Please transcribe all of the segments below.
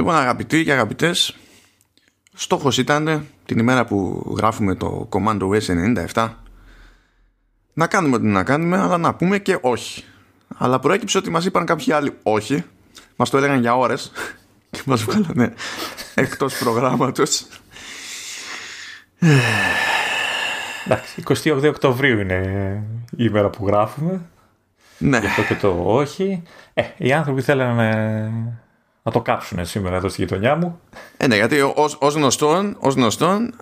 Λοιπόν, αγαπητοί και αγαπητές, στόχος ήταν την ημέρα που γράφουμε το Commando S97 να κάνουμε ό,τι να κάνουμε, αλλά να πούμε και όχι. Αλλά προέκυψε ότι μας είπαν κάποιοι άλλοι όχι. Μας το έλεγαν για ώρες και μας βγάλανε εκτός προγράμματος. Εντάξει, 28 Οκτωβρίου είναι η ημέρα που γράφουμε. Ναι. Γι' αυτό και το όχι. Ε, οι άνθρωποι θέλανε να το κάψουν σήμερα εδώ στη γειτονιά μου. Ε, ναι, γιατί ως, ως γνωστόν, ως γνωστόν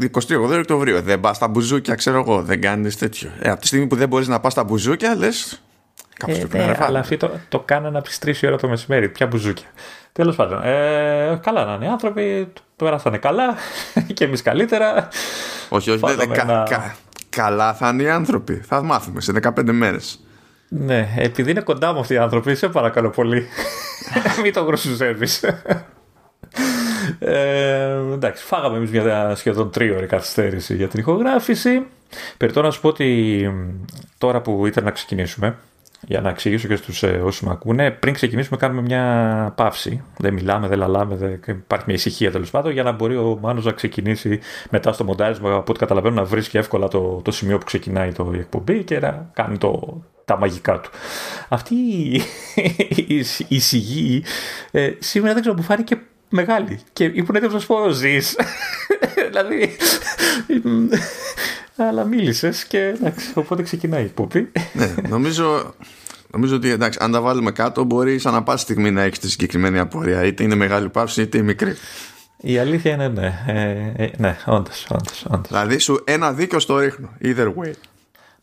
28 Οκτωβρίου δεν πας στα μπουζούκια, ξέρω εγώ, δεν κάνεις τέτοιο. Ε, από τη στιγμή που δεν μπορείς να πας στα μπουζούκια, λες κάπως Ε, το ναι, πρέπει να αλλά αυτοί το, το κάνανε από τις 3 η ώρα το μεσημέρι. Ποια μπουζούκια. Τέλος πάντων. Ε, καλά να είναι οι άνθρωποι. Πέρασανε καλά και εμείς καλύτερα. Όχι, όχι, δεν, Φάγαμε κα, ένα- κα- καλά θα είναι οι άνθρωποι. Θα μάθουμε σε 15 μέρες. Ναι, επειδή είναι κοντά μου αυτοί οι άνθρωποι, σε παρακαλώ πολύ. Μην το γροσουζεύει. Ε, εντάξει, φάγαμε εμείς μια σχεδόν τρίωρη καθυστέρηση για την ηχογράφηση. Περιτώ να σου πω ότι μ, τώρα που ήταν να ξεκινήσουμε, για να εξηγήσω και στους ε, όσους με ακούνε, πριν ξεκινήσουμε κάνουμε μια παύση. Δεν μιλάμε, δεν λαλάμε, δεν... υπάρχει μια ησυχία τέλος πάντων για να μπορεί ο Μάνος να ξεκινήσει μετά στο μοντάρισμα, από ό,τι καταλαβαίνω, να βρίσκει εύκολα το, το σημείο που ξεκινάει το, η εκπομπή και να κάνει το, τα μαγικά του. Αυτή η, η, η σιγή ε, σήμερα δεν ξέρω, μου φάνηκε μεγάλη. Και ήμουν έτοιμος να σου πω ζεις. δηλαδή. μ, αλλά μίλησες και εντάξει, οπότε ξεκινάει η εκπομπή. ναι, νομίζω, νομίζω ότι εντάξει, αν τα βάλουμε κάτω, μπορεί ανά πάση στιγμή να έχεις τη συγκεκριμένη απορία. Είτε είναι μεγάλη παύση, είτε μικρή. Η αλήθεια είναι ναι. Ε, ε, ναι, όντως, όντως. Όντως. Δηλαδή, σου ένα δίκιο στο ρίχνω. Either way.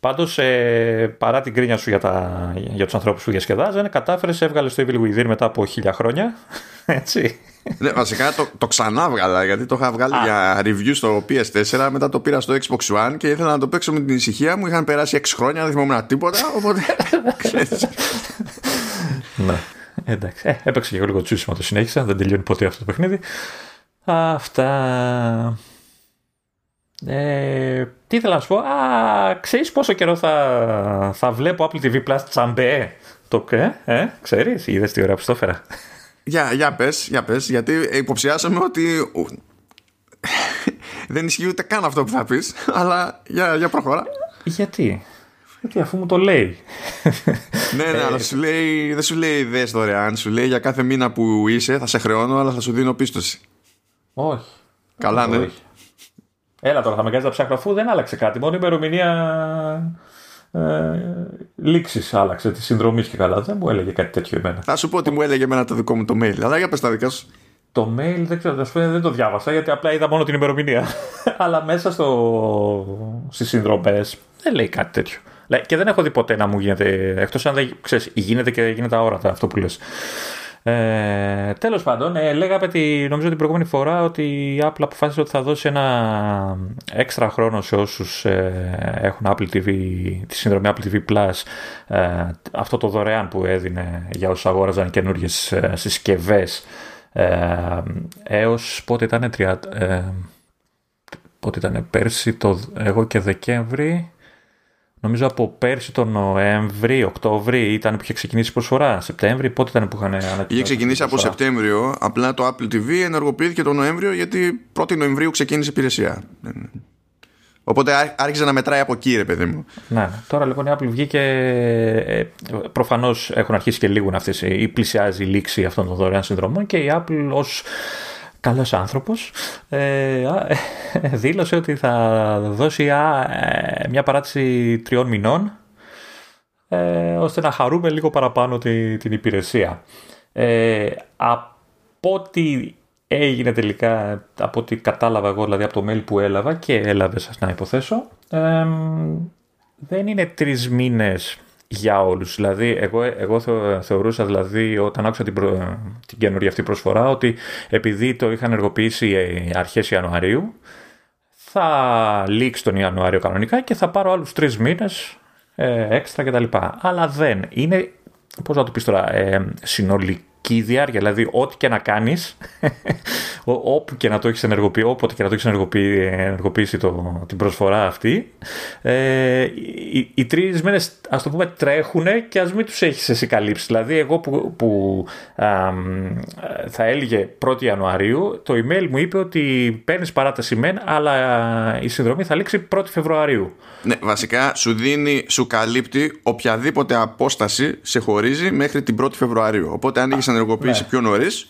Πάντως, ε, παρά την κρίνια σου για, τα, για τους ανθρώπους που διασκεδάζανε, κατάφερες, έβγαλες το Evil Within μετά από χίλια χρόνια. Έτσι. ναι, βασικά το, το ξανά βγάλα γιατί το είχα βγάλει για review στο PS4. Μετά το πήρα στο Xbox One και ήθελα να το παίξω με την ησυχία μου. Είχαν περάσει 6 χρόνια, δεν θυμόμουν τίποτα. Οπότε. ξέρεις. ναι. Εντάξει. Ε, έπαιξε και εγώ λίγο τσούσιμα, το συνέχισα. Δεν τελειώνει ποτέ αυτό το παιχνίδι. Αυτά. Ε, τι ήθελα να σου πω; Α, ξέρεις πόσο καιρό θα, θα βλέπω Apple TV Plus τσαμπέ; Το ε, ε, ξέρεις, είδες τι ωραία που στο έφερα. για, για πες, για πες, γιατί υποψιάσαμε ότι δεν ισχύει ούτε καν αυτό που θα πεις, αλλά για, για προχώρα. Γιατί, γιατί αφού μου το λέει. ναι, ναι, αλλά σου λέει, δεν σου λέει δες δωρεάν, σου λέει για κάθε μήνα που είσαι θα σε χρεώνω, αλλά θα σου δίνω πίστοση. Όχι. Καλά, ναι. Όχι. Έλα τώρα, θα με κάνεις να ψάχνω αφού δεν άλλαξε κάτι. Μόνο η ημερομηνία ε, λήξης άλλαξε της συνδρομής και καλά. Δεν μου έλεγε κάτι τέτοιο εμένα. Θα σου πω ότι μου έλεγε εμένα το δικό μου το mail, αλλά για πες τα δικά σου. Το mail δεν ξέρω, να σου πω, δεν το διάβασα γιατί απλά είδα μόνο την ημερομηνία. Αλλά μέσα στο... στις συνδρομές δεν λέει κάτι τέτοιο. Λέει, Και δεν έχω δει ποτέ να μου γίνεται. Εκτός αν δεν ξέρεις, γίνεται και γίνεται αόρατα αυτό που λες. Ε, Τέλος πάντων, ε, λέγαμε τη, νομίζω την προηγούμενη φορά ότι η Apple αποφάσισε ότι θα δώσει ένα έξτρα χρόνο σε όσους έχουν Apple TV, τη συνδρομή Apple TV Plus, ε, αυτό το δωρεάν που έδινε για όσους αγόραζαν καινούριε συσκευές. Ε, έως πότε ήταν, τρια, ε, πότε ήταν πέρσι, το, εγώ και Δεκέμβρη, νομίζω από πέρσι τον Νοέμβρη, Οκτώβρη ήταν που είχε ξεκινήσει η προσφορά, Σεπτέμβρη, πότε ήταν που είχαν ανακοινώσει. Είχε ξεκινήσει την από προσφορά; Σεπτέμβριο, απλά το Apple TV ενεργοποιήθηκε τον Νοέμβριο γιατί 1η Νοεμβρίου ξεκίνησε η υπηρεσία. Οπότε ά- άρχισε να μετράει από εκεί, ρε παιδί μου. Ναι, τώρα λοιπόν η Apple βγήκε. Ε, Προφανώς έχουν αρχίσει και λίγουν αυτές ή πλησιάζει η λήξη αυτών των δωρεάν συνδρομών και η Apple ως καλός άνθρωπος ε, α, ε, δήλωσε ότι θα δώσει α, ε, μια παράτηση τριών μηνών ε, ώστε να χαρούμε λίγο παραπάνω τη- την υπηρεσία. Ε, από ό,τι έγινε τελικά, από ό,τι κατάλαβα εγώ, δηλαδή από το mail που έλαβα και έλαβε σας να υποθέσω, ε, δεν είναι τρεις μήνες για όλους. Δηλαδή, εγώ, εγώ θεω- θεωρούσα δηλαδή όταν άκουσα την, προ, την καινούργια αυτή προσφορά ότι επειδή το είχαν ενεργοποιήσει ε, αρχές Ιανουαρίου θα λήξει τον Ιανουάριο κανονικά και θα πάρω άλλους τρεις μήνες ε, έξτρα κτλ. Αλλά δεν. Είναι, πώς να το πεις τώρα, ε, συνολικά και η διάρκεια. Δηλαδή, ό,τι και να κάνεις, όπου και να το έχεις ενεργοποιήσει, όποτε και να το έχεις ενεργοποιήσει το, την προσφορά αυτή, ε, οι, οι τρεις μέρες, ας το πούμε, τρέχουν και ας μην τους έχεις εσύ καλύψει. Δηλαδή, εγώ που, που α, θα έλεγε 1η Ιανουαρίου, το email μου είπε ότι παίρνεις παράταση μεν, αλλά η συνδρομή θα λήξει 1η Φεβρουαρίου. Ναι, βασικά σου δίνει, σου καλύπτει οποιαδήποτε απόσταση σε χωρίζει μέχρι την 1η Φεβρουαρίου. Οπότε αν είχες ενεργοποιήσει ναι. πιο νωρίς,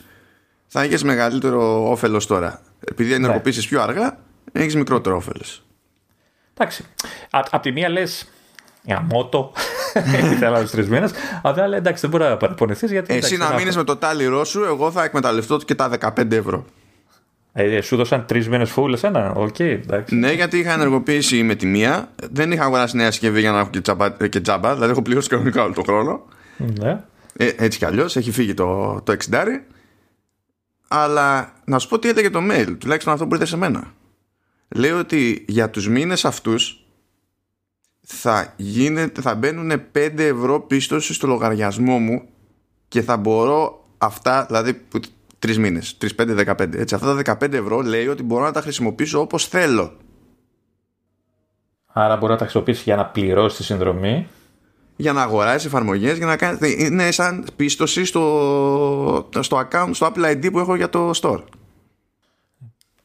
θα έχεις μεγαλύτερο όφελος τώρα. Επειδή ναι. ενεργοποιήσεις πιο αργά, έχεις μικρότερο όφελος. Εντάξει. Απ' τη μία λες, για μότο, ήθελα άλλους τρεις μήνες. Αλλά εντάξει, δεν μπορεί να παραπονεθείς γιατί. Εσύ να μείνεις με το τάλιρό σου, εγώ θα εκμεταλλευτώ και τα 15 ευρώ. Ε, σου δώσαν τρεις μήνες φούλ ένα. Οκ, okay, εντάξει. Ναι, γιατί είχα ενεργοποιήσει με τη μία. Δεν είχα αγοράσει νέα συσκευή για να έχω και, τζαμπά, και τζάμπα. Δηλαδή έχω πληρώσει κανονικά όλο τον χρόνο. Ναι. Ε, έτσι κι αλλιώς έχει φύγει το, το 60. Αλλά να σου πω τι έλεγε το mail, τουλάχιστον αυτό που ήρθε σε μένα. Λέει ότι για τους μήνες αυτούς θα, γίνεται, θα μπαίνουν 5 ευρώ πίστωση στο λογαριασμό μου και θα μπορώ αυτά, δηλαδή τρεις μήνες, 3-5-15. Έτσι, αυτά τα 15 ευρώ λέει ότι μπορώ να τα χρησιμοποιήσω όπως θέλω. Άρα μπορεί να τα χρησιμοποιήσει για να πληρώσει τη συνδρομή. Για να αγοράσει εφαρμογές, για να κάνει. Είναι σαν πίστοση στο, στο account, στο Apple ID που έχω για το store.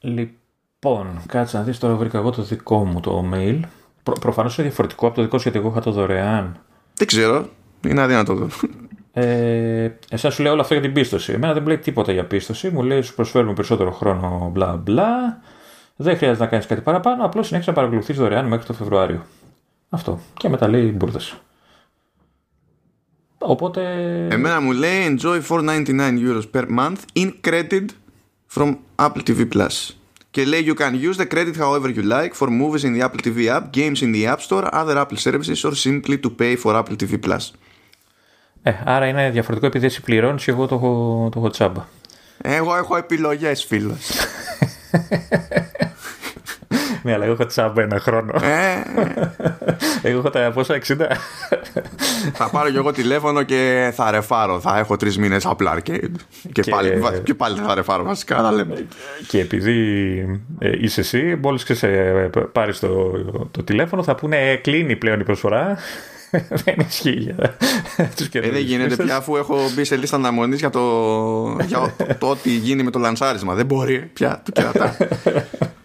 Λοιπόν, κάτσε να δεις τώρα βρήκα εγώ το δικό μου το mail. Προ, Προφανώς είναι διαφορετικό από το δικό σου γιατί εγώ είχα το δωρεάν. Δεν ξέρω. Είναι αδύνατο. Ε, εσάς σου λέει όλο αυτό για την πίστοση. Εμένα δεν μου λέει τίποτα για πίστοση. Μου λέει σου προσφέρουμε περισσότερο χρόνο μπλα μπλα. Δεν χρειάζεται να κάνεις κάτι παραπάνω. Απλώς συνέχισε να παρακολουθείς δωρεάν μέχρι το Φεβρουάριο. Αυτό. Και μετά λέει μπουρδε. Οπότε. Εμένα μου λέει enjoy 499 euros per month in credit from Apple TV Plus. Και λέει you can use the credit however you like for movies in the Apple TV app, games in the App Store, other Apple services or simply to pay for Apple TV Plus. Ε, άρα είναι διαφορετικό επειδή εσύ πληρώνει και εγώ το έχω, το έχω τσάμπα. Εγώ έχω επιλογέ, φίλο. Ναι, αλλά εγώ έχω τσάμπα ένα χρόνο. Ε. εγώ έχω τα πόσα 60. θα πάρω κι εγώ τηλέφωνο και θα ρεφάρω. Θα έχω τρεις μήνες απλά arcade. Και, και... Πάλι, και πάλι θα ρεφάρω βασικά. Να λέμε. Και επειδή ε, είσαι εσύ, μόλις πάρεις το, το τηλέφωνο, θα πούνε κλείνει πλέον η προσφορά. δεν ισχύει για ε, Δεν γίνεται πια αφού έχω μπει σε λίστα αναμονής για, το, για το, ό,τι γίνει με το λανσάρισμα. Δεν μπορεί πια του κερατά.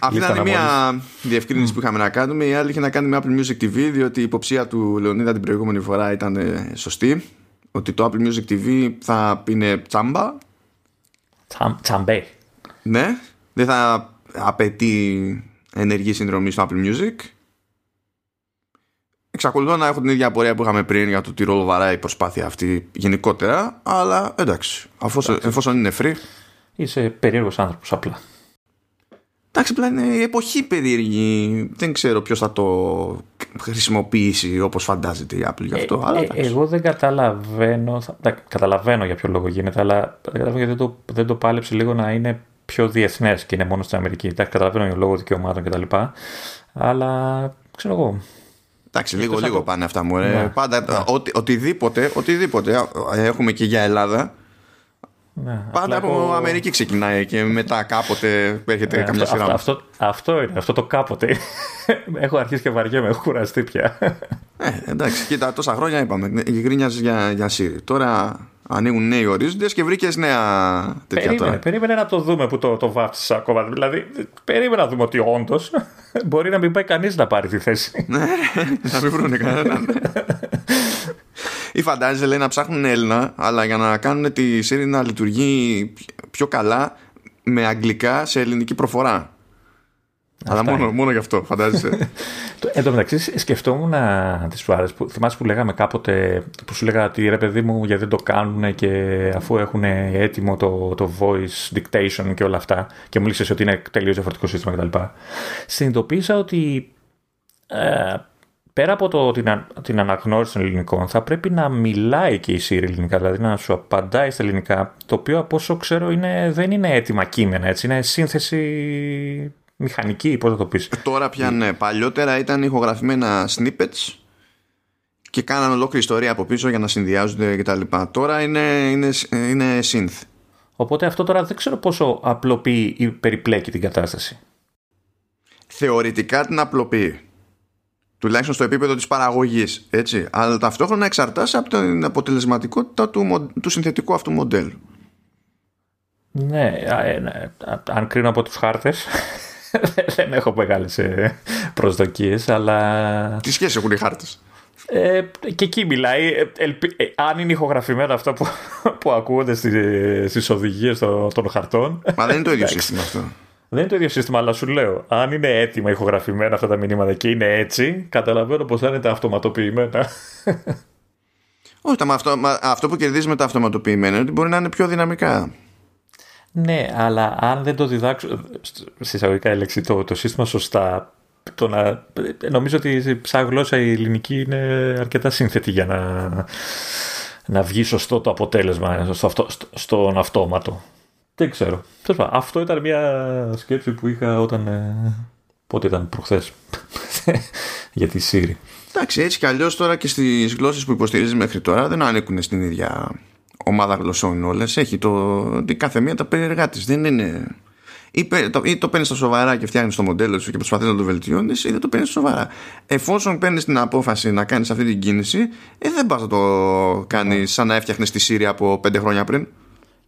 Αυτή ήταν μια διευκρίνηση που είχαμε να κάνουμε. Η άλλη είχε να κάνει με Apple Music TV, διότι η υποψία του Λεωνίδα την προηγούμενη φορά ήταν ε, σωστή. Ότι το Apple Music TV θα είναι τσάμπα. Τσαμπέ. Ναι, δεν θα απαιτεί ενεργή συνδρομή στο Apple Music Εξακολουθώ να έχω την ίδια απορία που είχαμε πριν για το τι ρόλο βαράει η προσπάθεια αυτή γενικότερα, αλλά εντάξει, αφού, εφόσον είναι free. Είσαι περίεργος άνθρωπος απλά. Εντάξει, απλά είναι η εποχή περίεργη. Δεν ξέρω ποιος θα το χρησιμοποιήσει όπως φαντάζεται η Apple γι' αυτό. Ε, αλλά, ε, εγώ δεν καταλαβαίνω. Θα, καταλαβαίνω για ποιο λόγο γίνεται, αλλά δεν γιατί δεν το, δεν το πάλεψε λίγο να είναι πιο διεθνές και είναι μόνο στην Αμερική. Εντάξει, καταλαβαίνω για λόγο δικαιωμάτων κτλ. Αλλά ξέρω εγώ. Εντάξει, λίγο λίγο πάνε αυτά μου. Ναι. Πάντα ναι. Οτι, οτιδήποτε, οτιδήποτε έχουμε και για Ελλάδα. Ναι, πάντα από έχω... Αμερική ξεκινάει και μετά κάποτε έρχεται ναι, καμιά σειρά. Αυτό, αυτό, αυτό, είναι, αυτό το κάποτε. έχω αρχίσει και βαριέμαι, έχω κουραστεί πια. Ε, εντάξει, κοίτα, τόσα χρόνια είπαμε. Γκρίνιαζες για, για Siri. Τώρα ανοίγουν νέοι ορίζοντες και βρήκες νέα τέτοια περίμενε, τώρα. Περίμενε να το δούμε που το, το βάφτισα ακόμα. Δηλαδή, περίμενε να δούμε ότι όντως μπορεί να μην πάει κανείς να πάρει τη θέση. ναι, να μην βρουν κανέναν. Ή φαντάζεσαι λέει να ψάχνουν Έλληνα, αλλά για να κάνουν τη Siri να λειτουργεί πιο καλά με αγγλικά σε ελληνική προφορά. Αλλά μόνο, μόνο γι' αυτό, φαντάζεσαι. Εν τω μεταξύ, σκεφτόμουν τις φορέ που θυμάσαι που λέγαμε κάποτε, που σου λέγα ότι ρε παιδί μου, γιατί δεν το κάνουν και αφού έχουν έτοιμο το, το voice dictation και όλα αυτά, και μου λύσες ότι είναι τελείως διαφορετικό σύστημα κτλ. Συνειδητοποίησα ότι ε, πέρα από το, την, την αναγνώριση των ελληνικών, θα πρέπει να μιλάει και η Siri ελληνικά, δηλαδή να σου απαντάει στα ελληνικά, το οποίο από όσο ξέρω είναι, δεν είναι έτοιμα κείμενα, έτσι, είναι σύνθεση μηχανική, πώς θα το πεις. Τώρα πια ναι, παλιότερα ήταν ηχογραφημένα snippets και κάναν ολόκληρη ιστορία από πίσω για να συνδυάζονται κτλ. Τώρα είναι, είναι, είναι synth. Οπότε αυτό τώρα δεν ξέρω πόσο απλοποιεί ή περιπλέκει την κατάσταση. Θεωρητικά την απλοποιεί. Τουλάχιστον στο επίπεδο της παραγωγής. Έτσι. Αλλά ταυτόχρονα εξαρτάσαι από την αποτελεσματικότητα του, του συνθετικού αυτού μοντέλου. Ναι, ε, ναι, αν κρίνω από τους χάρτες δεν έχω μεγάλες ε, προσδοκίες, αλλά... Τι σχέση έχουν οι χάρτες; Ε, και εκεί μιλάει. Ε, ε, αν είναι ηχογραφημένο αυτό που, που ακούγονται στις οδηγίες των, των χαρτών. Μα δεν είναι το ίδιο σύστημα αυτό. Δεν είναι το ίδιο σύστημα, αλλά σου λέω, αν είναι έτοιμα ηχογραφημένα αυτά τα μηνύματα και είναι έτσι, καταλαβαίνω πως θα είναι τα αυτοματοποιημένα. Όχι, αυτό, αυτό που κερδίζεις με τα αυτοματοποιημένα είναι ότι μπορεί να είναι πιο δυναμικά. Ναι, αλλά αν δεν το διδάξω, εισαγωγικά η το, το σύστημα σωστά, το να, νομίζω ότι σαν γλώσσα η ελληνική είναι αρκετά σύνθετη για να, να βγει σωστό το αποτέλεσμα στο, αυτό, στον αυτόματο. Δεν ξέρω. Αυτό ήταν μια σκέψη που είχα όταν. Ε, πότε ήταν προχθές για τη Siri. Εντάξει, έτσι κι αλλιώς τώρα και στις γλώσσες που υποστηρίζεις μέχρι τώρα δεν ανήκουν στην ίδια ομάδα γλωσσών όλες. Έχει το, κάθε μία τα περίεργά της. Δεν είναι ή, το, ή το παίρνεις στα σοβαρά και φτιάχνεις το μοντέλο σου και προσπαθείς να το βελτιώνεις, ή δεν το παίρνεις σοβαρά. Εφόσον παίρνεις την απόφαση να κάνεις αυτή την κίνηση, ε, δεν πας να το κάνεις σαν να έφτιαχνες τη Siri από πέντε χρόνια πριν.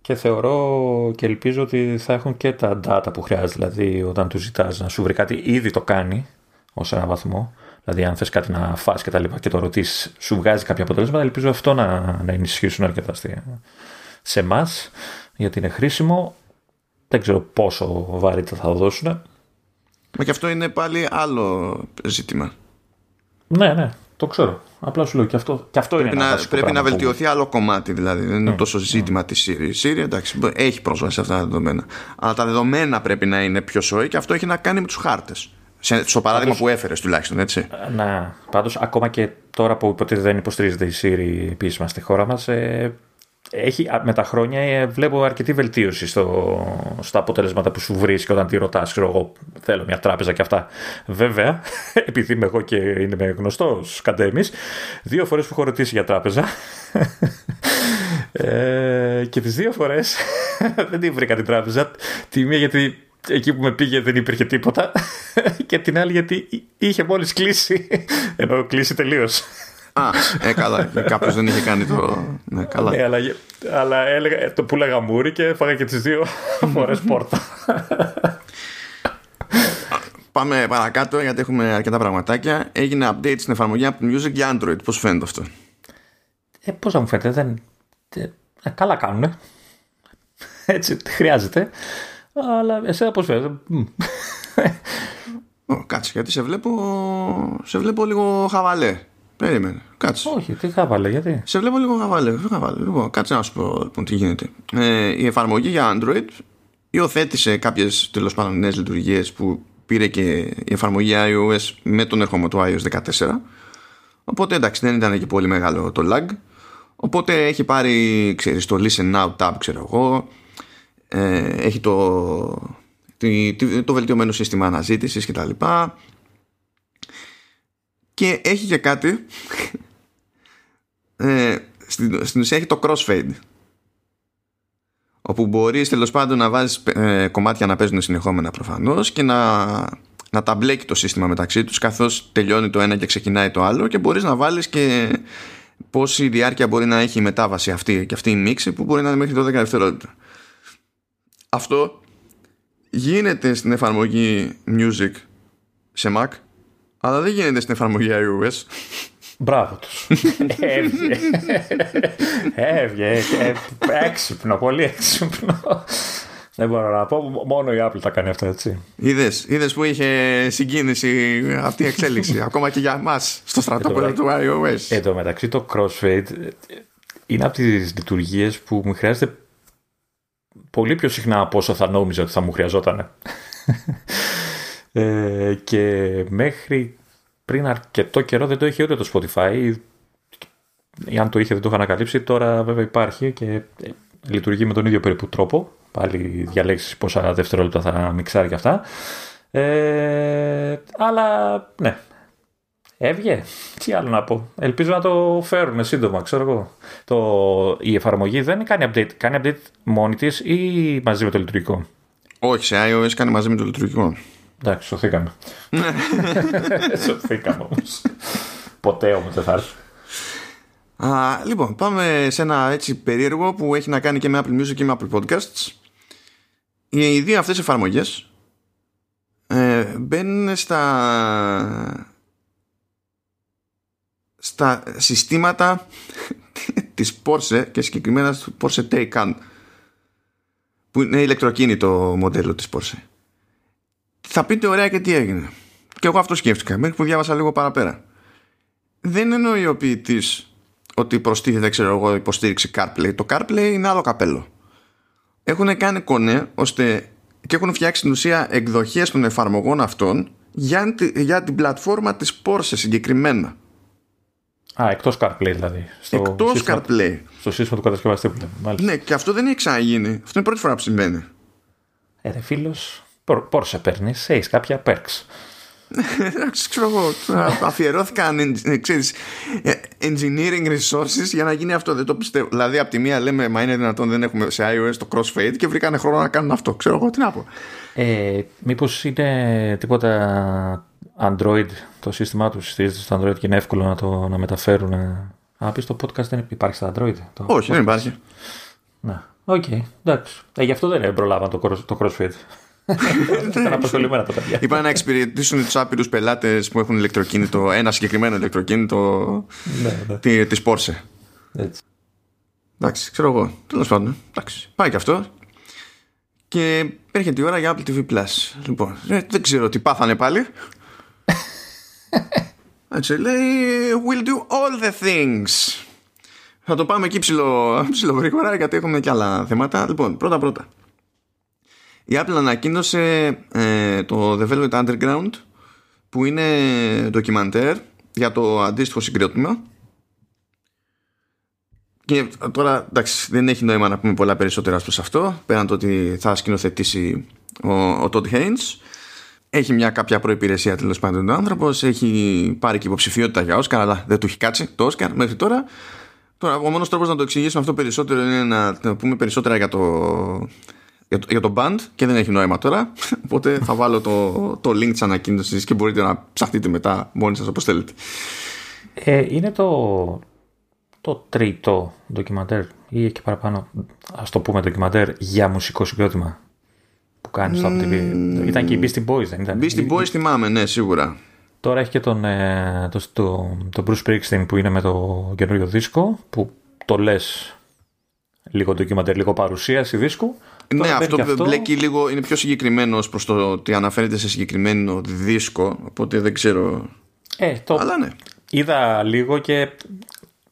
Και θεωρώ και ελπίζω ότι θα έχουν και τα data που χρειάζεται. Δηλαδή, όταν τους ζητάς να σου βρει κάτι, ήδη το κάνει ως ένα βαθμό. Δηλαδή, αν θες κάτι να φας και τα λοιπά και το ρωτήσεις, σου βγάζει κάποια αποτελέσματα. Ελπίζω αυτό να, να ενισχύσουν αρκετά σε εμάς, γιατί είναι χρήσιμο. Δεν ξέρω πόσο βαρύτητα θα δώσουν. Μα και αυτό είναι πάλι άλλο ζήτημα. Ναι, ναι, το ξέρω. Απλά σου λέω και αυτό, και αυτό πρέπει είναι να, Πρέπει να βελτιωθεί άλλο κομμάτι δηλαδή. Δεν είναι mm. τόσο ζήτημα mm. της Siri. Η Siri εντάξει, έχει πρόσβαση σε αυτά τα δεδομένα. Αλλά τα δεδομένα πρέπει να είναι πιο σόι και αυτό έχει να κάνει με τους χάρτες. Στο παράδειγμα πάντως, που έφερες τουλάχιστον, έτσι. Να, πάντως ακόμα και τώρα που υποτίθεται δεν υποστηρίζεται η Siri επίσημα στη χώρα μας, ε, έχει, με τα χρόνια ε, βλέπω αρκετή βελτίωση στο, στα αποτελέσματα που σου βρίσκει όταν τη ρωτάς. Ξέρω εγώ, θέλω μια τράπεζα και αυτά. Βέβαια, επειδή είμαι εγώ και είμαι γνωστός καντέμις, δύο φορές που έχω ρωτήσει για τράπεζα. ε, και τις δύο φορές δεν τη βρήκα την τράπεζα. Τη μία γιατί εκεί που με πήγε δεν υπήρχε τίποτα. και την άλλη γιατί είχε μόλις κλείσει. Ενώ κλείσει τελείως. Α, ε, καλά. Κάποιος δεν είχε κάνει το. Ναι, καλά. Ναι, αλλά, αλλά έλεγα, το πουλάγα μούρι και έφαγα και τις δύο φορές πόρτα. Πάμε παρακάτω γιατί έχουμε αρκετά πραγματάκια. Έγινε update στην εφαρμογή Apple Music για Android. Πώς φαίνεται αυτό; Ε, Πώς θα μου φαίνεται, δεν. Ε, καλά κάνουν. Έτσι, χρειάζεται. Αλλά εσένα πώς φαίνεται. Κάτσε, γιατί σε βλέπω, σε βλέπω λίγο χαβαλέ. Περίμενε. Κάτσε. Όχι, τι χαβάλε, γιατί; Σε βλέπω λίγο χαβάλε. χαβάλε. Λοιπόν, κάτσε να σου πω λοιπόν, τι γίνεται. Ε, η εφαρμογή για Android υιοθέτησε κάποιες τέλος πάντων νέες λειτουργίες που πήρε και η εφαρμογή iOS με τον ερχομό του iOS 14. Οπότε εντάξει, δεν ήταν και πολύ μεγάλο το lag. Οπότε έχει πάρει, ξέρεις, το Listen Now tab, ξέρω εγώ. Ε, έχει το, το, το βελτιωμένο σύστημα αναζήτησης κτλ και έχει και κάτι. Ε, στην, στην ουσία έχει το crossfade. Όπου μπορείς τέλος πάντων να βάζεις ε, κομμάτια να παίζουν συνεχόμενα προφανώς και να, να τα μπλέκει το σύστημα μεταξύ τους καθώς τελειώνει το ένα και ξεκινάει το άλλο και μπορείς να βάλεις και πόση διάρκεια μπορεί να έχει η μετάβαση αυτή και αυτή η μίξη που μπορεί να είναι μέχρι 12 δευτερόλεπτα. Αυτό γίνεται στην εφαρμογή Music σε Mac αλλά δεν γίνεται στην εφαρμογή iOS. Μπράβο τους. Έβγε. Έβγε. Έξυπνο, πολύ έξυπνο. Δεν μπορώ να πω, μόνο η Apple τα κάνει αυτό έτσι. Είδες είδες που είχε συγκίνηση αυτή η εξέλιξη, ακόμα και για εμάς στο στρατόπεδο του iOS. Εν τω μεταξύ το crossfade είναι από τις λειτουργίες που μου χρειάζεται πολύ πιο συχνά από όσο θα νόμιζα ότι θα μου χρειαζόταν. Ε, και μέχρι πριν αρκετό καιρό δεν το είχε ούτε το Spotify. Αν το είχε δεν το είχα ανακαλύψει. Τώρα βέβαια υπάρχει και ε, λειτουργεί με τον ίδιο περίπου τρόπο. Πάλι διαλέξεις πόσα δευτερόλεπτα θα μιξάρει και αυτά. Ε, αλλά ναι, Έβγε. Τι άλλο να πω. Ελπίζω να το φέρουν σύντομα, ξέρω εγώ. Το... Η εφαρμογή δεν κάνει update. Κάνει update μόνη της ή μαζί με το λειτουργικό; Όχι, σε iOS κάνει μαζί με το λειτουργικό. Εντάξει, σωθήκαμε. σωθήκαμε όμως. Ποτέ όμως δεν θα έρθει. Α, λοιπόν, πάμε σε ένα έτσι περίεργο που έχει να κάνει και με Apple Music και με Apple Podcasts. Οι δύο αυτές εφαρμογές ε, μπαίνουν στα στα συστήματα της Porsche και συγκεκριμένα στο Porsche Taycan που είναι ηλεκτροκίνητο μοντέλο της Porsche. Θα πείτε ωραία και τι έγινε. Και εγώ αυτό σκέφτηκα μέχρι που διάβασα λίγο παραπέρα. Δεν εννοεί ο ποιητής ότι προστίθεται ξέρω εγώ υποστήριξη CarPlay. Το CarPlay είναι άλλο καπέλο. Έχουν κάνει κονέ ώστε και έχουν φτιάξει στην ουσία εκδοχές των εφαρμογών αυτών για, για την πλατφόρμα της Porsche συγκεκριμένα. Α, εκτός CarPlay δηλαδή. Εκτός CarPlay. Στο σύστημα του κατασκευαστή που λέμε. Ναι, και αυτό δεν έχει ξαναγίνει. Αυτό είναι η πρώτη φορά που συμβαίνει. Ε, ρε φίλος, πόρσε παίρνεις, έχεις κάποια perks. Εντάξει, ξέρω εγώ. Αφιερώθηκαν ε, ξέρεις, ε, engineering resources για να γίνει αυτό. Δεν το πιστεύω. Δηλαδή, από τη μία λέμε, μα είναι δυνατόν δεν έχουμε σε iOS το crossfade και βρήκανε χρόνο να κάνουν αυτό. Ξέρω εγώ τι να πω. Ε, Μήπως είναι τίποτα Android, το σύστημά τους στηρίζεται στο Android και είναι εύκολο να το να μεταφέρουν. Α, πεις το podcast δεν υπάρχει στο Android. Το Όχι, δεν υπάρχει. Να, οκ, okay, εντάξει. Ε, γι' αυτό δεν προλάβαν το, το CrossFit. Ήταν απασχολημένα τα παιδιά. Είπαν να εξυπηρετήσουν τους άπειρους πελάτες που έχουν ηλεκτροκίνητο, ένα συγκεκριμένο ηλεκτροκίνητο ναι, ναι. τη Porsche. Έτσι. Εντάξει, ξέρω εγώ. Τέλος πάντων. Εντάξει, πάει και αυτό. Και έρχεται η ώρα για Apple TV Plus. Λοιπόν, ε, δεν ξέρω τι πάθανε πάλι. Έτσι λέει We'll do all the things Θα το πάμε εκεί ψηλό, ψηλό γρήγορα Γιατί έχουμε και άλλα θέματα Λοιπόν πρώτα πρώτα Η Apple ανακοίνωσε ε, Το The Velvet Underground Που είναι ντοκιμαντέρ Για το αντίστοιχο συγκρότημα. Και τώρα εντάξει δεν έχει νόημα να πούμε πολλά περισσότερα προς αυτό πέραν το ότι θα σκηνοθετήσει ο, ο Todd Haynes. Έχει μια κάποια προπηρεσία τέλος πάντων ο άνθρωπος, έχει πάρει και υποψηφιότητα για Όσκαρ, αλλά δεν του έχει κάτσει το Όσκαρ μέχρι τώρα. Τώρα, ο μόνος τρόπος να το εξηγήσουμε αυτό περισσότερο είναι να, να πούμε περισσότερα για το, για το, για το band και δεν έχει νόημα τώρα. Οπότε θα βάλω το, το link της ανακοίνωσης και μπορείτε να ψαχτείτε μετά μόνοι σας όπως θέλετε. Ε, είναι το, το τρίτο ντοκιμαντέρ ή και παραπάνω, ας το πούμε ντοκιμαντέρ για μουσικό συγκρότημα που κάνει στο Apple TV. Ήταν και η Beastie Boys, δεν ήταν; Beastie Boys θυμάμαι, ναι, σίγουρα. Τώρα έχει και τον, ε, το, το, το Bruce Springsteen που είναι με το καινούριο δίσκο που το λες λίγο ντοκιμαντέρ, λίγο παρουσίαση δίσκου. Ναι, αυτό, αυτό μπλέκει λίγο, είναι πιο συγκεκριμένο προς το ότι αναφέρεται σε συγκεκριμένο δίσκο, οπότε δεν ξέρω. Ε, το... Αλλά ναι. Είδα λίγο και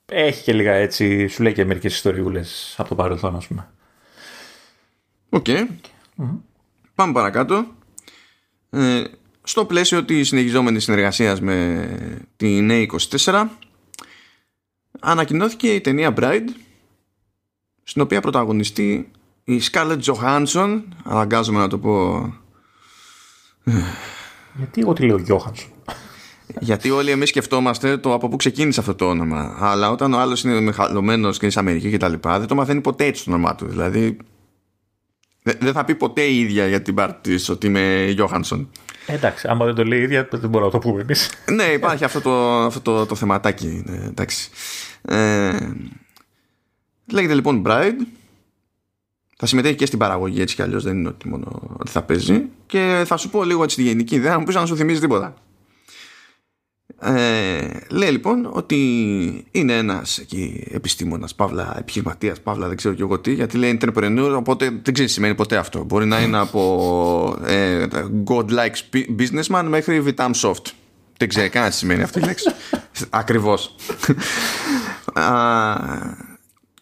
έχει και λίγα έτσι, σου λέει και μερικές ιστοριούλες από το παρελθόν, ας πούμε. Οκ. Okay. Πάμε παρακάτω. Ε, στο πλαίσιο της συνεχιζόμενης συνεργασίας με την A24 ανακοινώθηκε η ταινία Bride στην οποία πρωταγωνιστεί η Scarlett Johansson αναγκάζομαι να το πω γιατί εγώ τι λέω Johansson γιατί όλοι εμείς σκεφτόμαστε το από πού ξεκίνησε αυτό το όνομα αλλά όταν ο άλλος είναι μεγαλωμένος και είναι σε Αμερική και τα λοιπά δεν το μαθαίνει ποτέ έτσι το όνομά του δηλαδή δεν θα πει ποτέ η ίδια για την πάρτι της ότι είμαι Γιώχανσον. Εντάξει, άμα δεν το λέει η ίδια, δεν μπορούμε να το πούμε εμείς. ναι, υπάρχει αυτό το, αυτό το, το θεματάκι. Ναι, εντάξει. Ε, λέγεται λοιπόν Bride. Θα συμμετέχει και στην παραγωγή έτσι κι αλλιώς δεν είναι ότι μόνο ότι θα παίζει. Και θα σου πω λίγο έτσι τη γενική ιδέα, μου πεις να σου θυμίζει τίποτα. Ε, λέει λοιπόν ότι είναι ένας εκεί, επιστήμονας, παύλα επιχειρηματίας, παύλα δεν ξέρω και εγώ τι, γιατί λέει entrepreneur, οπότε δεν ξέρει σημαίνει ποτέ αυτό. Μπορεί να είναι από ε, godlike businessman μέχρι Vitam Soft. Δεν ξέρει καν τι σημαίνει αυτό η λέξη. Ακριβώς.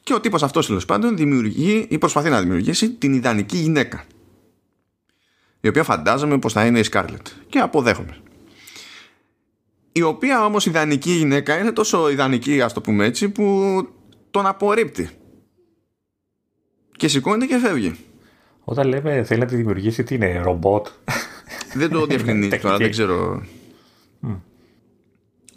Και ο τύπος αυτός τέλος πάντων δημιουργεί ή προσπαθεί να δημιουργήσει την ιδανική γυναίκα. Η οποία φαντάζομαι πως θα είναι η Scarlett. Και αποδέχομαι η οποία όμως ιδανική γυναίκα είναι τόσο ιδανική ας το πούμε έτσι που τον απορρίπτει και σηκώνεται και φεύγει όταν λέμε θέλει να τη δημιουργήσει τι είναι ρομπότ; Δεν το διευκρινίζει τώρα δεν ξέρω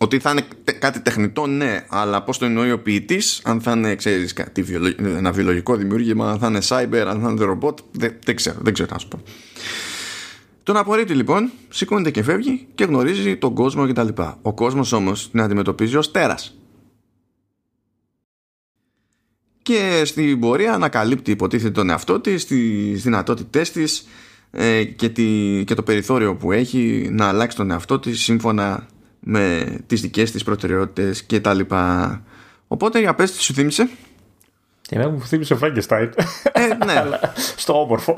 Ότι θα είναι κάτι τεχνητό, ναι, αλλά πώς το εννοεί ο ποιητής, αν θα είναι ξέρεις, κάτι ένα βιολογικό δημιούργημα, αν θα είναι cyber, αν θα είναι ρομπότ, δεν, δεν ξέρω, δεν ξέρω να σου πω. Τον απορρίπτει λοιπόν, σηκώνεται και φεύγει και γνωρίζει τον κόσμο κτλ. Ο κόσμος όμως την αντιμετωπίζει ως τέρας. Και στην πορεία ανακαλύπτει υποτίθεται τον εαυτό της, τις δυνατότητές της ε, και, και το περιθώριο που έχει να αλλάξει τον εαυτό της σύμφωνα με τις δικές της προτεραιότητες και τα λοιπά. Οπότε για πες τι σου θύμισε; Εμένα μου θύμισε Frankenstein. Ε, ναι. στο όμορφο.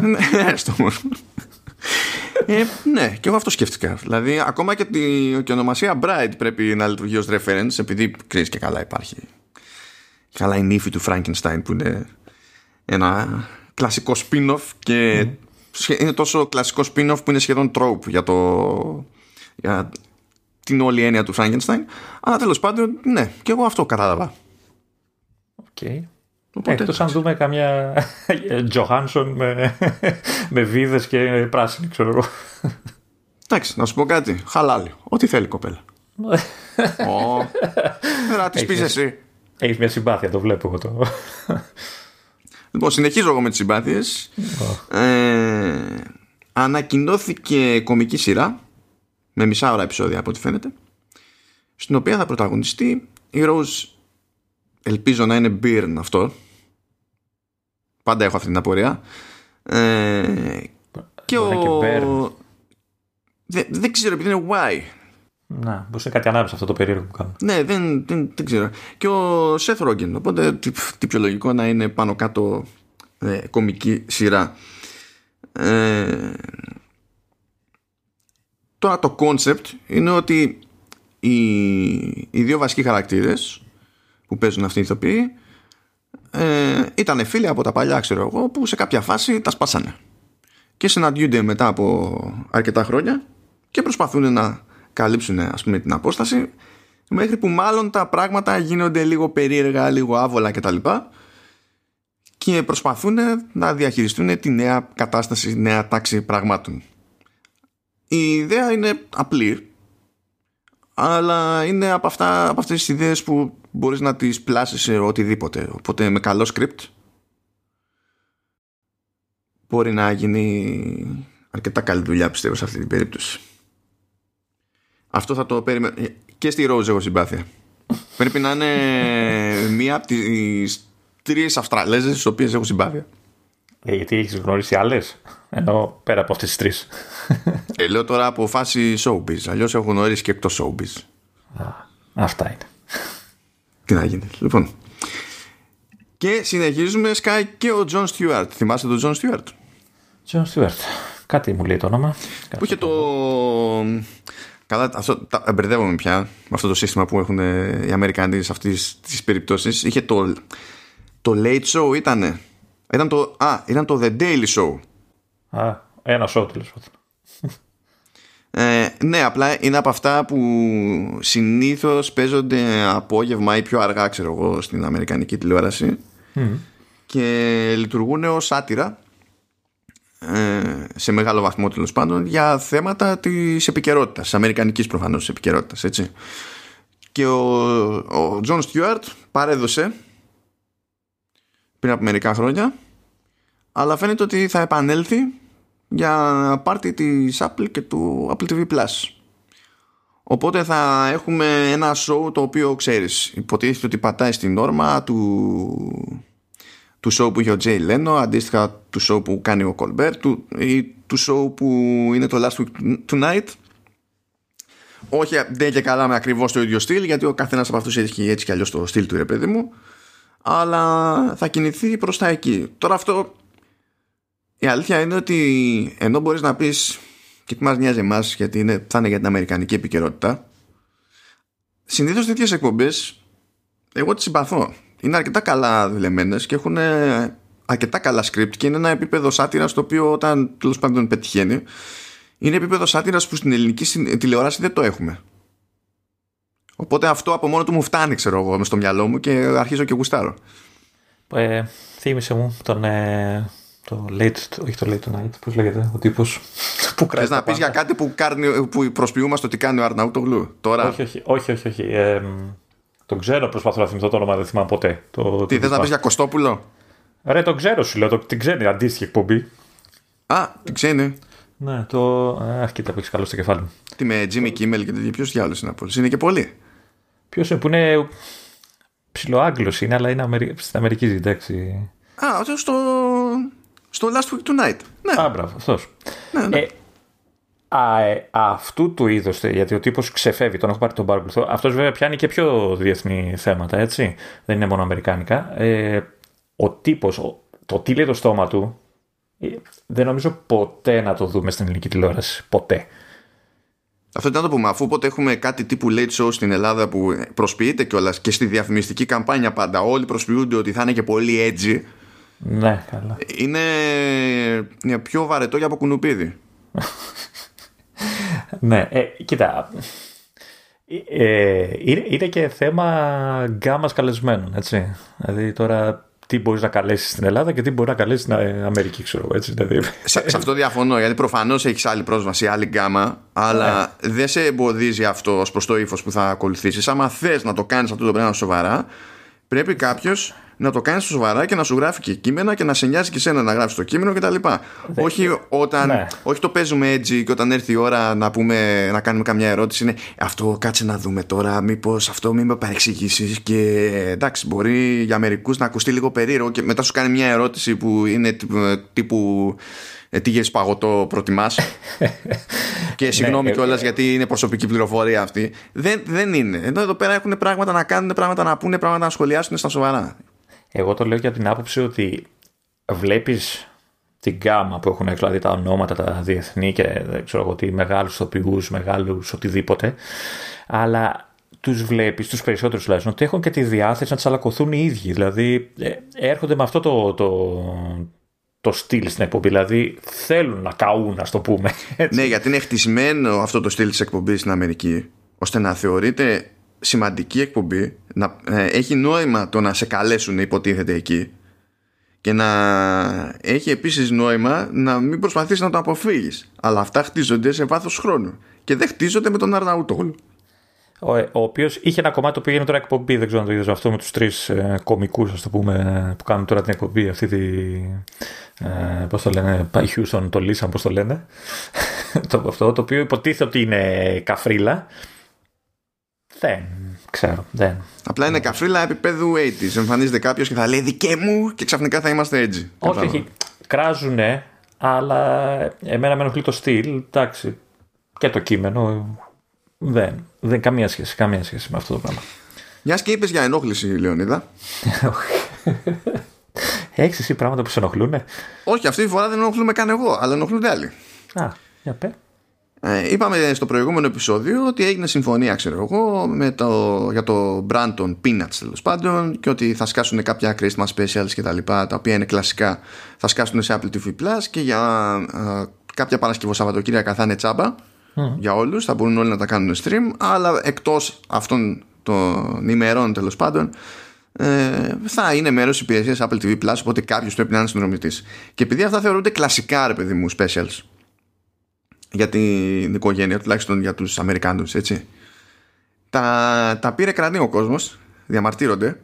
ναι, στο όμορφο. Ε, ναι, και εγώ αυτό σκέφτηκα. Δηλαδή, ακόμα και, τη, και η ονομασία Bride πρέπει να λειτουργεί ως reference, επειδή ξέρεις και καλά υπάρχει. Καλά η νύφη του Frankenstein που είναι ένα κλασικό spin-off και είναι τόσο κλασικό spin-off που είναι σχεδόν trope για το, για την όλη έννοια του Frankenstein. Αλλά τέλος πάντων, ναι, και εγώ αυτό κατάλαβα. OK. Okay. Οπότε, Εκτός αν δούμε καμιά Johansson με, με βίδες και πράσινη, ξέρω εγώ. Εντάξει, να σου πω κάτι. Χαλάλι. Ό,τι θέλει η κοπέλα. Ό,τι πεις εσύ. Έχεις μια συμπάθεια, το βλέπω εγώ το. Λοιπόν, συνεχίζω εγώ με τις συμπάθειες. Ε, ανακοινώθηκε κωμική σειρά με μισάωρα επεισόδια από ό,τι φαίνεται στην οποία θα πρωταγωνιστεί η Rose ελπίζω να είναι Byrne αυτό πάντα έχω αυτή την απορία ε, και ο δεν, δεν ξέρω επειδή είναι Y να, μπορεί να κάτι ανάμεσα αυτό το περίεργο που κάνω. Ναι, δεν, δεν, δεν ξέρω. Και ο Seth Rogen. Οπότε τι, τι πιο λογικό να είναι πάνω κάτω ε, κομική σειρά. Ε, Τώρα το concept είναι ότι οι, οι δύο βασικοί χαρακτήρες που παίζουν αυτοί οι ηθοποιοί ε, ήταν φίλοι από τα παλιά ξέρω εγώ που σε κάποια φάση τα σπάσανε. Και συναντιούνται μετά από αρκετά χρόνια και προσπαθούν να καλύψουν ας πούμε την απόσταση μέχρι που μάλλον τα πράγματα γίνονται λίγο περίεργα, λίγο άβολα κτλ. Και προσπαθούν να διαχειριστούν τη νέα κατάσταση, νέα τάξη πραγμάτων η ιδέα είναι απλή αλλά είναι από, αυτά, από αυτές τις ιδέες που μπορείς να τις πλάσεις σε οτιδήποτε. Οπότε με καλό script μπορεί να γίνει αρκετά καλή δουλειά πιστεύω σε αυτή την περίπτωση. Αυτό θα το περίμενα και στη Rose έχω συμπάθεια. Πρέπει να είναι μία από τις τρεις Αυστραλέζες στις οποίες έχω συμπάθεια. Ε, γιατί έχεις γνωρίσει άλλες ενώ πέρα από αυτές τις τρεις ε, λέω τώρα από φάση showbiz. Αλλιώς έχω γνωρίσει και εκτός showbiz. Α, αυτά είναι. Τι να γίνει. Λοιπόν. Και συνεχίζουμε. Sky και ο John Stewart. Θυμάστε τον John Stewart; John Stewart. Κάτι μου λέει το όνομα. Που είχε το. Καλά, αυτό, τα, μπερδεύομαι πια με αυτό το σύστημα που έχουν οι Αμερικανοί σε αυτές τις περιπτώσεις. Είχε το. Το Late Show ήτανε. Ήταν το, α, ήταν το The Daily Show. Α, ένα show τέλος πάντων. Ε, ναι, απλά είναι από αυτά που συνήθως παίζονται απόγευμα ή πιο αργά, ξέρω εγώ, στην Αμερικανική τηλεόραση και λειτουργούν ως σάτυρα ε, σε μεγάλο βαθμό τέλος πάντων για θέματα της επικαιρότητας, της αμερικανικής προφανώς επικαιρότητας, έτσι. Και ο Τζον Στιούαρτ παρέδωσε πριν από μερικά χρόνια αλλά φαίνεται ότι θα επανέλθει για πάρτι της Apple και του Apple TV Plus. Οπότε θα έχουμε ένα show το οποίο ξέρεις υποτίθεται ότι πατάει στη νόρμα του, του show που είχε ο Jay Leno αντίστοιχα του show που κάνει ο Colbert του, ή του show που είναι το Last Week Tonight. Όχι δεν και καλά με ακριβώς το ίδιο στυλ γιατί ο καθένας από αυτούς έχει έτσι κι αλλιώς το στυλ του ρε παιδί μου. Αλλά θα κινηθεί προς τα εκεί. Τώρα αυτό η αλήθεια είναι ότι ενώ μπορείς να πεις και τι μας νοιάζει εμάς γιατί είναι, θα είναι για την αμερικανική επικαιρότητα συνήθως τέτοιες εκπομπές εγώ τις συμπαθώ. Είναι αρκετά καλά δουλεμένες και έχουν αρκετά καλά script και είναι ένα επίπεδο σάτυρας το οποίο όταν τέλος πάντων πετυχαίνει είναι επίπεδο σάτυρας που στην ελληνική τηλεόραση δεν το έχουμε. Οπότε αυτό από μόνο του μου φτάνει ξέρω εγώ στο μυαλό μου και αρχίζω και γουστάρω. Ε, θύμισε μου τον ε, το late, όχι το late night, πώς λέγεται, ο τύπος που Θες να πεις για κάτι που, κάνει, που προσποιούμαστε ότι κάνει ο Αρναούτογλου τώρα; Όχι, όχι, όχι. όχι, όχι. Ε, τον ξέρω, προσπαθώ να θυμηθώ το όνομα, δεν θυμάμαι ποτέ. Το, Τι θες να πεις για Κωστόπουλο; Ρε, τον ξέρω σου λέω, το, την ξέρει αντίστοιχη εκπομπή. Α, την ξέρει. Ναι, το. Αχ, κοίτα που έχει καλό στο κεφάλι μου. Τι με Jimmy Kimmel και τέτοια. Ποιος διάλογος είναι από Είναι και πολύ. Ποιος είναι που είναι. Ψιλοάγγλος είναι, αλλά είναι Αμερι... στην Αμερική, εντάξει. Α, στο, στο Last Week Tonight. Ναι. Α, μπράβο, αυτός. Ναι, ναι. Ε, α, ε, αυτού του είδου, γιατί ο τύπος ξεφεύγει, τον έχω πάρει τον παρακολουθώ. Αυτός βέβαια πιάνει και πιο διεθνή θέματα, έτσι. Δεν είναι μόνο αμερικάνικα. Ε, ο τύπος, το τι λέει το στόμα του, ε, δεν νομίζω ποτέ να το δούμε στην ελληνική τηλεόραση. Ποτέ. Αυτό ήταν το πούμε. Αφού ποτέ έχουμε κάτι τύπου late show στην Ελλάδα που προσποιείται κιόλας και στη διαφημιστική καμπάνια πάντα όλοι προσποιούνται ότι θα είναι και πολύ edgy. Ναι, καλά. Είναι πιο βαρετό για από κουνουπίδι. ναι, ε, κοίτα. Ε, είναι, είναι και θέμα γκάμας καλεσμένων, έτσι. Δηλαδή τώρα τι μπορείς να καλέσεις στην Ελλάδα και τι μπορεί να καλέσεις στην Αμερική, ξέρω έτσι. Δηλαδή. Σε, σε αυτό διαφωνώ, γιατί προφανώς έχεις άλλη πρόσβαση, άλλη γκάμα, αλλά ναι. δεν σε εμποδίζει αυτό ως προς το ύφος που θα ακολουθήσεις. Άμα θες να το κάνεις αυτό το πράγμα σοβαρά, πρέπει κάποιος να το κάνεις σοβαρά και να σου γράφει και κείμενα και να σε νοιάζει και σένα να γράφει το κείμενο κτλ. Όχι, όταν, ναι. όχι το παίζουμε έτσι και όταν έρθει η ώρα να, πούμε, να κάνουμε καμιά ερώτηση είναι αυτό κάτσε να δούμε τώρα μήπως αυτό μην με παρεξηγήσεις και εντάξει μπορεί για μερικούς να ακουστεί λίγο περίεργο και μετά σου κάνει μια ερώτηση που είναι τύπου ε, τι γεύση παγωτό προτιμάς; και συγγνώμη ναι, κιόλας γιατί είναι προσωπική πληροφορία αυτή. Δεν, δεν είναι. Ενώ εδώ πέρα έχουν πράγματα να κάνουν, πράγματα να πούνε, πράγματα να σχολιάσουν στα σοβαρά. Εγώ το λέω για την άποψη ότι βλέπεις την γκάμα που έχουν δηλαδή τα ονόματα, τα διεθνή και δεν ξέρω εγώ τι, μεγάλους τοπικούς, μεγάλους οτιδήποτε, αλλά τους βλέπεις, τους περισσότερους τουλάχιστον, ότι έχουν και τη διάθεση να τσαλακωθούν οι ίδιοι. Δηλαδή ε, έρχονται με αυτό το, το, το στυλ στην εκπομπή. Δηλαδή θέλουν να καούν, ας το πούμε. Έτσι. Ναι, γιατί είναι χτισμένο αυτό το στυλ της εκπομπής στην Αμερική, ώστε να θεωρείται σημαντική εκπομπή να ε, έχει νόημα το να σε καλέσουν υποτίθεται εκεί και να έχει επίσης νόημα να μην προσπαθείς να το αποφύγεις αλλά αυτά χτίζονται σε βάθος χρόνου και δεν χτίζονται με τον Αρναούτογλου ο, ο οποίος είχε ένα κομμάτι που πήγαινε τώρα εκπομπή, δεν ξέρω αν το είδες αυτό, με τους τρεις ε, κομικούς, ας το πούμε, που κάνουν τώρα την εκπομπή αυτή τη. Ε, πώς το λένε, Πάει Houston, το Λίσαν, πώς το λένε. το, αυτό, το οποίο υποτίθεται ότι είναι καφρίλα. Δεν ξέρω. Δεν. Απλά είναι καφρίλα επίπεδου 80s. Εμφανίζεται κάποιος και θα λέει δικέ μου και ξαφνικά θα είμαστε έτσι. Όχι, όχι. Κράζουνε, αλλά εμένα με ενοχλεί το στυλ. Εντάξει. Και το κείμενο. Δεν. Δεν καμία σχέση. Καμία σχέση με αυτό το πράγμα. Μιας και είπες για ενόχληση, Λεωνίδα. Έχεις εσύ πράγματα που σε ενοχλούν. Όχι, αυτή τη φορά δεν ενοχλούμε καν εγώ, αλλά ενοχλούνται άλλοι. Α, για πέ. Ε, είπαμε στο προηγούμενο επεισόδιο ότι έγινε συμφωνία, ξέρω εγώ, με το, για το brand των Peanuts τέλος πάντων και ότι θα σκάσουν κάποια Christmas specials και τα λοιπά, τα οποία είναι κλασικά, θα σκάσουν σε Apple TV Plus και για ε, κάποια Παρασκευό Σαββατοκύριακα θα είναι τσάμπα για όλους, θα μπορούν όλοι να τα κάνουν stream, αλλά εκτός αυτών των ημερών τέλος πάντων ε, θα είναι μέρος τη υπηρεσίας Apple TV Plus, οπότε κάποιος πρέπει να είναι συνδρομητής. Και επειδή αυτά θεωρούνται κλασικά, ρε παιδί μου, specials, για την οικογένεια, τουλάχιστον για τους Αμερικάνους, έτσι. Τα, τα πήρε κρανίο ο κόσμος, διαμαρτύρονται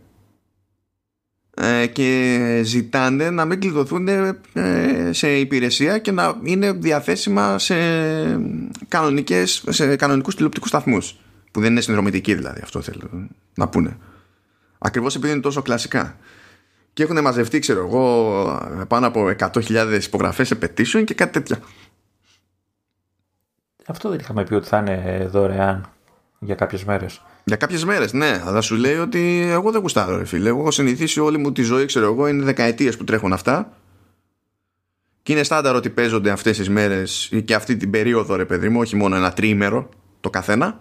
ε, και ζητάνε να μην κλειδωθούν ε, σε υπηρεσία και να είναι διαθέσιμα σε, κανονικές, σε κανονικούς τηλεοπτικούς σταθμούς που δεν είναι συνδρομητικοί δηλαδή αυτό θέλω να πούνε. Ακριβώς επειδή είναι τόσο κλασικά. Και έχουν μαζευτεί ξέρω εγώ πάνω από 100.000 υπογραφές σε petition και κάτι τέτοια αυτό δεν είχαμε πει ότι θα είναι δωρεάν για κάποιες μέρες. Για κάποιες μέρες, ναι. Αλλά σου λέει ότι εγώ δεν γουστάρω, ρε φίλε. Εγώ έχω συνηθίσει όλη μου τη ζωή, ξέρω εγώ, είναι δεκαετίες που τρέχουν αυτά. Και είναι στάνταρο ότι παίζονται αυτές τις μέρες και αυτή την περίοδο, ρε παιδί μου, όχι μόνο ένα τρίμερο το καθένα.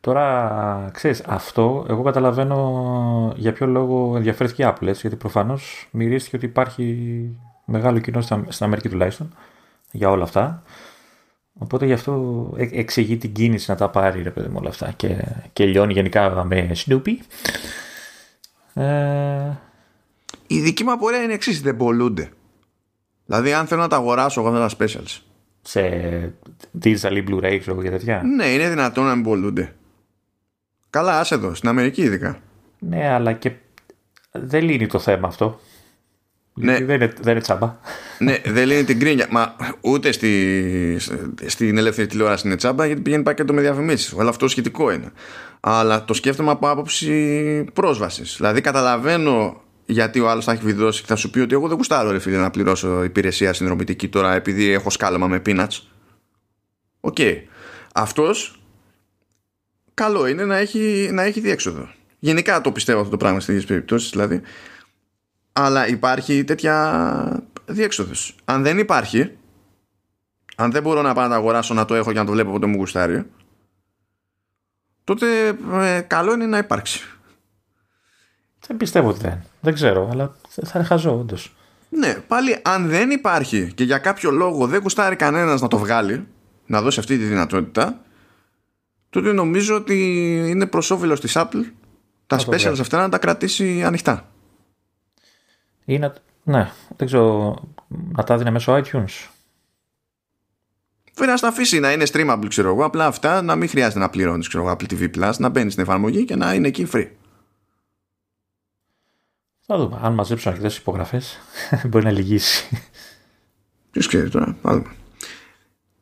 Τώρα, ξέρεις, αυτό εγώ καταλαβαίνω για ποιο λόγο ενδιαφέρθηκε η Apple, γιατί προφανώς μυρίστηκε ότι υπάρχει μεγάλο κοινό στην Αμερική τουλάχιστον για όλα αυτά. Οπότε γι' αυτό εξηγεί την κίνηση να τα πάρει ρε παιδί μου όλα αυτά και, και λιώνει γενικά με Snoopy. Ε... Η δική μου απορία είναι εξής, δεν πολλούνται. Δηλαδή αν θέλω να τα αγοράσω εγώ αυτά τα specials σε digital ή Blu-ray ξέρω και τέτοια. Ναι, είναι δυνατόν να μην πολλούνται. Καλά, άσε εδώ, στην Αμερική ειδικά. Ναι, αλλά και δεν λύνει το θέμα αυτό. Ναι. Δεν, είναι, δεν είναι τσάμπα. ναι, δεν λύνει την κρίνια. Μα ούτε στη, στην ελεύθερη τηλεόραση είναι τσάμπα γιατί πηγαίνει πακέτο με διαφημίσεις. Αλλά αυτό σχετικό είναι. Αλλά το σκέφτομαι από άποψη πρόσβασης. Δηλαδή καταλαβαίνω γιατί ο άλλος θα έχει βιδώσει και θα σου πει ότι εγώ δεν γουστάρω ρε φίλε να πληρώσω υπηρεσία συνδρομητική τώρα επειδή έχω σκάλωμα με peanuts. OK. Okay. Αυτός καλό είναι να έχει, να έχει διέξοδο. Γενικά το πιστεύω αυτό το πράγμα στις περιπτώσεις δηλαδή. Αλλά υπάρχει τέτοια διέξοδος. Αν δεν υπάρχει, αν δεν μπορώ να πάω να το αγοράσω να το έχω και να το βλέπω από όπου μου γουστάρει, τότε ε, καλό είναι να υπάρξει. Δεν πιστεύω ότι δεν. Δεν ξέρω, αλλά θα είναι χαζό, όντως. Ναι, πάλι αν δεν υπάρχει και για κάποιο λόγο δεν γουστάρει κανένας να το βγάλει, να δώσει αυτή τη δυνατότητα, τότε νομίζω ότι είναι προς όφελος της Apple τα specials αυτά να τα κρατήσει ανοιχτά. Ή να, ναι, δεν ξέρω, να τα δίνει μέσω iTunes. Βέβαια να στα αφήσει να είναι streamable, ξέρω εγώ. Απλά αυτά να μην χρειάζεται να πληρώνεις, ξέρω εγώ, Apple TV Plus, να μπαίνεις στην εφαρμογή και να είναι εκεί free. Θα δούμε. Αν μαζέψουν αρκετές υπογραφές, μπορεί να λυγίσει. Ποιος ξέρει τώρα, θα δούμε.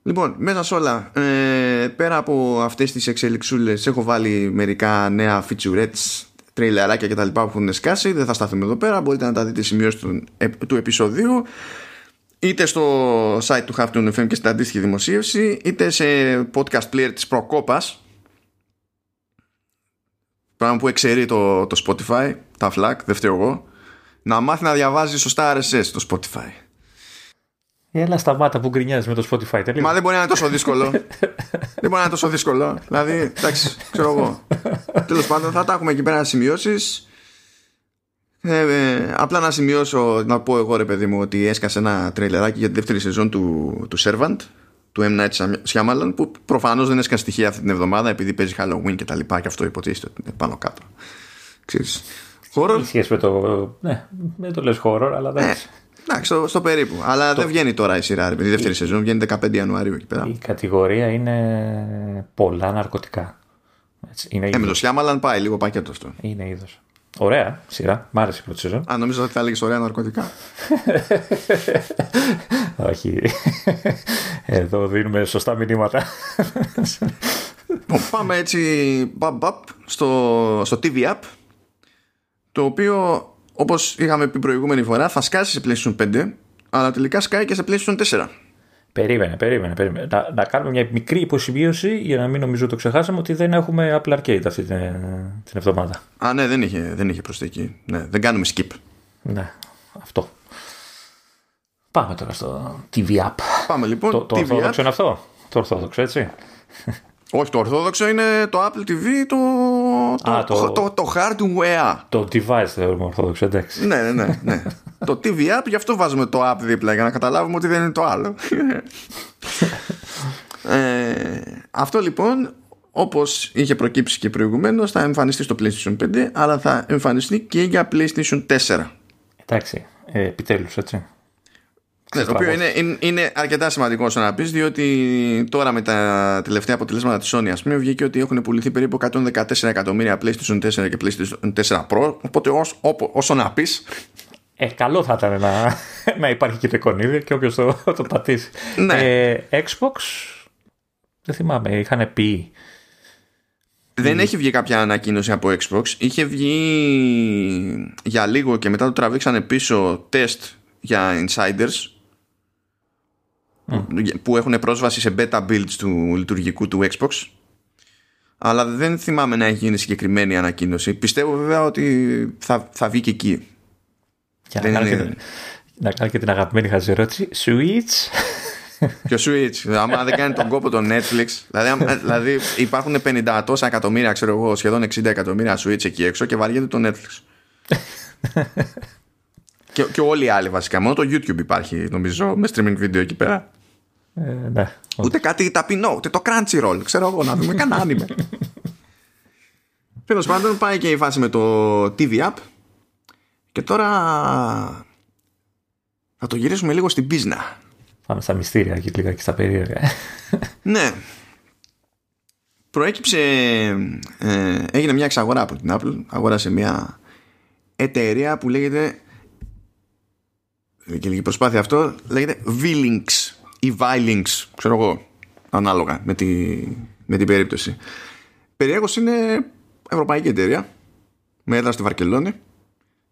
Λοιπόν, μέσα σε όλα, ε, πέρα από αυτές τις εξελιξούλες έχω βάλει μερικά νέα featurettes, τρέιλεράκια και τα λοιπά που έχουν σκάσει. Δεν θα σταθούμε εδώ πέρα, μπορείτε να τα δείτε σημειώσεις του, του επεισοδίου είτε στο site του Halftone FM και στην αντίστοιχη δημοσίευση, είτε σε podcast player της Προκόπας πράγμα που εξαιρεί το, το Spotify, τα flag, δεν φταίω εγώ, να μάθει να διαβάζει σωστά RSS το Spotify. Έλα σταμάτα που γκρινιάζει με το Spotify. Τελείως. Μα δεν μπορεί να είναι τόσο δύσκολο. δεν μπορεί να είναι τόσο δύσκολο. Δηλαδή, εντάξει, ξέρω εγώ. Τέλος πάντων, θα τα έχουμε εκεί πέρα σημειώσεις. Ε, ε, απλά να σημειώσω, να πω εγώ ρε παιδί μου, ότι έσκασε ένα τρέιλεράκι για τη δεύτερη σεζόν του, του Servant, του M. Night Shyamalan, που προφανώς δεν έσκασε στοιχεία αυτή την εβδομάδα επειδή παίζει Halloween και τα λοιπά και αυτό υποτίθεται ότι είναι πάνω κάτω. Ξέρεις. Horror. Σχέση με το. Ναι, δεν το λες horror, αλλά δεν. Ε, Εντάξει, στο, στο περίπου. Αλλά το... δεν βγαίνει τώρα η σειρά. Η δεύτερη η... σεζόν βγαίνει 15 Ιανουαρίου εκεί πέρα. Η κατηγορία είναι πολλά ναρκωτικά. Έτσι, είναι ε, με το Σιάμαλαν πάει λίγο πακέτο αυτό. Είναι είδος. Ωραία σειρά. Μ' άρεσε η πρώτη σεζόν. Α, νομίζω ότι θα έλεγες ωραία ναρκωτικά. Όχι. Εδώ δίνουμε σωστά μηνύματα. Λοιπόν, πάμε έτσι μπαμπ, στο, στο TV App το οποίο όπως είχαμε πει προηγούμενη φορά θα σκάσει σε PlayStation 5 αλλά τελικά σκάει και σε PlayStation 4. Περίμενε, περίμενε. περίμενε. Να, να κάνουμε μια μικρή υποσημείωση για να μην νομίζω το ξεχάσαμε ότι δεν έχουμε Apple Arcade αυτή την, την εβδομάδα. Α, ναι, δεν είχε, δεν είχε προσθήκη. Ναι, δεν κάνουμε skip. Ναι, αυτό. Πάμε τώρα στο TV App. Πάμε λοιπόν. Το, το TV ορθόδοξο App. είναι αυτό; Το ορθόδοξο, έτσι; Όχι, το ορθόδοξο είναι το Apple TV, το, το, το, το, το, hardware. Το device θεωρούμε ορθόδοξο, εντάξει. ναι, ναι, ναι. ναι. το TV App, γι' αυτό βάζουμε το app δίπλα, για να καταλάβουμε ότι δεν είναι το άλλο. ε, αυτό λοιπόν, όπως είχε προκύψει και προηγουμένως, θα εμφανιστεί στο PlayStation 5, αλλά θα εμφανιστεί και για PlayStation 4. Εντάξει, ε, επιτέλους, έτσι. Ναι, το οποίο είναι, είναι, αρκετά σημαντικό όσο να πεις, διότι τώρα με τα τελευταία αποτελέσματα της Sony, ας πούμε, βγήκε ότι έχουν πουληθεί περίπου 114 εκατομμύρια PlayStation 4 και PlayStation 4 Pro. Οπότε όσο να πεις. Ε, καλό θα ήταν να, να υπάρχει και το εικονίδιο και όποιος το, το πατήσει. Ναι. Ε, Xbox, δεν θυμάμαι, είχαν πει. Δεν έχει βγει κάποια ανακοίνωση από Xbox. Είχε βγει για λίγο και μετά το τραβήξανε πίσω τεστ για insiders που έχουν πρόσβαση σε beta builds του λειτουργικού του Xbox αλλά δεν θυμάμαι να έχει γίνει συγκεκριμένη ανακοίνωση πιστεύω βέβαια ότι θα, θα βγει και εκεί και να, είναι... και, να κάνω και την αγαπημένη χαζερώτηση Switch Ποιο Switch, άμα δεν κάνει τον κόπο το Netflix. Δηλαδή, δηλαδή υπάρχουν 50 τόσα εκατομμύρια, ξέρω εγώ, σχεδόν 60 εκατομμύρια Switch εκεί έξω και βαριέται το Netflix. και, και όλοι οι άλλοι βασικά. Μόνο το YouTube υπάρχει, νομίζω, με streaming video εκεί πέρα. Ε, ναι, ούτε κάτι ταπεινό, ούτε το Crunchyroll. Ξέρω εγώ να δούμε κανένα άνιμε. Τέλος πάντων, πάει και η φάση με το TV App. Και τώρα θα το γυρίσουμε λίγο στην πίσνα. Πάμε στα μυστήρια και λίγα και στα περίεργα. ναι. Προέκυψε, ε, έγινε μια εξαγορά από την Apple. Αγόρασε μια εταιρεία που λέγεται και λίγη προσπάθεια αυτό λέγεται V-Links ή V-Links, ξέρω εγώ, ανάλογα με, τη, με την περίπτωση. Περιέργως είναι ευρωπαϊκή εταιρεία με έδρα στη Βαρκελόνη.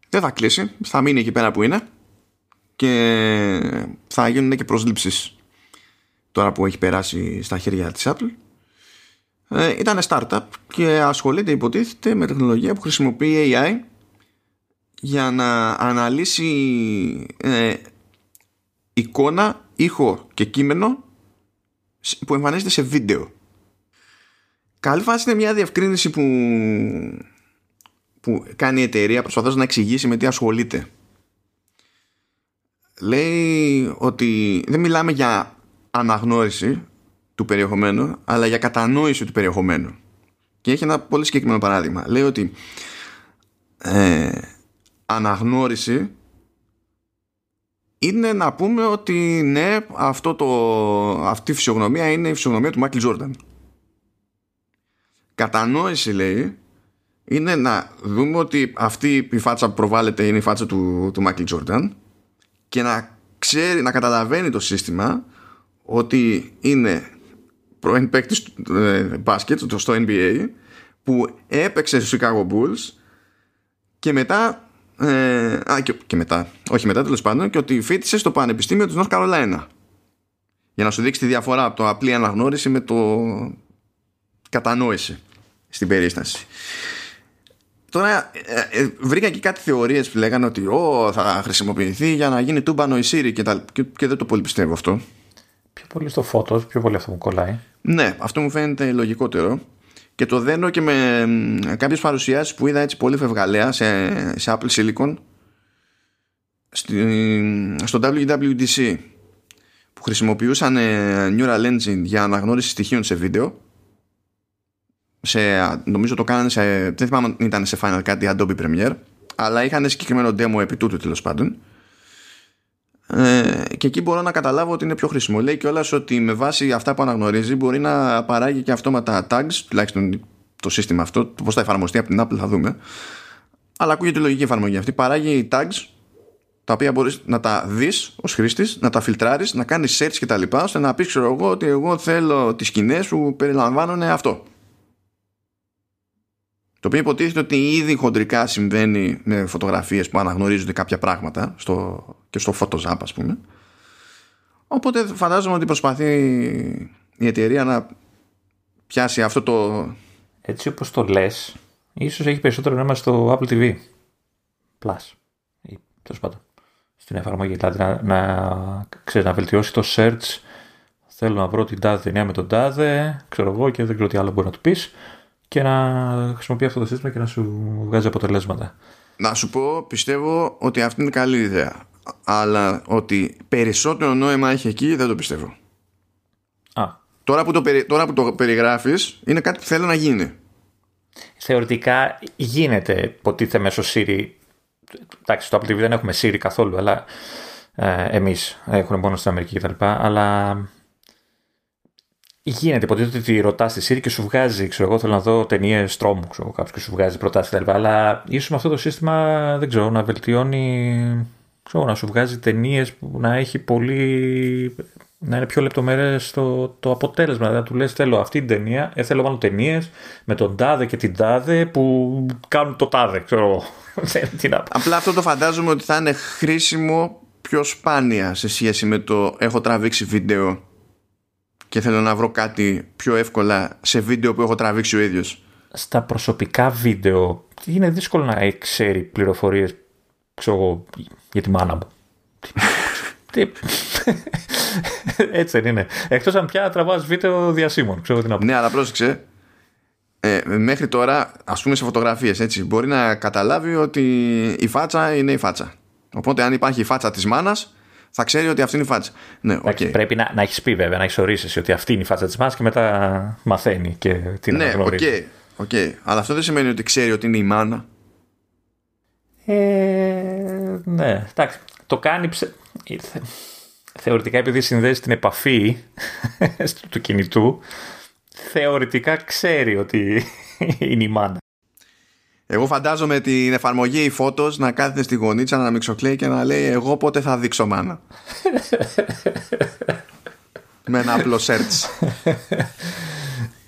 Δεν θα κλείσει, θα μείνει εκεί πέρα που είναι και θα γίνουν και προσλήψεις τώρα που έχει περάσει στα χέρια της Apple. Ε, ήταν startup και ασχολείται υποτίθεται με τεχνολογία που χρησιμοποιεί AI για να αναλύσει ε, εικόνα, ήχο και κείμενο που εμφανίζεται σε βίντεο. Καλή φάση είναι μια διευκρίνηση που, που κάνει η εταιρεία προσπαθώντας να εξηγήσει με τι ασχολείται. Λέει ότι δεν μιλάμε για αναγνώριση του περιεχομένου αλλά για κατανόηση του περιεχομένου. Και έχει ένα πολύ συγκεκριμένο παράδειγμα. Λέει ότι ε, αναγνώριση είναι να πούμε ότι ναι, αυτό το, αυτή η φυσιογνωμία είναι η φυσιογνωμία του Μάικλ Τζόρνταν. Κατανόηση λέει είναι να δούμε ότι αυτή η φάτσα που προβάλλεται είναι η φάτσα του, του Μάικλ Τζόρνταν και να ξέρει, να καταλαβαίνει το σύστημα ότι είναι πρώην παίκτης ε, μπάσκετ στο NBA που έπαιξε στους Chicago Bulls και μετά ε, α, και, και, μετά, όχι μετά τέλος πάντων, και ότι φίτησε στο Πανεπιστήμιο του North Carolina. Για να σου δείξει τη διαφορά από το απλή αναγνώριση με το κατανόηση στην περίσταση. Τώρα ε, ε, βρήκα και κάτι θεωρίες που λέγανε ότι ο, θα χρησιμοποιηθεί για να γίνει τούμπανο η Siri και, τα, και, και δεν το πολύ πιστεύω αυτό. Πιο πολύ στο Photos, πιο πολύ αυτό μου κολλάει. Ναι, αυτό μου φαίνεται λογικότερο και το δένω και με κάποιες παρουσιάσεις που είδα έτσι πολύ φευγαλέα σε, σε Apple Silicon στο WWDC που χρησιμοποιούσαν ε, Neural Engine για αναγνώριση στοιχείων σε βίντεο. Σε, νομίζω το κάνανε σε, δεν θυμάμαι αν ήταν σε Final Cut ή Adobe Premiere αλλά είχαν συγκεκριμένο demo επί τούτου τέλος πάντων ε, και εκεί μπορώ να καταλάβω ότι είναι πιο χρήσιμο. Λέει κιόλας ότι με βάση αυτά που αναγνωρίζει μπορεί να παράγει και αυτόματα tags, τουλάχιστον το σύστημα αυτό, πώς θα εφαρμοστεί από την Apple θα δούμε. Αλλά ακούγεται λογική εφαρμογή αυτή. Παράγει tags τα οποία μπορείς να τα δεις ως χρήστης, να τα φιλτράρεις, να κάνεις search κτλ. ώστε να πεις, ξέρω εγώ, ότι εγώ θέλω τις σκηνές που περιλαμβάνουν αυτό. Το οποίο υποτίθεται ότι ήδη χοντρικά συμβαίνει με φωτογραφίες που αναγνωρίζονται κάποια πράγματα στο, και στο Photoshop ας πούμε. Οπότε φαντάζομαι ότι προσπαθεί η εταιρεία να πιάσει αυτό το... Έτσι όπως το λες, ίσως έχει περισσότερο νόημα στο Apple TV Plus ή τέλος πάντων στην εφαρμογή. Δηλαδή να, να, ξέρεις, να βελτιώσει το search θέλω να βρω την τάδε ταινία με τον τάδε, ξέρω εγώ και δεν ξέρω τι άλλο μπορεί να του πεις και να χρησιμοποιεί αυτό το σύστημα και να σου βγάζει αποτελέσματα. Να σου πω, πιστεύω ότι αυτή είναι καλή ιδέα. Αλλά ότι περισσότερο νόημα έχει εκεί δεν το πιστεύω. Α. Τώρα που το, τώρα που το περιγράφεις είναι κάτι που θέλω να γίνει. Θεωρητικά γίνεται υποτίθεται μέσω Siri. Εντάξει, στο Apple TV δεν έχουμε Siri καθόλου, αλλά ε, εμείς έχουμε μόνο στην Αμερική κτλ. Αλλά Γίνεται υποτίθεται ότι ρωτάς στη Siri και σου βγάζει, ξέρω εγώ, θέλω να δω ταινίες τρόμου, ξέρω κάποιος και σου βγάζει προτάσεις κτλ. Αλλά ίσως με αυτό το σύστημα, δεν ξέρω, να βελτιώνει, ξέρω, να σου βγάζει ταινίες που να έχει πολύ. να είναι πιο λεπτομερές το, το αποτέλεσμα. Δηλαδή, του λες: Θέλω αυτή την ταινία, ε, θέλω μάλλον ταινίες με τον τάδε και την τάδε που κάνουν το τάδε, ξέρω Απλά αυτό το φαντάζομαι ότι θα είναι χρήσιμο πιο σπάνια σε σχέση με το έχω τραβήξει βίντεο και θέλω να βρω κάτι πιο εύκολα σε βίντεο που έχω τραβήξει ο ίδιος. Στα προσωπικά βίντεο είναι δύσκολο να ξέρει πληροφορίες ξέρω, για τη μάνα μου. Τι... Έτσι δεν είναι. Εκτός αν πια τραβάς βίντεο διασύμων. Ξέρω τι να πω. Ναι, αλλά πρόσεξε. Ε, μέχρι τώρα, ας πούμε σε φωτογραφίες, έτσι, μπορεί να καταλάβει ότι η φάτσα είναι η φάτσα. Οπότε αν υπάρχει η φάτσα της μάνας, θα ξέρει ότι αυτή είναι η φάτσα. Ναι, okay. Πρέπει να, να έχεις πει βέβαια, να έχεις ορίσει ότι αυτή είναι η φάτσα της μάνας και μετά μαθαίνει και την ναι, αναγνωρίζει. Ναι, OK. Okay, Αλλά αυτό δεν σημαίνει ότι ξέρει ότι είναι η μάνα. Ε, ναι, εντάξει. Το κάνει. Ψε... θεωρητικά επειδή συνδέεις την επαφή του κινητού, θεωρητικά ξέρει ότι είναι η μάνα. Εγώ φαντάζομαι την εφαρμογή η Photos να κάθεται στη γωνίτσα να μιξοκλέει και να λέει εγώ πότε θα δείξω μάνα. Με ένα απλό search.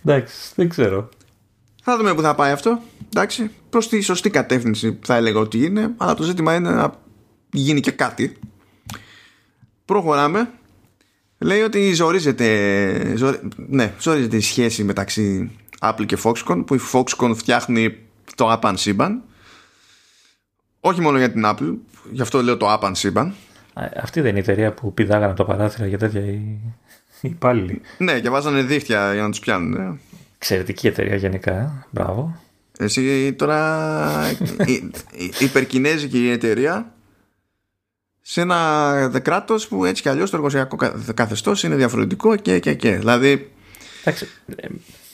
Εντάξει, δεν ξέρω. Θα δούμε που θα πάει αυτό. Εντάξει, προς τη σωστή κατεύθυνση θα έλεγα ότι είναι, αλλά το ζήτημα είναι να γίνει και κάτι. Προχωράμε. Λέει ότι ζορίζεται, ναι, ζορίζεται η σχέση μεταξύ Apple και Foxconn που η Foxconn φτιάχνει το App σύμπαν όχι μόνο για την Apple γι' αυτό λέω το App σύμπαν αυτή δεν είναι η εταιρεία που πηδάγανε το παράθυρα για τέτοια οι, υπάλληλοι ναι και βάζανε δίχτυα για να τους πιάνουν ναι. εξαιρετική εταιρεία γενικά μπράβο εσύ τώρα η, η, υπερκινέζικη εταιρεία σε ένα κράτος που έτσι κι αλλιώς το εργοσιακό καθεστώς είναι διαφορετικό και, και, και. Δηλαδή. Εντάξει, ε,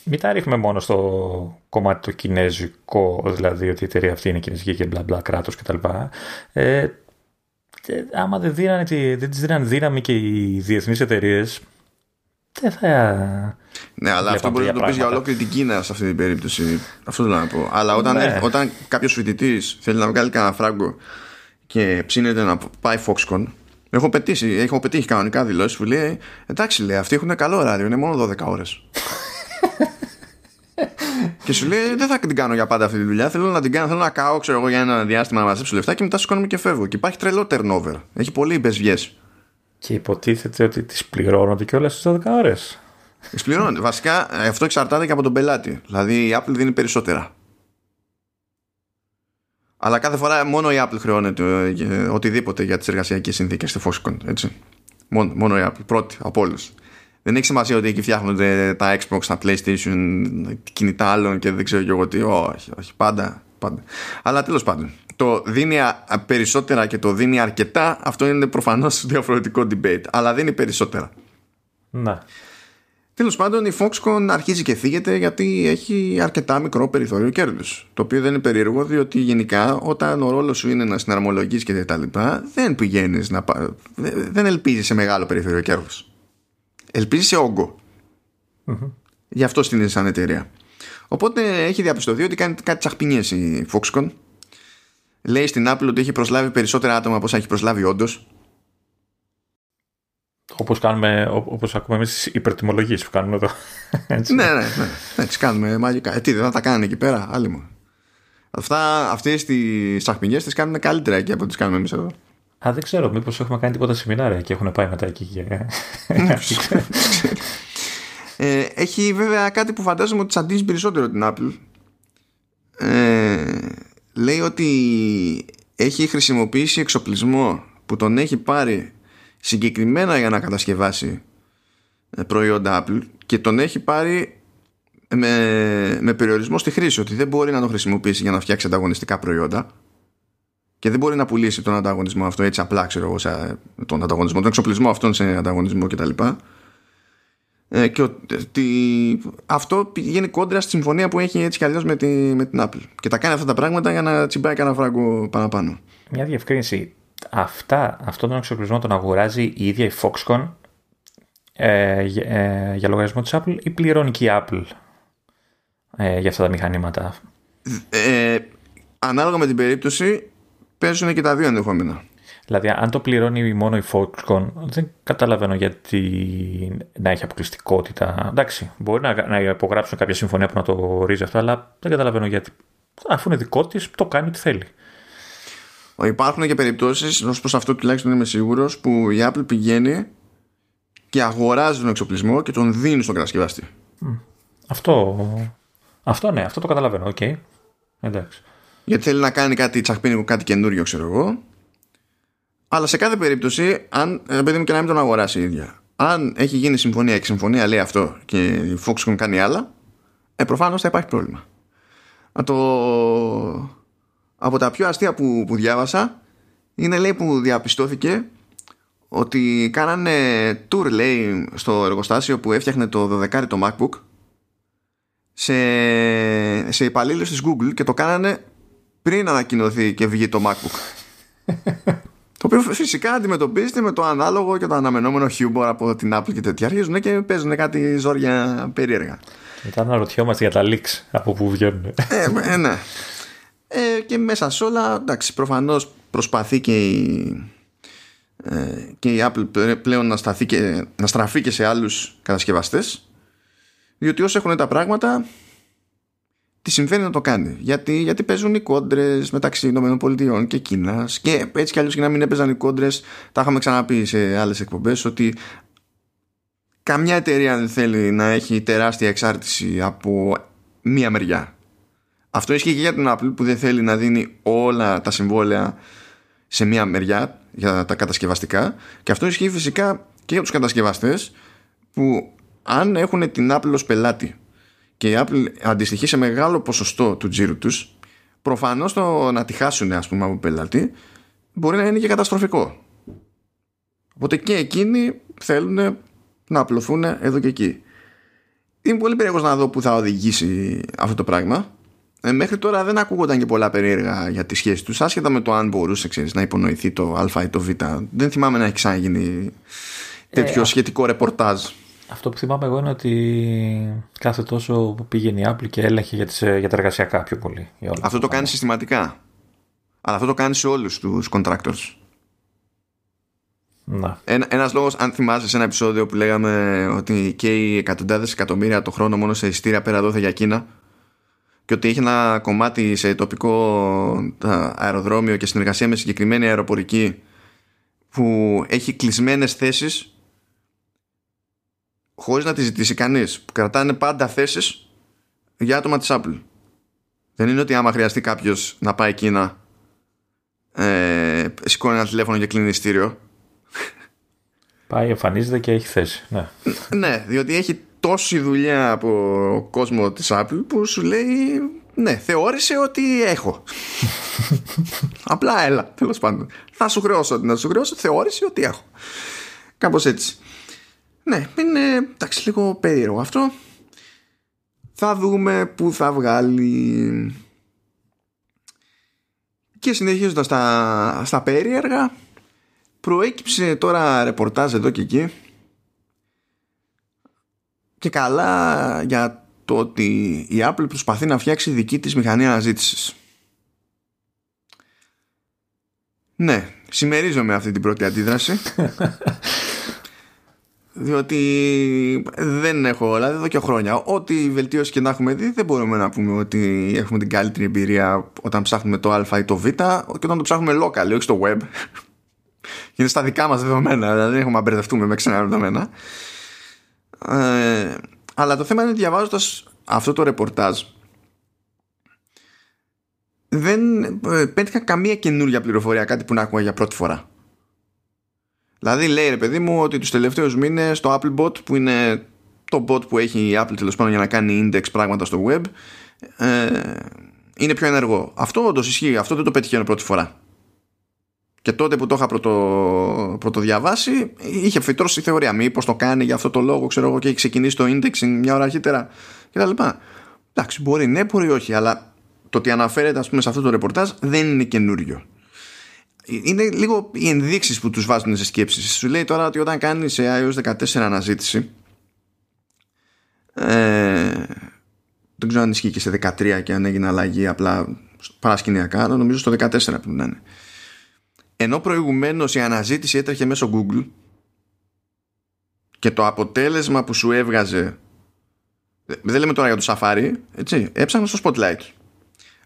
μην τα ρίχνουμε μόνο στο κομμάτι το κινέζικο, δηλαδή ότι η εταιρεία αυτή είναι κινέζικη και μπλα μπλα κράτος κτλ. Ε, άμα δεν, δίνανε, δεν τις δίνανε δύναμη και οι διεθνείς εταιρείες. δεν θα. Ναι, αλλά αυτό μπορεί να το πεις για ολόκληρη την Κίνα σε αυτή την περίπτωση. Αυτό θέλω να πω. Αλλά όταν, ναι. όταν κάποιος φοιτητής θέλει να βγάλει κανένα φράγκο και ψήνεται να πάει Foxconn, έχω πετύχει, έχω πετύχει κανονικά δηλώσεις που λέει Εντάξει, λέει, αυτοί έχουν καλό ωράριο, είναι μόνο 12 ώρες και σου λέει δεν θα την κάνω για πάντα αυτή τη δουλειά. Θέλω να την κάνω, θέλω να κάω ξέρω εγώ, για ένα διάστημα να μαζέψω λεφτά και μετά σηκώνομαι και φεύγω. Και υπάρχει τρελό turnover. Έχει πολύ μπεσβιέ. Και υποτίθεται ότι τις πληρώνονται και όλα στι 12 ώρες. Τις πληρώνονται. Βασικά αυτό εξαρτάται και από τον πελάτη. Δηλαδή η Apple δίνει περισσότερα. Αλλά κάθε φορά μόνο η Apple χρεώνεται ε, οτιδήποτε για τις εργασιακές συνθήκες στη Foxconn. Έτσι. Μόνο, μόνο η Apple. Πρώτη από όλους. Δεν έχει σημασία ότι εκεί φτιάχνονται τα Xbox, τα PlayStation, κινητά άλλων και δεν ξέρω και εγώ τι. Όχι, όχι. Πάντα. πάντα. Αλλά τέλος πάντων. Το δίνει περισσότερα και το δίνει αρκετά, αυτό είναι προφανώς διαφορετικό debate. Αλλά δίνει περισσότερα. Ναι. Τέλος πάντων, η Foxconn αρχίζει και θίγεται γιατί έχει αρκετά μικρό περιθώριο κέρδους. Το οποίο δεν είναι περίεργο, διότι γενικά όταν ο ρόλος σου είναι να συναρμολογείς και τα λοιπά, δεν πηγαίνεις να. Δεν ελπίζεις σε μεγάλο περιθώριο κέρδους ελπίζει σε όγκο. Mm-hmm. Γι' αυτό στην σαν εταιρεία. Οπότε έχει διαπιστωθεί ότι κάνει κάτι τσαχπινιές η Foxconn. Λέει στην Apple ότι έχει προσλάβει περισσότερα άτομα από όσα έχει προσλάβει όντως. Όπως, κάνουμε, όπως ακούμε εμείς τις υπερτιμολογίες που κάνουμε εδώ. Έτσι. ναι, ναι, ναι. Έτσι κάνουμε μαγικά. Ε, τι, δεν θα τα κάνουν εκεί πέρα, άλλοι μου. Αυτά, αυτές τις τσαχπινιές τις κάνουν καλύτερα εκεί από τις κάνουμε εμείς εδώ. Α, δεν ξέρω, μήπως έχουμε κάνει τίποτα σεμινάρια και έχουν πάει μετά εκεί. Και... ε, έχει βέβαια κάτι που φαντάζομαι ότι τσαντίζει περισσότερο την Apple. Ε, λέει ότι έχει χρησιμοποιήσει εξοπλισμό που τον έχει πάρει συγκεκριμένα για να κατασκευάσει ε, προϊόντα Apple και τον έχει πάρει με, με περιορισμό στη χρήση ότι δεν μπορεί να το χρησιμοποιήσει για να φτιάξει ανταγωνιστικά προϊόντα και δεν μπορεί να πουλήσει τον ανταγωνισμό αυτό έτσι απλά ξέρω εγώ σε, τον ανταγωνισμό, τον εξοπλισμό αυτόν σε ανταγωνισμό κτλ. Ε, και ότι αυτό πηγαίνει κόντρα στη συμφωνία που έχει έτσι κι αλλιώς με, τη, με την Apple. Και τα κάνει αυτά τα πράγματα για να τσιμπάει κανένα φράγκο παραπάνω. Μια διευκρίνηση. Αυτά, αυτόν τον εξοπλισμό τον αγοράζει η ίδια η Foxconn ε, ε, για λογαριασμό της Apple ή πληρώνει και η Apple ε, για αυτά τα μηχανήματα; Ε, ανάλογα με την περίπτωση παίζουν και τα δύο ενδεχόμενα. Δηλαδή, αν το πληρώνει μόνο η Foxconn, δεν καταλαβαίνω γιατί να έχει αποκλειστικότητα. Εντάξει, μπορεί να, να υπογράψουν κάποια συμφωνία που να το ορίζει αυτό, αλλά δεν καταλαβαίνω γιατί. Αφού είναι δικό της, το κάνει ό,τι θέλει. Υπάρχουν και περιπτώσεις, ως προς αυτό τουλάχιστον είμαι σίγουρος, που η Apple πηγαίνει και αγοράζει τον εξοπλισμό και τον δίνει στον κατασκευαστή. Αυτό, αυτό ναι, αυτό το καταλαβαίνω. OK. Okay. Εντάξει γιατί θέλει να κάνει κάτι τσαχπίνικο, κάτι καινούριο, ξέρω εγώ. Αλλά σε κάθε περίπτωση, αν ε, παιδί μου και να μην τον αγοράσει η ίδια, αν έχει γίνει συμφωνία και συμφωνία λέει αυτό και η Foxconn κάνει άλλα, ε, προφανώς θα υπάρχει πρόβλημα. το... Από τα πιο αστεία που, που διάβασα είναι λέει που διαπιστώθηκε ότι κάνανε tour λέει στο εργοστάσιο που έφτιαχνε το 12 το MacBook σε, σε υπαλλήλους της Google και το κάνανε πριν ανακοινωθεί και βγει το MacBook. Το οποίο φυσικά αντιμετωπίζεται με το ανάλογο και το αναμενόμενο χιούμορ από την Apple και τέτοια. Αρχίζουν και παίζουν κάτι ζόρια περίεργα. Μετά αναρωτιόμαστε για τα leaks από πού βγαίνουν. Ε, ε, ναι. Ε, και μέσα σε όλα, εντάξει, προφανώς προσπαθεί και η, ε, και η Apple πλέον να, σταθεί και, να στραφεί και σε άλλους κατασκευαστές διότι όσοι έχουν τα πράγματα τι συμβαίνει να το κάνει. Γιατί, γιατί παίζουν οι κόντρες μεταξύ ΗΠΑ και Κίνας. Και έτσι κι αλλιώς και να μην έπαιζαν οι κόντρες, τα είχαμε ξαναπεί σε άλλες εκπομπές ότι καμιά εταιρεία δεν θέλει να έχει τεράστια εξάρτηση από μία μεριά. Αυτό ισχύει και για την Apple που δεν θέλει να δίνει όλα τα συμβόλαια σε μία μεριά για τα κατασκευαστικά και αυτό ισχύει φυσικά και για τους κατασκευαστές που αν έχουν την Apple ως πελάτη και η Apple αντιστοιχεί σε μεγάλο ποσοστό του τζίρου τους. Προφανώς το να τη χάσουν ας πούμε από πελάτη μπορεί να είναι και καταστροφικό. Οπότε και εκείνοι θέλουν να απλωθούν εδώ και εκεί. Είμαι πολύ περίεργος να δω που θα οδηγήσει αυτό το πράγμα. Ε, μέχρι τώρα δεν ακούγονταν και πολλά περίεργα για τη σχέση τους άσχετα με το αν μπορούσε ξέρεις, να υπονοηθεί το α ή το β. Δεν θυμάμαι να έχει ξαναγίνει τέτοιο ε, σχετικό ρεπορτάζ αυτό που θυμάμαι εγώ είναι ότι κάθε τόσο πήγαινε η Apple και έλεγχε για, τις, για τα εργασιακά πιο πολύ. αυτό το κάνεις συστηματικά. Αλλά αυτό το κάνεις σε όλους τους contractors. Να. Ένα, ένας λόγος, αν θυμάσαι σε ένα επεισόδιο που λέγαμε ότι και οι εκατοντάδες εκατομμύρια το χρόνο μόνο σε ειστήρια πέρα δόθε για Κίνα και ότι είχε ένα κομμάτι σε τοπικό αεροδρόμιο και συνεργασία με συγκεκριμένη αεροπορική που έχει κλεισμένες θέσεις χωρίς να τη ζητήσει κανείς. Που κρατάνε πάντα θέσεις για άτομα της Apple. Δεν είναι ότι άμα χρειαστεί κάποιος να πάει εκεί να ε, σηκώνει ένα τηλέφωνο και κλείνει ειστήριο. Πάει εμφανίζεται και έχει θέση ναι, ναι διότι έχει τόση δουλειά από κόσμο της Apple που σου λέει ναι θεώρησε ότι έχω. Απλά έλα τέλος πάντων. Θα σου χρεώσω ότι να σου χρεώσω θεώρησε ότι έχω. Κάπως έτσι ναι, είναι εντάξει, λίγο περίεργο αυτό. Θα δούμε πού θα βγάλει. Και συνεχίζοντας στα, στα περίεργα, προέκυψε τώρα ρεπορτάζ εδώ και εκεί και καλά για το ότι η Apple προσπαθεί να φτιάξει δική της μηχανή αναζήτησης. Ναι, συμμερίζομαι αυτή την πρώτη αντίδραση διότι δεν έχω όλα εδώ και χρόνια. Ό,τι βελτίωση και να έχουμε δει δεν μπορούμε να πούμε ότι έχουμε την καλύτερη εμπειρία όταν ψάχνουμε το α ή το β και όταν το ψάχνουμε local όχι στο web. Είναι στα δικά μας δεδομένα δηλαδή δεν έχουμε να μπερδευτούμε με ξένα δεδομένα. Ε, αλλά το θέμα είναι διαβάζοντας αυτό το ρεπορτάζ δεν ε, πέτυχα καμία καινούργια πληροφορία κάτι που να ακούω για πρώτη φορά Δηλαδή λέει ρε παιδί μου ότι τους τελευταίους μήνες το Applebot που είναι το bot που έχει η Apple τέλος πάντων για να κάνει index πράγματα στο web ε, είναι πιο ενεργό. Αυτό όντως ισχύει, αυτό δεν το πετυχαίνω πρώτη φορά. Και τότε που το είχα πρωτο, πρωτοδιαβάσει είχε φυτρώσει η θεωρία. Μήπως το κάνει για αυτό το λόγο, ξέρω εγώ, και έχει ξεκινήσει το indexing μια ώρα αρχίτερα κτλ. Εντάξει, μπορεί ναι, μπορεί όχι, αλλά το ότι αναφέρεται ας πούμε, σε αυτό το ρεπορτάζ δεν είναι καινούριο είναι λίγο οι ενδείξεις που τους βάζουν σε σκέψεις. Σου λέει τώρα ότι όταν κάνεις σε iOS 14 αναζήτηση ε, δεν ξέρω αν ισχύει και σε 13 και αν έγινε αλλαγή απλά παρασκηνιακά νομίζω στο 14 πρέπει να είναι. Ενώ προηγουμένως η αναζήτηση έτρεχε μέσω Google και το αποτέλεσμα που σου έβγαζε δεν λέμε τώρα για το Safari έτσι, έψαχνα στο Spotlight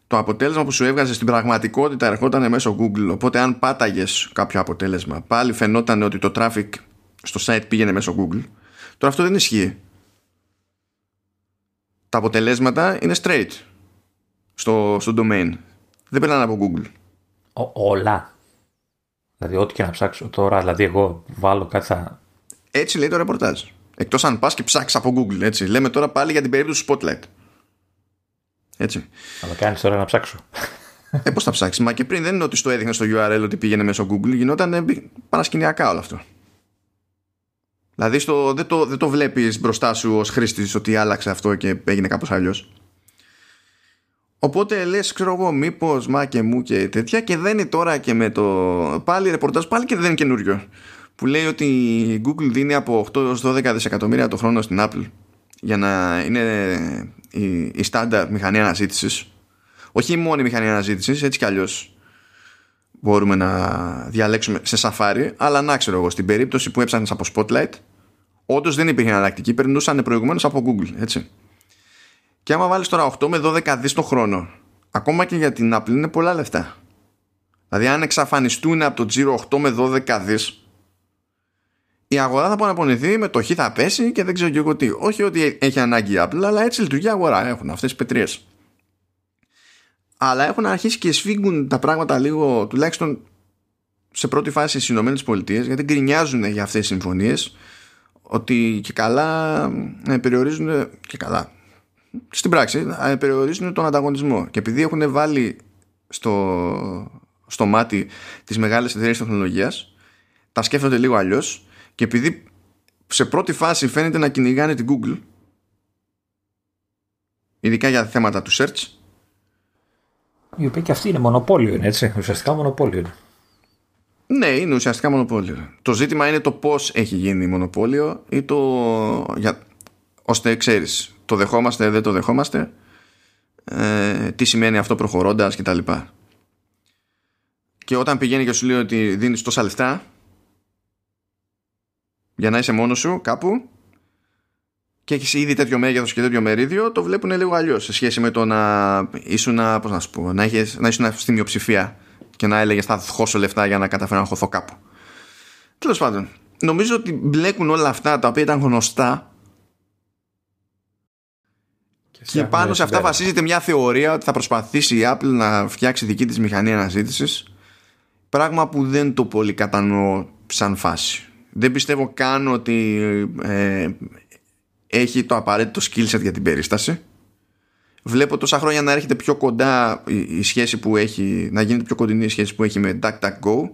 το αποτέλεσμα που σου έβγαζε στην πραγματικότητα ερχόταν μέσω Google. Οπότε, αν πάταγες κάποιο αποτέλεσμα, πάλι φαινόταν ότι το traffic στο site πήγαινε μέσω Google. Τώρα αυτό δεν ισχύει. Τα αποτελέσματα είναι straight στο, στο domain. Δεν περνάνε από Google. όλα. Δηλαδή, ό,τι και να ψάξω τώρα, δηλαδή, εγώ βάλω κάτι θα. Έτσι λέει το ρεπορτάζ. Εκτός αν πας και ψάξεις από Google. Έτσι. Λέμε τώρα πάλι για την περίπτωση Spotlight. Έτσι. Αλλά κάνεις τώρα να ψάξω. Ε, πώς θα ψάξεις; Μα και πριν δεν είναι ότι στο έδειχνε στο URL ότι πήγαινε μέσω Google. Γινόταν παρασκηνιακά όλο αυτό. Δηλαδή στο, δεν το, δεν το βλέπεις μπροστά σου ως χρήστης ότι άλλαξε αυτό και έγινε κάπως αλλιώς. Οπότε λες, ξέρω εγώ, μήπως μα και μου και τέτοια και δεν είναι τώρα και με το. Πάλι ρεπορτάζ, πάλι και δεν είναι καινούριο. Που λέει ότι η Google δίνει από 8 έως 12 δισεκατομμύρια το χρόνο στην Apple για να είναι η, η στάνταρ μηχανή αναζήτησης. Όχι η μόνη μηχανή αναζήτησης, έτσι κι αλλιώς μπορούμε να διαλέξουμε σε Safari, αλλά να ξέρω εγώ, στην περίπτωση που έψαχνες από Spotlight, όντως δεν υπήρχε εναλλακτική, περνούσαν προηγουμένως από Google, έτσι. Και άμα βάλεις τώρα 8 με 12 δις το χρόνο, ακόμα και για την Apple είναι πολλά λεφτά. Δηλαδή, αν εξαφανιστούν από το τζίρο 8 με 12 δις, η αγορά θα παραπονηθεί, με το χ θα πέσει και δεν ξέρω και εγώ τι. Όχι ότι έχει ανάγκη η Apple, αλλά έτσι λειτουργεί η αγορά. Έχουν αυτές τις πετρίες. Αλλά έχουν αρχίσει και σφίγγουν τα πράγματα λίγο, τουλάχιστον σε πρώτη φάση στις Ηνωμένες Πολιτείες, γιατί γκρινιάζουν για αυτές τις συμφωνίες ότι και καλά ε, περιορίζουν και καλά στην πράξη ε, περιορίζουν τον ανταγωνισμό και επειδή έχουν βάλει στο, στο μάτι τις μεγάλες εταιρείες τεχνολογίας τα σκέφτονται λίγο αλλιώς και επειδή σε πρώτη φάση φαίνεται να κυνηγάνε την Google ειδικά για θέματα του search η οποία και αυτή είναι μονοπόλιο είναι έτσι ουσιαστικά μονοπόλιο είναι ναι, είναι ουσιαστικά μονοπόλιο. Το ζήτημα είναι το πώς έχει γίνει μονοπόλιο ή το. Για... ώστε ξέρεις, το δεχόμαστε, δεν το δεχόμαστε, ε, τι σημαίνει αυτό προχωρώντας κτλ. Και, και όταν πηγαίνει και σου λέει ότι δίνεις τόσα λεφτά για να είσαι μόνος σου κάπου και έχεις ήδη τέτοιο μέγεθος και τέτοιο μερίδιο, το βλέπουν λίγο αλλιώς σε σχέση με το να ήσουν, πώς να, σου πω, να, έχεις, να ήσουν στη μειοψηφία και να έλεγες θα χώσω λεφτά για να καταφέρω να χωθώ κάπου. Τέλος πάντων, νομίζω ότι μπλέκουν όλα αυτά τα οποία ήταν γνωστά και, και πάνω σε αυτά βασίζεται μια θεωρία ότι θα προσπαθήσει η Apple να φτιάξει δική της μηχανή αναζήτησης. πράγμα που δεν το πολύ κατανοώ σαν φάση. Δεν πιστεύω καν ότι ε, έχει το απαραίτητο skill set για την περίσταση βλέπω τόσα χρόνια να έρχεται πιο κοντά η σχέση που έχει, να γίνεται πιο κοντινή η σχέση που έχει με DuckDuckGo.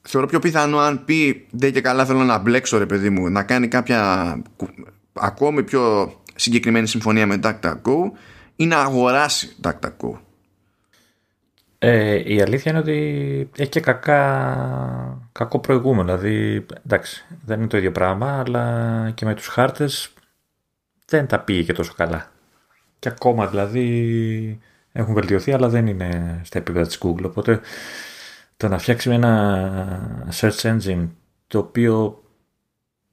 Θεωρώ πιο πιθανό αν πει δεν και καλά θέλω να μπλέξω ρε παιδί μου να κάνει κάποια ακόμη πιο συγκεκριμένη συμφωνία με DuckDuckGo ή να αγοράσει DuckDuckGo. Ε, η αλήθεια είναι ότι έχει και κακά, κακό προηγούμενο. Δηλαδή, εντάξει, δεν είναι το ίδιο πράγμα, αλλά και με τους χάρτες δεν τα πήγε και τόσο καλά. Και ακόμα δηλαδή έχουν βελτιωθεί, αλλά δεν είναι στα επίπεδα της Google. Οπότε το να φτιάξει ένα search engine το οποίο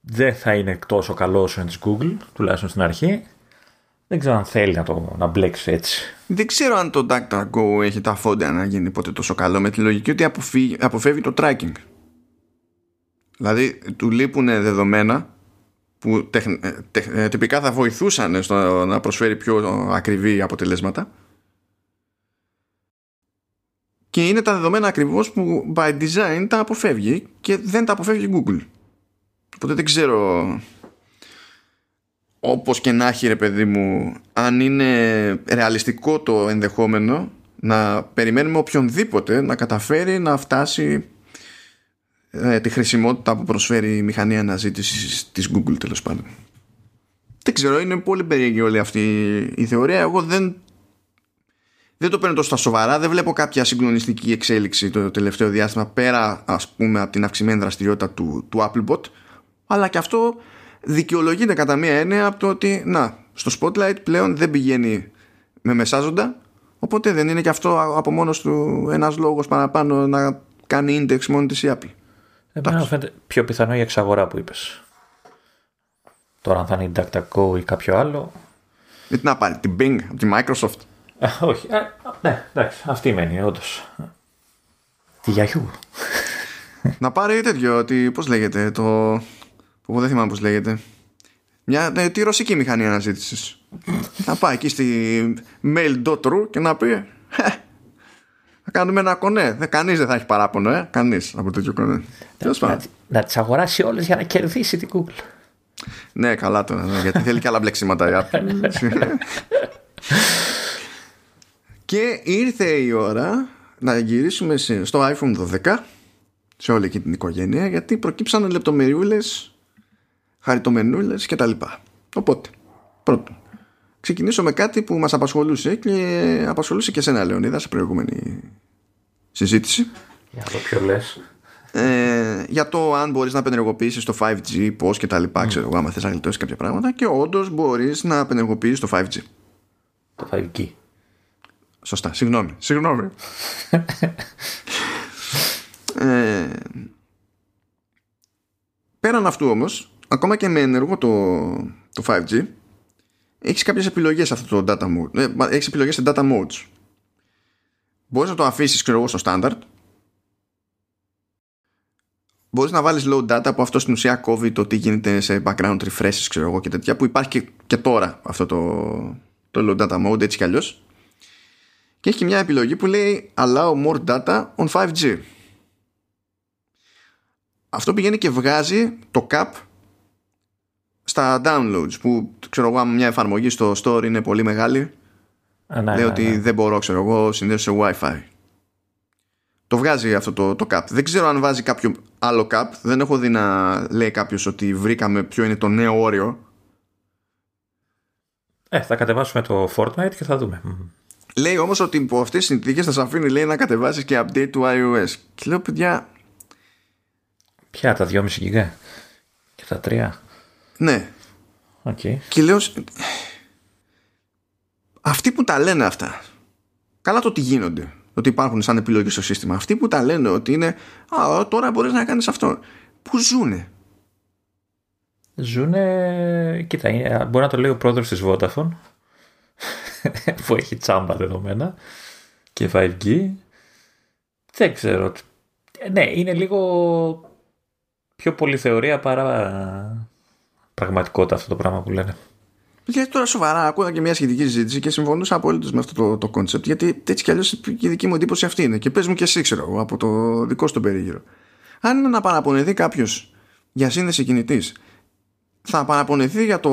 δεν θα είναι τόσο καλό όσο είναι της Google, τουλάχιστον στην αρχή, δεν ξέρω αν θέλει να το να μπλέξει έτσι. Δεν ξέρω αν το DuckDuckGo έχει τα φόντα να γίνει ποτέ τόσο καλό με τη λογική ότι αποφύγει, αποφεύγει το tracking. Δηλαδή του λείπουν δεδομένα που ε, ε, τυπικά θα βοηθούσαν στο να προσφέρει πιο ακριβή αποτελέσματα και είναι τα δεδομένα ακριβώς που by design τα αποφεύγει και δεν τα αποφεύγει η Google οπότε δεν ξέρω όπως και να έχει ρε παιδί μου αν είναι ρεαλιστικό το ενδεχόμενο να περιμένουμε οποιονδήποτε να καταφέρει να φτάσει ε, τη χρησιμότητα που προσφέρει η μηχανή αναζήτησης της Google τέλος πάντων. Δεν ξέρω, είναι πολύ περίεργη όλη αυτή η θεωρία. Εγώ δεν, δεν το παίρνω τόσο στα σοβαρά. Δεν βλέπω κάποια συγκλονιστική εξέλιξη το τελευταίο διάστημα πέρα ας πούμε από την αυξημένη δραστηριότητα του, του Applebot. Αλλά και αυτό δικαιολογείται κατά μία έννοια από το ότι να, στο Spotlight πλέον δεν πηγαίνει με μεσάζοντα οπότε δεν είναι και αυτό από μόνος του ένας λόγος παραπάνω να κάνει index μόνο της η Apple. Εμένα φαίνεται πιο πιθανό η εξαγορά που είπες. Τώρα αν θα είναι η DuckDuckGo ή κάποιο άλλο. Γιατί να πάρει την Bing από τη Microsoft. Ε, όχι. Ε, ναι, εντάξει, αυτή μένει όντως. Τη Yahoo. να πάρει τέτοιο, ότι πώς λέγεται, το... που δεν θυμάμαι πώς λέγεται. Μια, ναι, τη ρωσική μηχανή αναζήτησης. να πάει εκεί στη mail.ru και να πει θα κάνουμε ένα κονέ. Κανείς δεν θα έχει παράπονο, ε. Κανείς από τέτοιο κονέ. Να, να τις αγοράσει όλες για να κερδίσει την Google. Ναι, καλά τώρα. Ναι, γιατί θέλει και άλλα μπλεξίματα και ήρθε η ώρα να γυρίσουμε στο iPhone 12 σε όλη εκεί την οικογένεια γιατί προκύψαν λεπτομεριούλες χαριτομενούλες και τα λοιπά οπότε πρώτον ξεκινήσω με κάτι που μας απασχολούσε και απασχολούσε και σένα Λεωνίδα σε προηγούμενη συζήτηση. Για το ποιο λες. Ε, για το αν μπορείς να απενεργοποιήσεις το 5G, πώς και τα λοιπά, mm. ξέρω εγώ, άμα θες να γλιτώσεις κάποια πράγματα και όντως μπορείς να απενεργοποιήσεις το 5G. Το 5G. Σωστά, συγγνώμη, συγγνώμη. ε, πέραν αυτού όμως, ακόμα και με ενεργό το, το 5G, έχεις κάποιες επιλογές σε αυτό το data mode. Ε, έχεις επιλογές σε data modes. Μπορείς να το αφήσεις, ξέρω εγώ, στο standard. Μπορείς να βάλεις low data που αυτό στην ουσία κόβει το τι γίνεται σε background refreshes, ξέρω εγώ, και τέτοια, που υπάρχει και, και τώρα αυτό το, το low data mode, έτσι κι αλλιώς. Και έχει και μια επιλογή που λέει allow more data on 5G. Αυτό πηγαίνει και βγάζει το cap στα downloads που ξέρω εγώ αν μια εφαρμογή στο store είναι πολύ μεγάλη Α, ναι, λέει ναι, ότι ναι. δεν μπορώ ξέρω εγώ συνδέσω σε wifi το βγάζει αυτό το, το cap δεν ξέρω αν βάζει κάποιο άλλο cap δεν έχω δει να λέει κάποιος ότι βρήκαμε ποιο είναι το νέο όριο Ε, θα κατεβάσουμε το Fortnite και θα δούμε. Μμμ. λέει όμως ότι υπό αυτές τις συνθήκες θα σε αφήνει λέει να κατεβάσεις και update του iOS και λέω παιδιά Ποια, τα 2,5 γιγά και τα 3. Ναι Οκ. Και λέω αυτοί που τα λένε αυτά καλά το ότι γίνονται ότι υπάρχουν σαν επιλογή στο σύστημα αυτοί που τα λένε ότι είναι α, τώρα μπορείς να κάνεις αυτό που ζουνε Ζούνε. Κοίτα, είναι- μπορεί να το λέει ο πρόεδρος της Vodafone που έχει τσάμπα δεδομένα και 5G. Δεν ξέρω. Ε, Ναι, είναι λίγο πιο πολύ θεωρία παρά πραγματικότητα αυτό το πράγμα που λένε. γιατί τώρα σοβαρά ακούγα και μια σχετική συζήτηση και συμφωνούσα απολύτω με αυτό το, το concept γιατί έτσι κι αλλιώς η δική μου εντύπωση αυτή είναι και πες μου και εσύ ξέρω εγώ από το δικό σου τον περίγυρο αν είναι να παραπονεθεί κάποιος για σύνδεση κινητής θα παραπονεθεί για το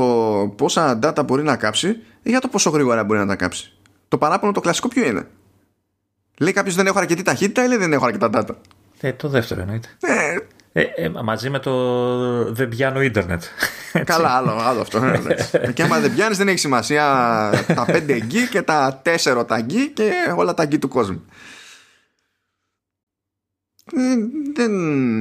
πόσα data μπορεί να κάψει ή για το πόσο γρήγορα μπορεί να τα κάψει; Το παράπονο το κλασικό ποιο είναι; Λέει κάποιος δεν έχω αρκετή ταχύτητα ή λέει δεν έχω αρκετά data. Ε, το δεύτερο εννοείται. Ε, Ε, ε, μαζί με το δεν πιάνω ίντερνετ. καλά, άλλο, άλλο αυτό. ναι, εντάξει. και άμα δεν πιάνεις, δεν έχει σημασία τα 5 γκί και τα 4 τα γκί και όλα τα γκί του κόσμου. Ε, δεν,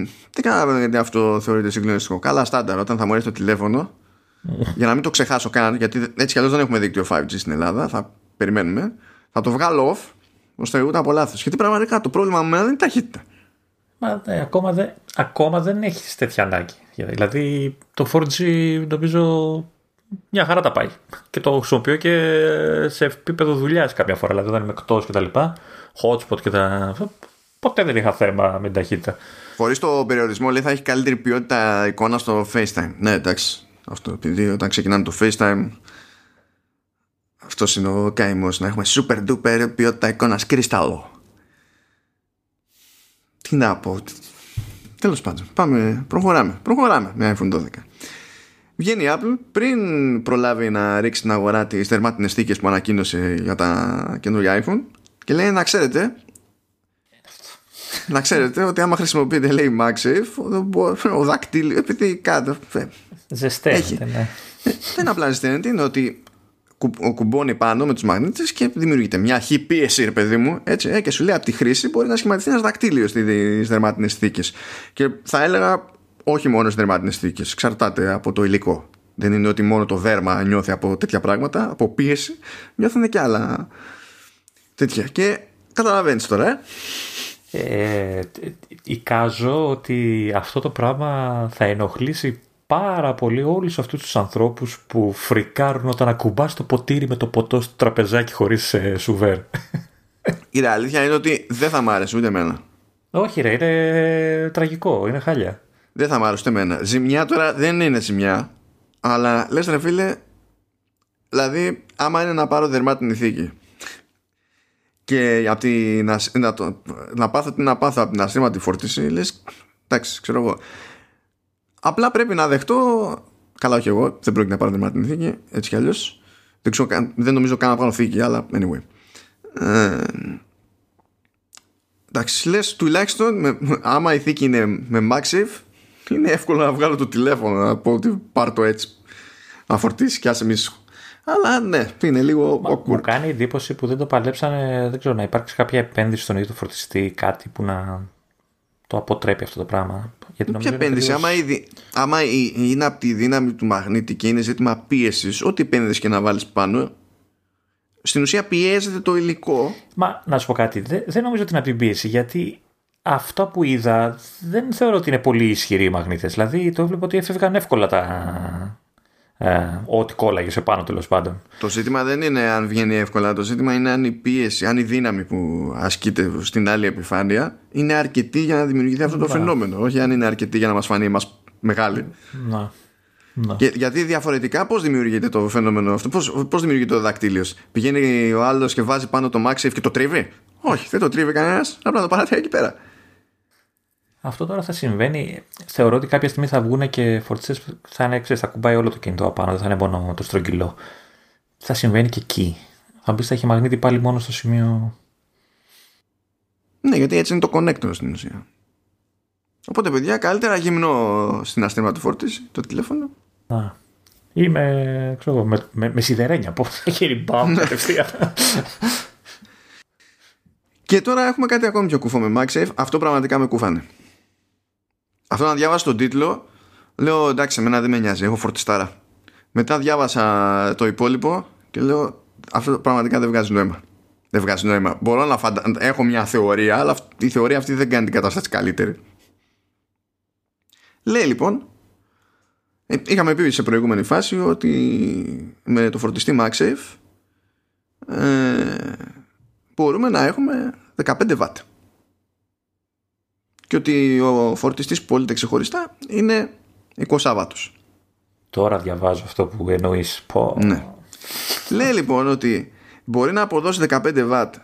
δεν καταλαβαίνω γιατί αυτό θεωρείται συγκλονιστικό. Καλά, στάνταρ, όταν θα μου έρθει το τηλέφωνο, για να μην το ξεχάσω καν, γιατί έτσι κι αλλιώς δεν έχουμε δίκτυο 5G στην Ελλάδα, θα περιμένουμε, θα το βγάλω off ώστε ούτε από λάθος. Γιατί πραγματικά το πρόβλημα με εμένα δεν είναι η ταχύτητα. Μα ναι, ακόμα, δεν, ακόμα δεν έχεις τέτοια ανάγκη. Δηλαδή το 4G νομίζω μια χαρά τα πάει. Και το χρησιμοποιώ και σε επίπεδο δουλειάς κάποια φορά. Δηλαδή όταν είμαι εκτός και τα λοιπά, hotspot και τα. Ποτέ δεν είχα θέμα με την ταχύτητα. Χωρίς το περιορισμό, λέει, θα έχει καλύτερη ποιότητα εικόνα στο FaceTime. Ναι, εντάξει. Αυτό επειδή όταν ξεκινάμε το FaceTime, αυτός είναι ο καημός. Να έχουμε super duper ποιότητα εικόνας κρυσταλλό. Τι να πω. Τέλος πάντων, πάμε, προχωράμε. Προχωράμε με iPhone 12. Βγαίνει η Apple πριν προλάβει να ρίξει στην αγορά τις θερμάτινε θήκε που ανακοίνωσε για τα καινούργια iPhone και λέει να ξέρετε να ξέρετε ότι άμα χρησιμοποιείτε λέει MagSafe ο, ο δακτύλιο επειδή κάτω ε, Ζεσταίνεται, ναι. δεν απλά ζεσταίνεται είναι ότι κου, ο κουμπώνει πάνω με τους μαγνήτες και δημιουργείται μια χή πίεση ρε παιδί μου έτσι, ε, και σου λέει από τη χρήση μπορεί να σχηματιστεί ένας δακτύλιος στις δερμάτινες θήκες και θα έλεγα όχι μόνο στις δερμάτινες θήκες εξαρτάται από το υλικό. Δεν είναι ότι μόνο το δέρμα νιώθει από τέτοια πράγματα από πίεση νιώθουν και άλλα τέτοια. Και καταλαβαίνεις τώρα ε; Ε, εικάζω ότι αυτό το πράγμα θα ενοχλήσει πάρα πολύ όλους αυτούς τους ανθρώπους που φρικάρουν όταν ακουμπάς το ποτήρι με το ποτό στο τραπεζάκι χωρίς ε, σουβέρ. Η αλήθεια είναι ότι δεν θα μ' άρεσε ούτε εμένα. Όχι ρε, είναι τραγικό, είναι χάλια. Δεν θα μ' άρεσε ούτε εμένα. Ζημιά τώρα δεν είναι ζημιά, αλλά λες ρε φίλε, δηλαδή άμα είναι να πάρω δερμάτινη θήκη και από τη, να, να, το, να πάθω τι να πάθω από την ασύρματη φόρτιση, λες, εντάξει, ξέρω εγώ. Απλά πρέπει να δεχτώ, καλά όχι εγώ, δεν πρόκειται να πάρω δερμάτινη θήκη, έτσι κι αλλιώς. Δεν, ξέρω, καν- δεν νομίζω καν να πάρω θήκη, αλλά anyway. Ε, εντάξει, λες τουλάχιστον με, άμα η θήκη είναι με MagSafe είναι εύκολο να βγάλω το τηλέφωνο να πω ότι πάρ το έτσι να φορτίσει και άσε μη Αλλά ναι, είναι λίγο Μα, Μου κάνει εντύπωση που δεν το παλέψανε, δεν ξέρω, να υπάρξει κάποια επένδυση στον ίδιο φορτιστή ή κάτι που να το αποτρέπει αυτό το πράγμα. Γιατί Ποια επένδυση, άμα, ήδη, άμα είναι από τη δύναμη του μαγνήτη και είναι ζήτημα πίεσης, ό,τι επένδυσης και να βάλεις πάνω, στην ουσία πιέζεται το υλικό. Μα να σου πω κάτι, δεν, δεν νομίζω ότι είναι από την πίεση, γιατί αυτό που είδα δεν θεωρώ ότι είναι πολύ ισχυροί οι μαγνήτες. Δηλαδή το έβλεπα ότι έφευγαν εύκολα τα, ε, ό,τι κόλλαγες σε πάνω τέλος πάντων. Το ζήτημα δεν είναι αν βγαίνει εύκολα. Το ζήτημα είναι αν η πίεση, αν η δύναμη που ασκείται στην άλλη επιφάνεια είναι αρκετή για να δημιουργηθεί αυτό το φαινόμενο. Όχι αν είναι αρκετή για να μας φανεί μα μεγάλη. Να. Να. Και, γιατί διαφορετικά πώς δημιουργείται το φαινόμενο αυτό, πώς δημιουργείται το δακτύλιο. Πηγαίνει ο άλλος και βάζει πάνω το MagSafe και το τρίβει; Όχι, δεν το τρίβει κανένας. Απλά το παράτηει εκεί πέρα. Αυτό τώρα θα συμβαίνει. Θεωρώ ότι κάποια στιγμή θα βγουν και φορτιστές θα είναι ξέρεις, θα κουμπάει όλο το κινητό απάνω, δεν θα είναι μόνο το στρογγυλό. Θα συμβαίνει και εκεί. Θα μπεις, θα έχει μαγνήτη πάλι μόνο στο σημείο. Ναι, γιατί έτσι είναι το connector στην ουσία. Οπότε, παιδιά, καλύτερα γυμνό στην αστήμα του φόρτιση το τηλέφωνο. Α. Ή με, ξέρω, με, με, με σιδερένια. Πώ έχει μπαμ κατευθείαν. Και τώρα έχουμε κάτι ακόμη πιο κουφό με MagSafe. Αυτό πραγματικά με κουφάνε. Αυτό να διάβασα τον τίτλο, λέω εντάξει, εμένα δεν με νοιάζει, έχω φορτιστάρα. Μετά διάβασα το υπόλοιπο και λέω αυτό πραγματικά δεν βγάζει νόημα. Δεν βγάζει νόημα. Μπορώ να φαντα... έχω μια θεωρία, αλλά η θεωρία αυτή δεν κάνει την κατάσταση καλύτερη. Λέει λοιπόν, ε, είχαμε πει σε προηγούμενη φάση ότι με το φορτιστή MagSafe ε, μπορούμε να έχουμε 15 W και ότι ο φορτιστής που πωλείται ξεχωριστά είναι 20 βάτους. Τώρα διαβάζω αυτό που εννοείς. Πω. Ναι. Λέει λοιπόν ότι μπορεί να αποδώσει 15 βάτ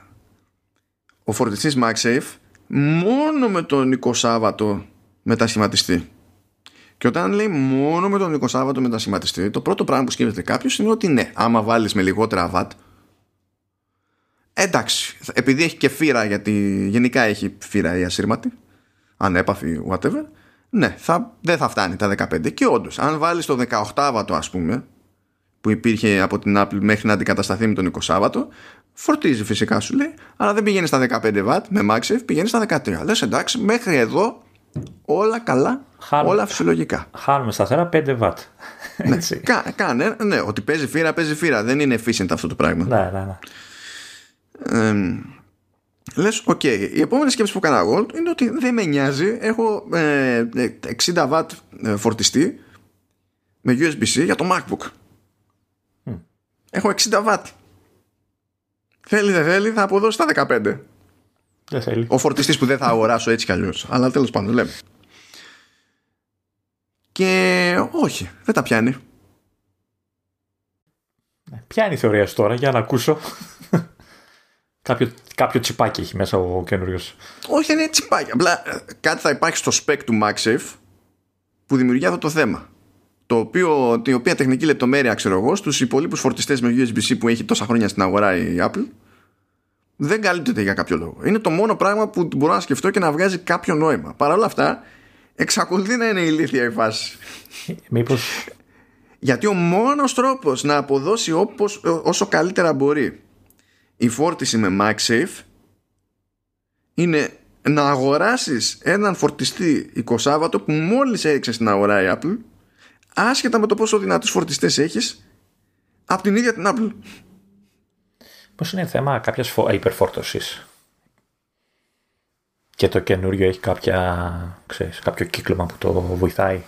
ο φορτιστής MagSafe μόνο με τον 20 βάτο μετασχηματιστή. Και όταν λέει μόνο με τον 20 βάτο μετασχηματιστή, το πρώτο πράγμα που σκέφτεται κάποιος είναι ότι ναι, άμα βάλεις με λιγότερα βάτ, εντάξει, επειδή έχει και φύρα, γιατί γενικά έχει φύρα η ασύρματη, ανέπαφη, whatever, ναι, θα, δεν θα φτάνει τα 15. Και όντως, αν βάλεις το 18 ας πούμε, που υπήρχε από την Apple μέχρι να αντικατασταθεί με τον 20 Βάτο, φορτίζει φυσικά σου λέει, αλλά δεν πηγαίνεις στα 15 W με MagSafe, πηγαίνεις στα 13. Λες εντάξει, μέχρι εδώ όλα καλά, όλα φυσιολογικά. Χάνουμε σταθερά 5 W. ναι, κα, κάνε, ναι, ότι παίζει φύρα, παίζει φύρα. Δεν είναι efficient αυτό το πράγμα. Ναι, ναι, ναι. Ε, Λες, OK. Okay. Η επόμενη σκέψη που έκανα εγώ είναι ότι δεν με νοιάζει. Έχω ε, 60 W ε, φορτιστή με USB-C για το MacBook. Έχω 60 W. Θέλει, δεν θέλει, θα αποδώσει τα 15. Δεν θέλει. Ο φορτιστής που δεν θα αγοράσω έτσι κι αλλιώς. Αλλά τέλος πάντων, λέμε. Και όχι, δεν τα πιάνει. Ποια είναι η θεωρία σου τώρα, για να ακούσω. Κάποιο, κάποιο τσιπάκι έχει μέσα ο καινούριος. Όχι, δεν είναι τσιπάκι. Απλά ε, κάτι θα υπάρχει στο spec του MagSafe που δημιουργεί αυτό το θέμα. Το οποίο, την οποία τεχνική λεπτομέρεια, ξέρω εγώ, στους υπολείπου φορτιστές με USB-C που έχει τόσα χρόνια στην αγορά η Apple, δεν καλύπτεται για κάποιο λόγο. Είναι το μόνο πράγμα που μπορώ να σκεφτώ και να βγάζει κάποιο νόημα. Παρ' όλα αυτά, εξακολουθεί να είναι ηλίθια η φάση. Μήπως... Γιατί ο μόνος τρόπος να αποδώσει όπως, όσο καλύτερα μπορεί η φόρτιση με MagSafe είναι να αγοράσεις έναν φορτιστή 20 που μόλις έριξες στην αγορά η Apple άσχετα με το πόσο δυνατούς φορτιστές έχεις από την ίδια την Apple. Πώς είναι θέμα κάποιας υπερφόρτωσης; Και το καινούριο έχει κάποια, ξέρεις, κάποιο κύκλωμα που το βοηθάει;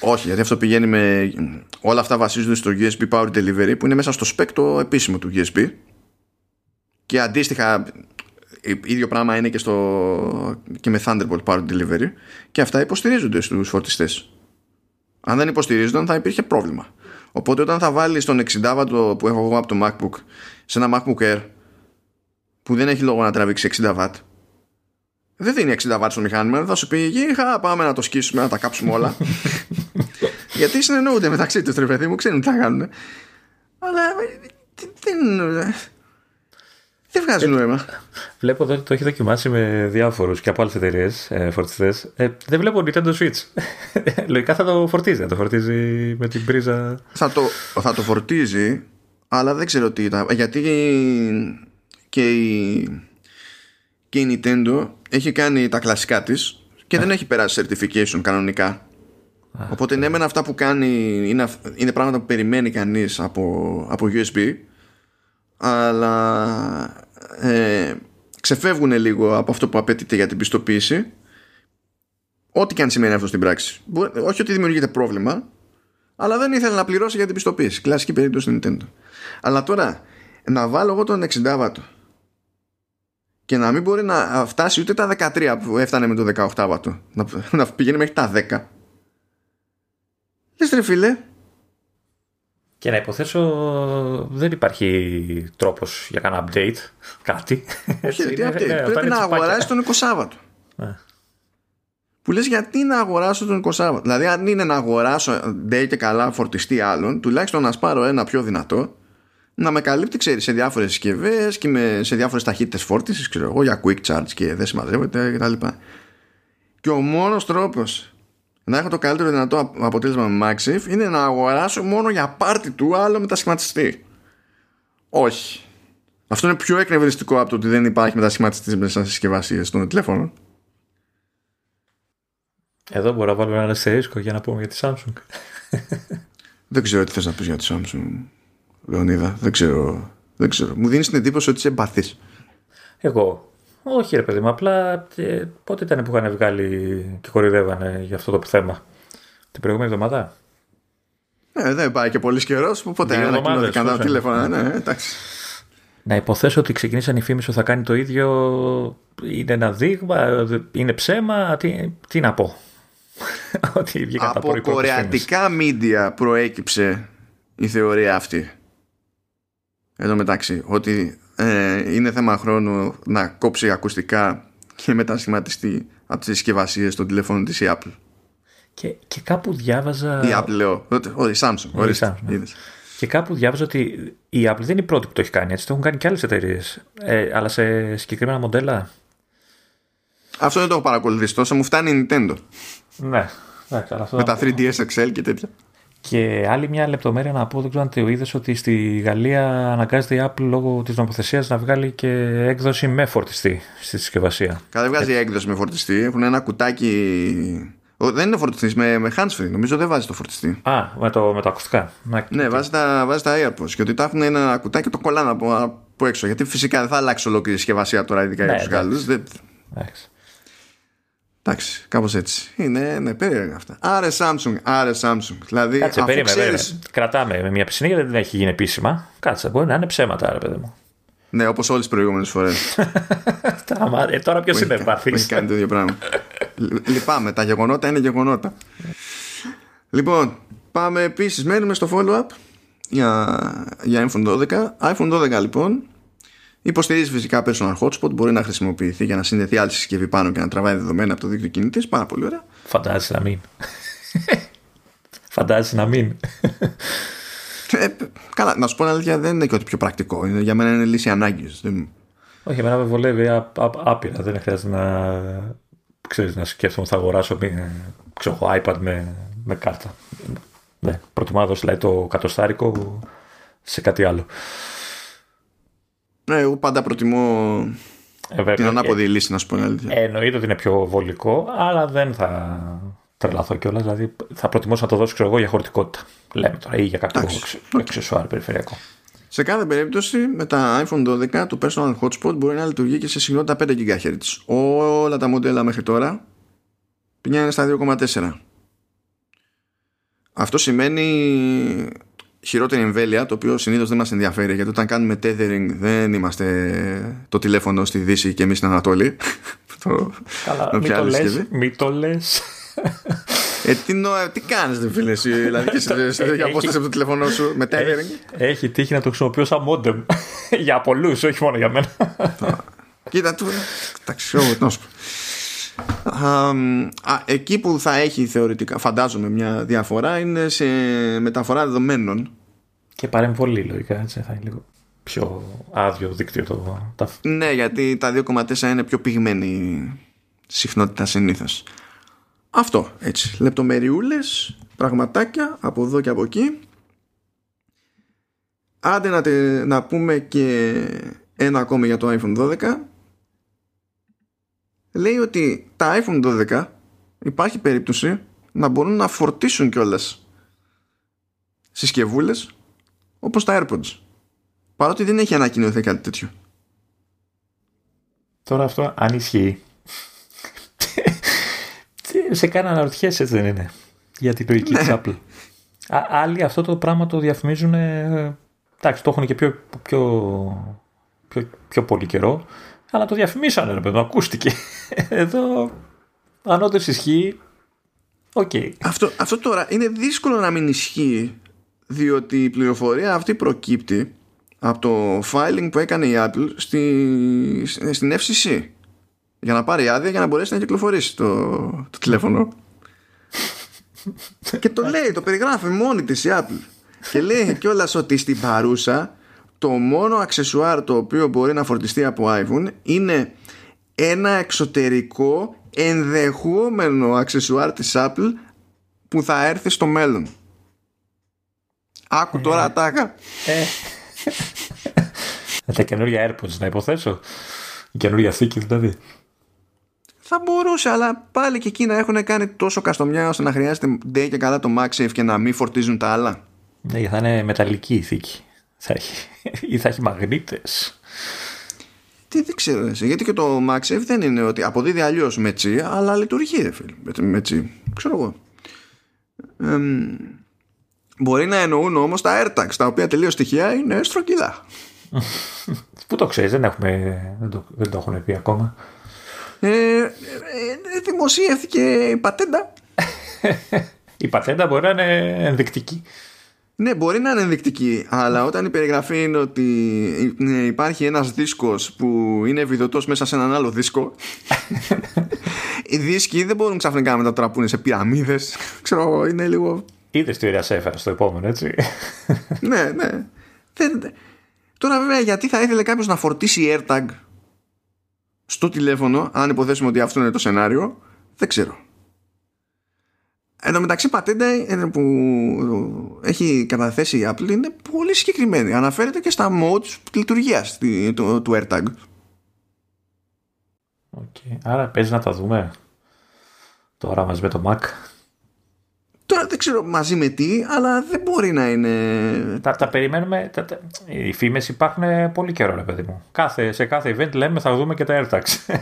Όχι, γιατί αυτό πηγαίνει με... Όλα αυτά βασίζονται στο USB Power Delivery που είναι μέσα στο spec το επίσημο του USB και αντίστοιχα ίδιο πράγμα είναι και, στο, και με Thunderbolt Power Delivery. Και αυτά υποστηρίζονται στους φορτιστές. Αν δεν υποστηρίζονταν θα υπήρχε πρόβλημα. Οπότε όταν θα βάλεις τον 60W που έχω εγώ από το MacBook σε ένα MacBook Air που δεν έχει λόγο να τραβήξει 60W δεν δίνει 60W στο μηχάνημα. Θα σου πει γεια πάμε να το σκίσουμε να τα κάψουμε όλα γιατί συνεννοούνται μεταξύ τους τρεφέθη μου ξέρουν τι θα κάνουν αλλά δεν δεν βγάζει νόημα. Βλέπω εδώ ότι το έχει δοκιμάσει με διάφορους και από άλλες εταιρείες ε, φορτιστές. Ε, δεν βλέπω Nintendo Switch. Λογικά θα το φορτίζει. Θα το φορτίζει με την πρίζα. Θα το, θα το φορτίζει, αλλά δεν ξέρω τι ήταν. Γιατί και η, και η Nintendo έχει κάνει τα κλασικά της και δεν έχει περάσει certification κανονικά. Οπότε ναι, μεν αυτά που κάνει είναι, είναι πράγματα που περιμένει κανείς από, από USB, αλλά ε, ξεφεύγουν λίγο από αυτό που απαιτείται για την πιστοποίηση. Ό,τι και αν σημαίνει αυτό στην πράξη. Όχι ότι δημιουργείται πρόβλημα, αλλά δεν ήθελε να πληρώσει για την πιστοποίηση. Κλασική περίπτωση στην Nintendo. Αλλά τώρα, να βάλω εγώ τον 60 βάτο και να μην μπορεί να φτάσει ούτε τα 13 που έφτανε με το 18 βάτο. Να, να πηγαίνει μέχρι τα 10. Λες ρε φίλε. Και να υποθέσω δεν υπάρχει τρόπος για κανένα update, κάτι. Όχι, τι update. Πρέπει να αγοράσει τον 20 Σάββατο. Ε. Που λες γιατί να αγοράσω τον 20 Σάββατο. Δηλαδή αν είναι να αγοράσω day και καλά φορτιστή άλλων, τουλάχιστον να σπάρω ένα πιο δυνατό να με καλύπτει, ξέρεις, σε διάφορες συσκευές και με, σε διάφορες ταχύτητες φόρτισης, ξέρω εγώ, για quick charge και δεν συμμαζεύεται κτλ. Και ο μόνος τρόπος να έχω το καλύτερο δυνατό αποτέλεσμα με MagSafe είναι να αγοράσω μόνο για πάρτι του άλλο μετασχηματιστή. Όχι. Αυτό είναι πιο εκνευριστικό από το ότι δεν υπάρχει μετασχηματιστής μέσα στις συσκευασίες των τηλέφωνων. Εδώ μπορώ να βάλω ένα αστερίσκο για να πούμε για τη Samsung. δεν ξέρω τι θες να πεις για τη Samsung. Λεωνίδα. Δεν ξέρω. Δεν ξέρω. Μου δίνεις την εντύπωση ότι είσαι εμπαθής. Εγώ. Όχι, ρε παιδί μου. Απλά ε, πότε ήταν που είχαν βγάλει και κορυδεύανε για αυτό το θέμα; Την προηγούμενη εβδομάδα; Ναι, δεν πάει και πολύς καιρός. Οπότε ανακοινώθηκαν τα τηλέφωνα. Ναι, εντάξει. Να υποθέσω ότι ξεκινήσαν οι φήμες ότι θα κάνει το ίδιο. Είναι ένα δείγμα, είναι ψέμα. Τι, τι να πω; ότι Από κορεατικά μίντια προέκυψε η θεωρία αυτή εδώ μεταξύ ότι ε, είναι θέμα χρόνου να κόψει ακουστικά και μετασχηματιστεί από τις συσκευασίες των τηλεφώνων της η Apple. Και, και κάπου διάβαζα... Η Apple λέω, ο, η Samsung. Ο, η Samsung ναι. Και κάπου διάβαζα ότι η Apple δεν είναι η πρώτη που το έχει κάνει έτσι, το έχουν κάνει και άλλες εταιρείες. Ε, αλλά σε συγκεκριμένα μοντέλα. Αυτό δεν το έχω παρακολουθήσει τόσο, μου φτάνει η Nintendo. Ναι. Με τα 3DS XL και τέτοια. Και άλλη μια λεπτομέρεια να πω, δεν ξέρω αν το είδες, ότι στη Γαλλία αναγκάζεται η Apple λόγω της νομοθεσίας να βγάλει και έκδοση με φορτιστή στη συσκευασία. Κατά βγάζει έκδοση με φορτιστή. Έχουν ένα κουτάκι. δεν είναι φορτιστής, με, με handsfree. Νομίζω δεν βάζει το φορτιστή. Α, με, το, με τα ακουστικά. Ναι, βάζει τα, βάζει τα AirPods. Και ότι τα έχουν ένα κουτάκι και το κολλάνε από, από έξω. Γιατί φυσικά δεν θα αλλάξει ολόκληρη η συσκευασία τώρα, ειδικά για ναι, τους Γάλλους. Εντάξει, κάπως έτσι. Είναι ναι, περίεργα αυτά. Άρε Samsung, άρε Samsung. Δηλαδή, Κάτσε, αφού περίμενε, ξέρεις... Κρατάμε με μια πισινή γιατί δεν έχει γίνει επίσημα. Κάτσε, μπορεί να είναι ψέματα, ρε παιδί μου. Ναι, όπως όλες τις προηγούμενες φορές. ε, τώρα ποιος είναι εμπαθή. Έχει κάνει το ίδιο πράγμα. Λυπάμαι, τα γεγονότα είναι γεγονότα. λοιπόν, πάμε επίσης, μένουμε στο follow-up για, για iPhone 12. iPhone 12 λοιπόν Υποστηρίζει φυσικά personal hotspot, μπορεί να χρησιμοποιηθεί για να συνδεθεί άλλη συσκευή πάνω και να τραβάει δεδομένα από το δίκτυο κινητής. Πάρα πολύ ωραία. Φαντάζεσαι να μην. Φαντάζεσαι να μην. Ε, καλά, να σου πω αλήθεια, δεν είναι και ότι πιο πρακτικό. Για μένα είναι λύση ανάγκης. Όχι, εμένα με βολεύει άπειρα. Δεν χρειάζεται να, ξέρεις, να σκέφτομαι θα αγοράσω ξέρω, iPad με, με κάρτα. Ναι, προτιμώ να δώσω δηλαδή, το κατοστάρικο σε κάτι άλλο. Ναι, εγώ πάντα προτιμώ ε, την ανάποδη ε, λύση, να σου πω αλήθεια. Ε, εννοείται ότι είναι πιο βολικό, αλλά δεν θα τρελαθώ κιόλας. Δηλαδή θα προτιμούσα να το δώσω εγώ για χωρητικότητα. Λέμε τώρα, ή για κάποιο αξεσουάρ περιφερειακό. Σε κάθε περίπτωση, με τα iPhone 12 το personal hotspot μπορεί να λειτουργεί και σε συχνότητα 5 GHz. Όλα τα μοντέλα μέχρι τώρα πηγαίνουν στα 2,4. Αυτό σημαίνει χειρότερη εμβέλεια, το οποίο συνήθως δεν μας ενδιαφέρει, γιατί όταν κάνουμε tethering δεν είμαστε το τηλέφωνο στη Δύση και εμείς στην Ανατολή. το, Καλά, μην το λες. Ε, τι, νο, τι κάνεις δε φίλε εσύ, δηλαδή και σε τέτοια απόσταση από το τηλέφωνο σου με tethering. Έχει τύχει να το χρησιμοποιώ σαν modem για πολλούς, όχι μόνο για μένα. Κοίτα, του, εντάξει, εγώ τι εκεί που θα έχει θεωρητικά φαντάζομαι μια διαφορά είναι σε μεταφορά δεδομένων. Και παρεμβολή λογικά έτσι θα είναι λίγο πιο άδειο δίκτυο το ναι γιατί τα 2,4 είναι πιο πυγμένη συχνότητα συνήθως. αυτό έτσι. Λεπτομεριούλες πραγματάκια από εδώ και από εκεί. Άντε να, τε, να πούμε και ένα ακόμη για το iPhone 12 λέει ότι τα iPhone 12 υπάρχει περίπτωση να μπορούν να φορτίσουν κιόλας συσκευούλες όπως τα AirPods παρότι δεν έχει ανακοινωθεί κάτι τέτοιο. Τώρα αυτό αν ισχύει σε κάνει να αναρωτιέσαι έτσι δεν είναι για την λογική της Apple. Α, άλλοι αυτό το πράγμα το διαφημίζουν εντάξει το έχουν και πιο, πιο, πιο, πιο πολύ καιρό αλλά το διαφημίσανε ρε παιδί ακούστηκε εδώ αν όντως ισχύει. OK. Okay. αυτό, αυτό τώρα είναι δύσκολο να μην ισχύει διότι η πληροφορία αυτή προκύπτει από το filing που έκανε η Apple στη, στην FCC για να πάρει άδεια για να μπορέσει να κυκλοφορήσει το, το τηλέφωνο. Και το λέει, το περιγράφει μόνη της η Apple. Και λέει κιόλας ότι στην παρούσα το μόνο αξεσουάρ το οποίο μπορεί να φορτιστεί από iPhone είναι ένα εξωτερικό ενδεχόμενο αξεσουάρ της Apple που θα έρθει στο μέλλον. Άκου τώρα ε, ατάκα. Ε. Τα καινούργια AirPods να υποθέσω. Η καινούργια θήκη δηλαδή. Θα μπορούσε, αλλά πάλι και εκεί να έχουν κάνει τόσο καστομιά ώστε να χρειάζεται day και καλά το MagSafe και να μην φορτίζουν τα άλλα. Ναι, θα είναι μεταλλική η θήκη. Θα έχει, ή θα έχει μαγνήτες. Τι δεν ξέρω εσύ, γιατί και το MagSafe δεν είναι ότι αποδίδει αλλιώς με τσι, αλλά λειτουργεί ρε φίλε, με τσι. Ξέρω εγώ. Ε, μπορεί να εννοούν όμως τα AirTags, τα οποία τελείως στοιχεία είναι στρογγυλά. Πού το ξέρεις, δεν, έχουμε, δεν, το, δεν το έχουν πει ακόμα. Ε, ε, δημοσιεύθηκε η πατέντα. η πατέντα μπορεί να είναι ενδεικτική. Ναι, μπορεί να είναι ενδεικτική, αλλά όταν η περιγραφή είναι ότι υπάρχει ένας δίσκος που είναι ευηδωτός μέσα σε έναν άλλο δίσκο οι δίσκοι δεν μπορούν ξαφνικά να μετατραπούν σε πυραμίδες ξέρω, είναι λίγο... Είδες τι ωραία έφερα στο επόμενο, έτσι. ναι, ναι. Τώρα βέβαια γιατί θα ήθελε κάποιος να φορτίσει AirTag στο τηλέφωνο, αν υποθέσουμε ότι αυτό είναι το σενάριο, δεν ξέρω. Εν τω μεταξύ πατέντα που έχει καταθέσει η Apple είναι πολύ συγκεκριμένη. Αναφέρεται και στα modes λειτουργίας του, του AirTag. Okay. Άρα παίζει να τα δούμε τώρα μαζί με το Mac. Τώρα δεν ξέρω μαζί με τι, αλλά δεν μπορεί να είναι. Τα, τα περιμένουμε. Τα, τα, οι φήμες υπάρχουν πολύ καιρό, ρε παιδί μου. Κάθε, σε κάθε event λέμε θα δούμε και τα AirTags.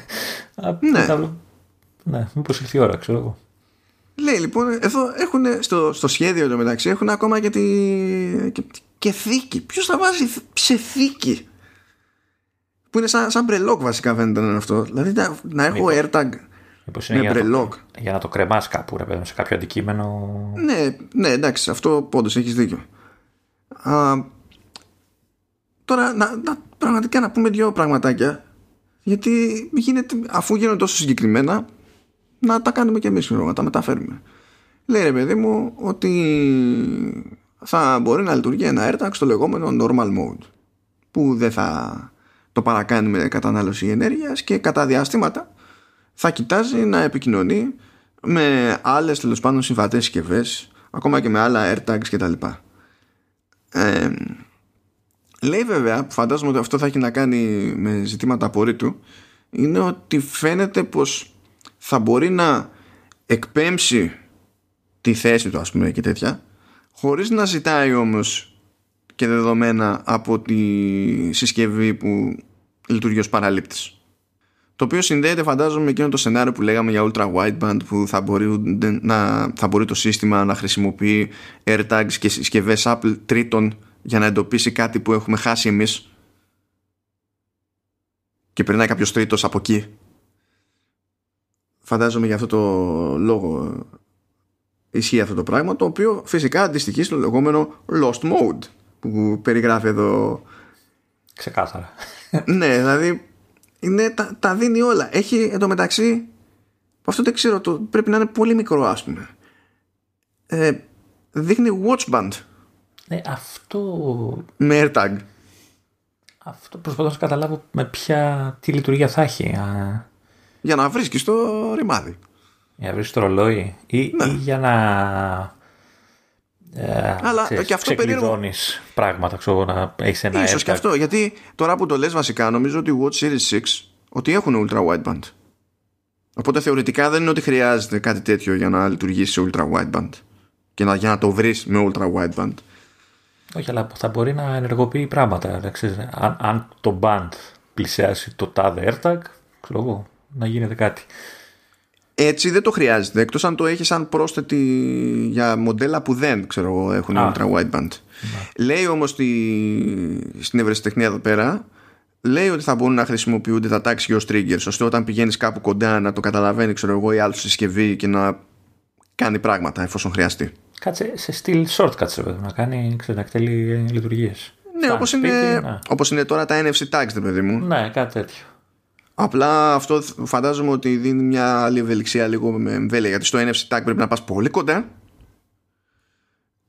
ναι. ναι, μήπως ήρθε η ώρα, ξέρω εγώ. Λέει λοιπόν, εδώ έχουν στο, στο σχέδιο το μεταξύ έχουν ακόμα και, τη, και, και θήκη. Ποιος θα βάζει σε θήκη. Που είναι σαν, σαν μπρελόκ βασικά φαίνεται να είναι αυτό. Δηλαδή να, να έχω Μήπως, AirTag μήπως είναι για, μπρελόκ. Το, για να το κρεμάς κάπου ρε παιδί σε κάποιο αντικείμενο. Ναι, ναι εντάξει αυτό πόντως έχεις δίκιο. Α, τώρα να, να, πραγματικά να πούμε δύο πραγματάκια γιατί γίνεται, αφού γίνονται τόσο συγκεκριμένα να τα κάνουμε και εμείς να τα μεταφέρουμε λέει ρε παιδί μου ότι θα μπορεί να λειτουργεί ένα AirTag στο λεγόμενο normal mode που δεν θα το παρακάνει με κατανάλωση ενέργειας και κατά διαστήματα θα κοιτάζει να επικοινωνεί με άλλες τέλος πάντων συμβατές συσκευές, ακόμα και με άλλα AirTags κτλ. Ε, λέει βέβαια, που φαντάζομαι ότι αυτό θα έχει να κάνει με ζητήματα απορρίτου, είναι ότι φαίνεται πως θα μπορεί να εκπέμψει τη θέση του ας πούμε και τέτοια χωρίς να ζητάει όμως και δεδομένα από τη συσκευή που λειτουργεί ως παραλήπτης. Το οποίο συνδέεται φαντάζομαι με εκείνο το σενάριο που λέγαμε για ultra wideband που θα μπορεί, να, θα μπορεί το σύστημα να χρησιμοποιεί AirTags και συσκευές Apple τρίτων για να εντοπίσει κάτι που έχουμε χάσει εμείς και περνάει κάποιος τρίτος από εκεί φαντάζομαι για αυτό το λόγο ισχύει αυτό το πράγμα το οποίο φυσικά αντιστοιχεί στο λεγόμενο lost mode που περιγράφει εδώ. Ξεκάθαρα. Ναι δηλαδή είναι, τα, τα δίνει όλα. Έχει εντωμεταξύ αυτό δεν ξέρω το, πρέπει να είναι πολύ μικρό ας πούμε. Ε, δείχνει watch band. Ναι αυτό με AirTag. αυτό προσπαθώ να καταλάβω με ποια τι λειτουργία θα έχει για να βρίσκεις το ρημάδι. Για να βρίσκεις το ρολόι ή, ναι. ή για να Ε, Αλλά ξέρεις, και αυτό περίεργο. πράγματα, ξέρω να έχεις ένα Ίσως και αυτό, γιατί τώρα που το λες βασικά, νομίζω ότι οι Watch Series 6 ότι έχουν ultra wideband. Οπότε θεωρητικά δεν είναι ότι χρειάζεται κάτι τέτοιο για να λειτουργήσει σε ultra wideband και να, για να το βρεις με ultra wideband. Όχι, αλλά θα μπορεί να ενεργοποιεί πράγματα. αν, αν το band πλησιάσει το τάδε AirTag, ξέρω να γίνεται κάτι. Έτσι δεν το χρειάζεται, εκτός αν το έχεις σαν πρόσθετη για μοντέλα που δεν ξέρω έχουν Α, ultra wideband. Ναι. Λέει όμως στη, στην ευρεσιτεχνία εδώ πέρα λέει ότι θα μπορούν να χρησιμοποιούνται τα tags ως triggers ώστε όταν πηγαίνεις κάπου κοντά να το καταλαβαίνει ξέρω εγώ η άλλη συσκευή και να κάνει πράγματα εφόσον χρειαστεί. Κάτσε σε στυλ shortcuts να κάνει ξέρω, να εκτελεί λειτουργίες. Ναι, όπως είναι, ναι. όπως είναι τώρα τα NFC tags, δεν παιδί μου. Ναι, κάτι τέτοιο. Απλά αυτό φαντάζομαι ότι δίνει μια άλλη ευελιξία λίγο με εμβέλεια γιατί στο NFC tag πρέπει να πας πολύ κοντά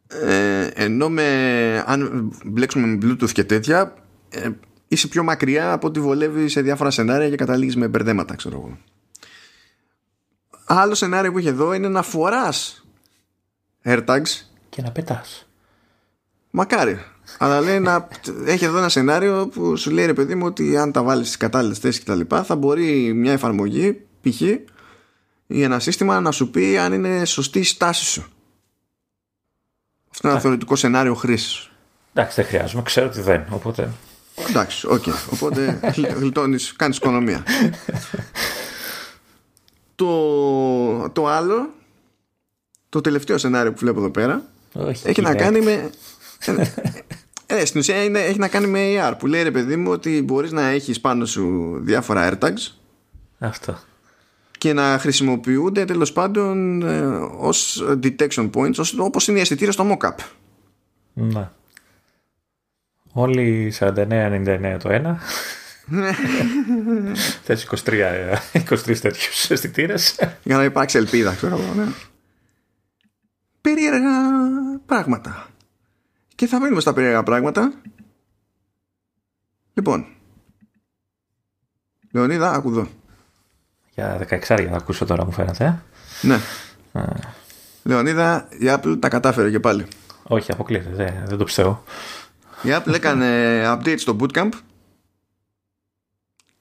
ε, ενώ με, αν μπλέξουμε με Bluetooth και τέτοια ε, είσαι πιο μακριά από ό,τι βολεύει σε διάφορα σενάρια και καταλήγεις με μπερδέματα ξέρω εγώ. Άλλο σενάριο που είχε εδώ είναι να φοράς AirTags και να πετάς. Μακάρι. Αλλά λέει να έχει εδώ ένα σενάριο που σου λέει ρε παιδί μου ότι αν τα βάλεις στις κατάλληλες θέσεις και τα λοιπά θα μπορεί μια εφαρμογή π.χ. ή ένα σύστημα να σου πει αν είναι σωστή η στάση σου. Αυτό είναι ένα θεωρητικό σενάριο χρήσης. Εντάξει, δεν χρειάζομαι, ξέρω ότι δεν. Οπότε. Εντάξει, OK. Okay. Οπότε γλιτώνεις, κάνεις οικονομία. το, το άλλο, το τελευταίο σενάριο που βλέπω εδώ πέρα, Όχι, έχει να κάνει με. Ε, στην ουσία είναι, έχει να κάνει με AR που λέει ρε παιδί μου ότι μπορείς να έχεις πάνω σου διάφορα AirTags Αυτό. και να χρησιμοποιούνται τέλος πάντων ε, ως detection points ως, όπως είναι οι αισθητήρες στο mock-up. Ναι. Όλοι 49-99 το ένα. Θες 23, 23 τέτοιους αισθητήρες. Για να υπάρξει ελπίδα ξέρω εγώ ναι. Περίεργα πράγματα και θα μείνουμε στα περίεργα πράγματα. Λοιπόν. Λεωνίδα, άκου εδώ. Για 16 για να ακούσω τώρα μου φαίνεται. Ε; Ναι. Λεωνίδα, η Apple τα κατάφερε και πάλι. Όχι, αποκλείεται. Δεν, δεν το πιστεύω. Η Apple έκανε update στο Bootcamp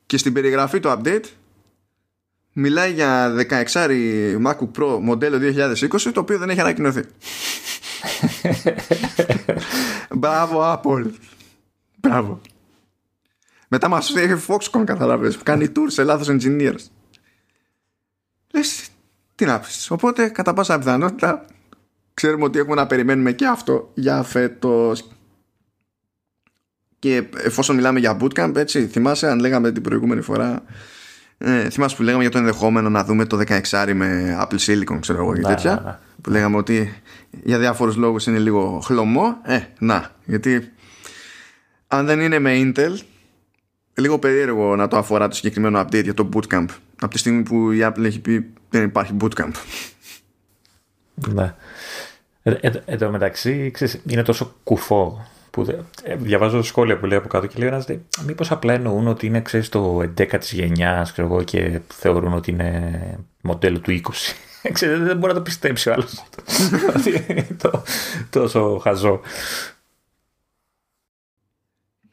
και στην περιγραφή του update μιλάει για 16 MacBook Pro μοντέλο 2020 το οποίο δεν έχει ανακοινωθεί. Μπράβο Apple. Μπράβο. Μετά μας έχει Foxconn καταλάβες που κάνει tour σε λάθος engineers. Λες τι να πεις. Οπότε κατά πάσα πιθανότητα ξέρουμε ότι έχουμε να περιμένουμε και αυτό για φέτος. Και εφόσον μιλάμε για bootcamp έτσι θυμάσαι αν λέγαμε την προηγούμενη φορά ε, θυμάσαι που λέγαμε για το ενδεχόμενο να δούμε το 16 με Apple Silicon ξέρω εγώ και τέτοια ναι, ναι. που λέγαμε ότι για διάφορους λόγους είναι λίγο χλωμό. Ε, να, γιατί αν δεν είναι με Intel λίγο περίεργο να το αφορά το συγκεκριμένο update για το bootcamp από τη στιγμή που η Apple έχει πει δεν υπάρχει bootcamp. Ναι. Ε, ε, εν τω μεταξύ ξέρεις, είναι τόσο κουφό που ε, διαβάζω σχόλια που λέει από κάτω και λέει ένας μήπως απλά εννοούν ότι είναι ξέρεις το 11 της γενιάς ξέρω και θεωρούν ότι είναι μοντέλο του 20 Ξέρετε, δεν μπορεί να το πιστέψει ο άλλος. Το, τόσο χαζό.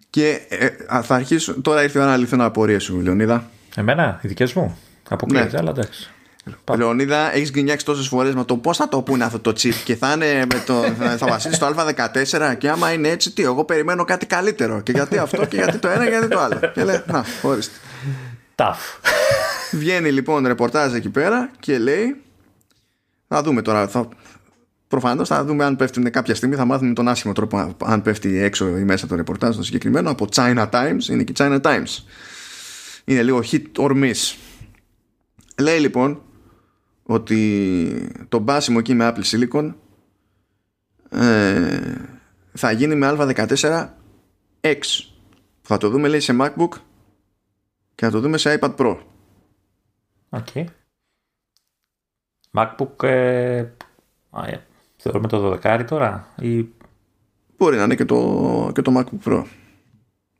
Και ε, θα αρχίσω τώρα ήρθε η ώρα να λυθούν απορίες σου Λεωνίδα. Εμένα, οι δικές μου. Αποκλείεται ναι. αλλά εντάξει Λεωνίδα, έχεις γκρινιάξει τόσες φορές με το πώς θα το πούνε αυτό το chip και θα είναι με το. θα βασίσει το Α14 και άμα είναι έτσι, τι, εγώ περιμένω κάτι καλύτερο. Και γιατί αυτό και γιατί το ένα και γιατί το άλλο. Και λέει, Να, ορίστε. Ταφ. Βγαίνει λοιπόν ρεπορτάζ εκεί πέρα και λέει. Θα δούμε τώρα. Θα, Προφανώς θα δούμε αν πέφτουν κάποια στιγμή. Θα μάθουμε τον άσχημο τρόπο αν πέφτει έξω ή μέσα το ρεπορτάζ το συγκεκριμένο από China Times. Είναι και China Times. Είναι λίγο hit or miss. Λέει λοιπόν ότι το μπάσιμο εκεί με Apple Silicon ε, θα γίνει με α14 X. Θα το δούμε λέει σε MacBook και θα το δούμε σε iPad Pro. Okay. MacBook ε, ε, θεωρούμε το 12 τώρα ή... μπορεί να είναι και το, και το MacBook Pro.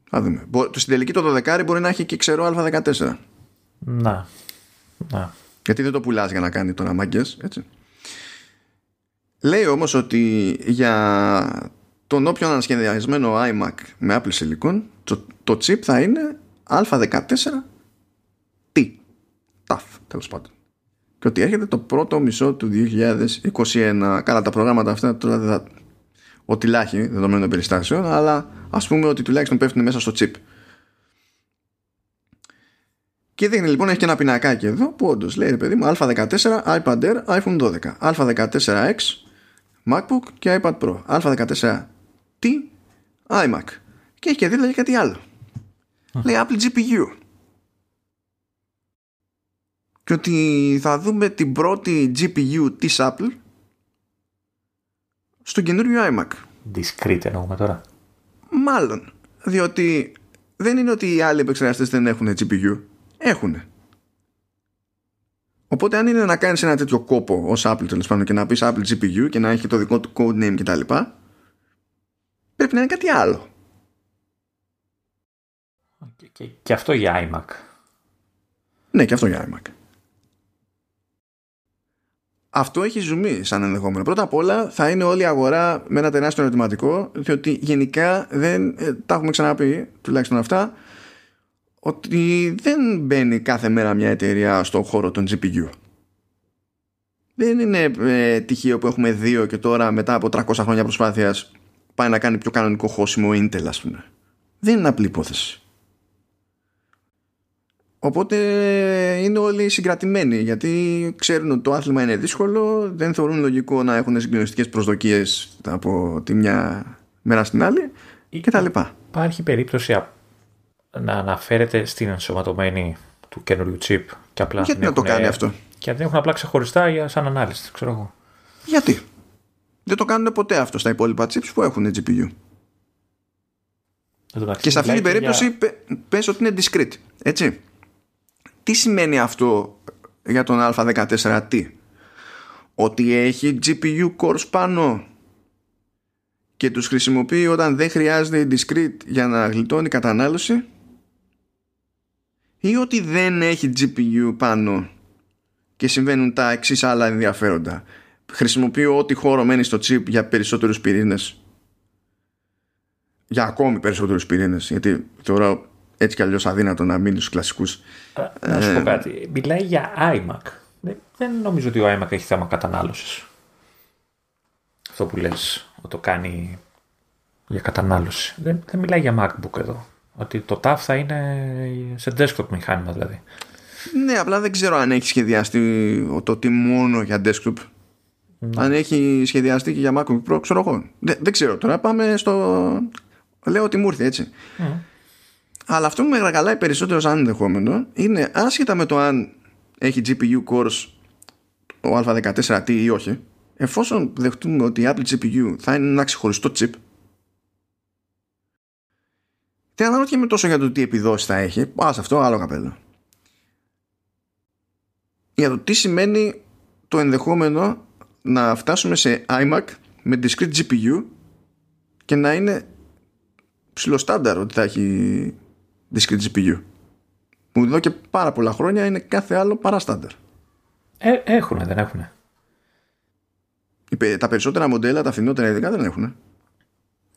Θα δούμε. Το στην τελική το 12 μπορεί να έχει και ξερό α14 να, να γιατί δεν το πουλάς για να κάνει τώρα μάγκες, έτσι. Λέει όμως ότι για τον όποιον ανασχεδιασμένο iMac με Apple Silicon το, το chip θα είναι α14T. TAF τέλος πάντων. Και ότι έρχεται το πρώτο μισό του 2021. Καλά τα προγράμματα αυτά τώρα δεν θα... Ότι λάχει δεδομένων των περιστάσεων, αλλά ας πούμε ότι τουλάχιστον πέφτουν μέσα στο chip. Και δείχνει λοιπόν, έχει και ένα πινακάκι εδώ που όντως λέει ρε παιδί μου Α14, iPad Air, iPhone 12, Α14X, MacBook και iPad Pro, Α14T, iMac. Και έχει και δίπλα και κάτι άλλο. Λέει Apple GPU. Και ότι θα δούμε την πρώτη GPU της Apple στο καινούριο iMac. Discrete εννοούμε τώρα. Μάλλον. Διότι δεν είναι ότι οι άλλοι επεξεργαστές δεν έχουν GPU. Έχουν. Οπότε αν είναι να κάνεις ένα τέτοιο κόπο ως Apple τέλος πάντων και να πεις Apple GPU και να έχει το δικό του codename κτλ. Πρέπει να είναι κάτι άλλο. Και, και, και αυτό για iMac. Ναι, και αυτό για iMac. Αυτό έχει ζουμί σαν ενδεχόμενο. Πρώτα απ' όλα θα είναι όλη η αγορά με ένα τεράστιο ερωτηματικό, διότι γενικά δεν ε, τα έχουμε ξαναπεί, τουλάχιστον αυτά, ότι δεν μπαίνει κάθε μέρα μια εταιρεία στον χώρο των GPU. Δεν είναι ε, τυχαίο που έχουμε δύο και τώρα μετά από 300 χρόνια προσπάθειας πάει να κάνει πιο κανονικό χώσιμο Intel ας πούμε. Δεν είναι απλή υπόθεση. Οπότε είναι όλοι συγκρατημένοι γιατί ξέρουν ότι το άθλημα είναι δύσκολο, δεν θεωρούν λογικό να έχουν συγκλονιστικές προσδοκίες από τη μια μέρα στην άλλη και τα λοιπά. Υπάρχει περίπτωση να αναφέρεται στην ενσωματωμένη του καινούριου chip και απλά Γιατί να το κάνει αυτό; Και δεν έχουν απλά ξεχωριστά για σαν ανάλυση, ξέρω εγώ. Γιατί; Δεν το κάνουν ποτέ αυτό στα υπόλοιπα chips που έχουν GPU. Και σε αυτή την περίπτωση για... πες ότι είναι discrete. Έτσι. Τι σημαίνει αυτό για τον α14T. Ότι έχει GPU cores πάνω και τους χρησιμοποιεί όταν δεν χρειάζεται discrete για να γλιτώνει κατανάλωση; Ή ότι δεν έχει GPU πάνω και συμβαίνουν τα εξής άλλα ενδιαφέροντα. Χρησιμοποιώ ό,τι χώρο μένει στο chip για περισσότερους πυρήνες για ακόμη περισσότερους πυρήνες γιατί θεωρώ έτσι κι αλλιώς αδύνατο να μείνει στους κλασικούς. Να σου πω ε, κάτι. Μιλάει για iMac. Δεν νομίζω ότι ο iMac έχει θέμα κατανάλωσης. Αυτό που λες, ότι το κάνει για κατανάλωση. Δεν, δεν μιλάει για MacBook εδώ. Ότι το TAF θα είναι σε desktop μηχάνημα δηλαδή. Ναι, απλά δεν ξέρω αν έχει σχεδιαστεί το τι μόνο για desktop. Ναι. Αν έχει σχεδιαστεί και για MacBook Pro, ξέρω εγώ. Δεν, δεν ξέρω τώρα. Πάμε στο. Λέω ότι μου ήρθε έτσι. Mm. Αλλά αυτό που με γραγαλάει περισσότερο σαν ενδεχόμενο είναι άσχετα με το αν έχει GPU cores ο α14T ή όχι, εφόσον δεχτούμε ότι η Apple GPU θα είναι ένα ξεχωριστό chip, δεν αναρωτιέμαι τόσο για το τι επιδόσεις θα έχει. Α, αυτό άλλο καπέλο. Για το τι σημαίνει το ενδεχόμενο να φτάσουμε σε iMac με discrete GPU και να είναι ψηλοστάνταρ ότι θα έχει discrete GPU. Που εδώ και πάρα πολλά χρόνια είναι κάθε άλλο παρά στάνταρ. Ε, έχουν, δεν έχουν. Τα περισσότερα μοντέλα, τα φθηνότερα ειδικά δεν έχουν.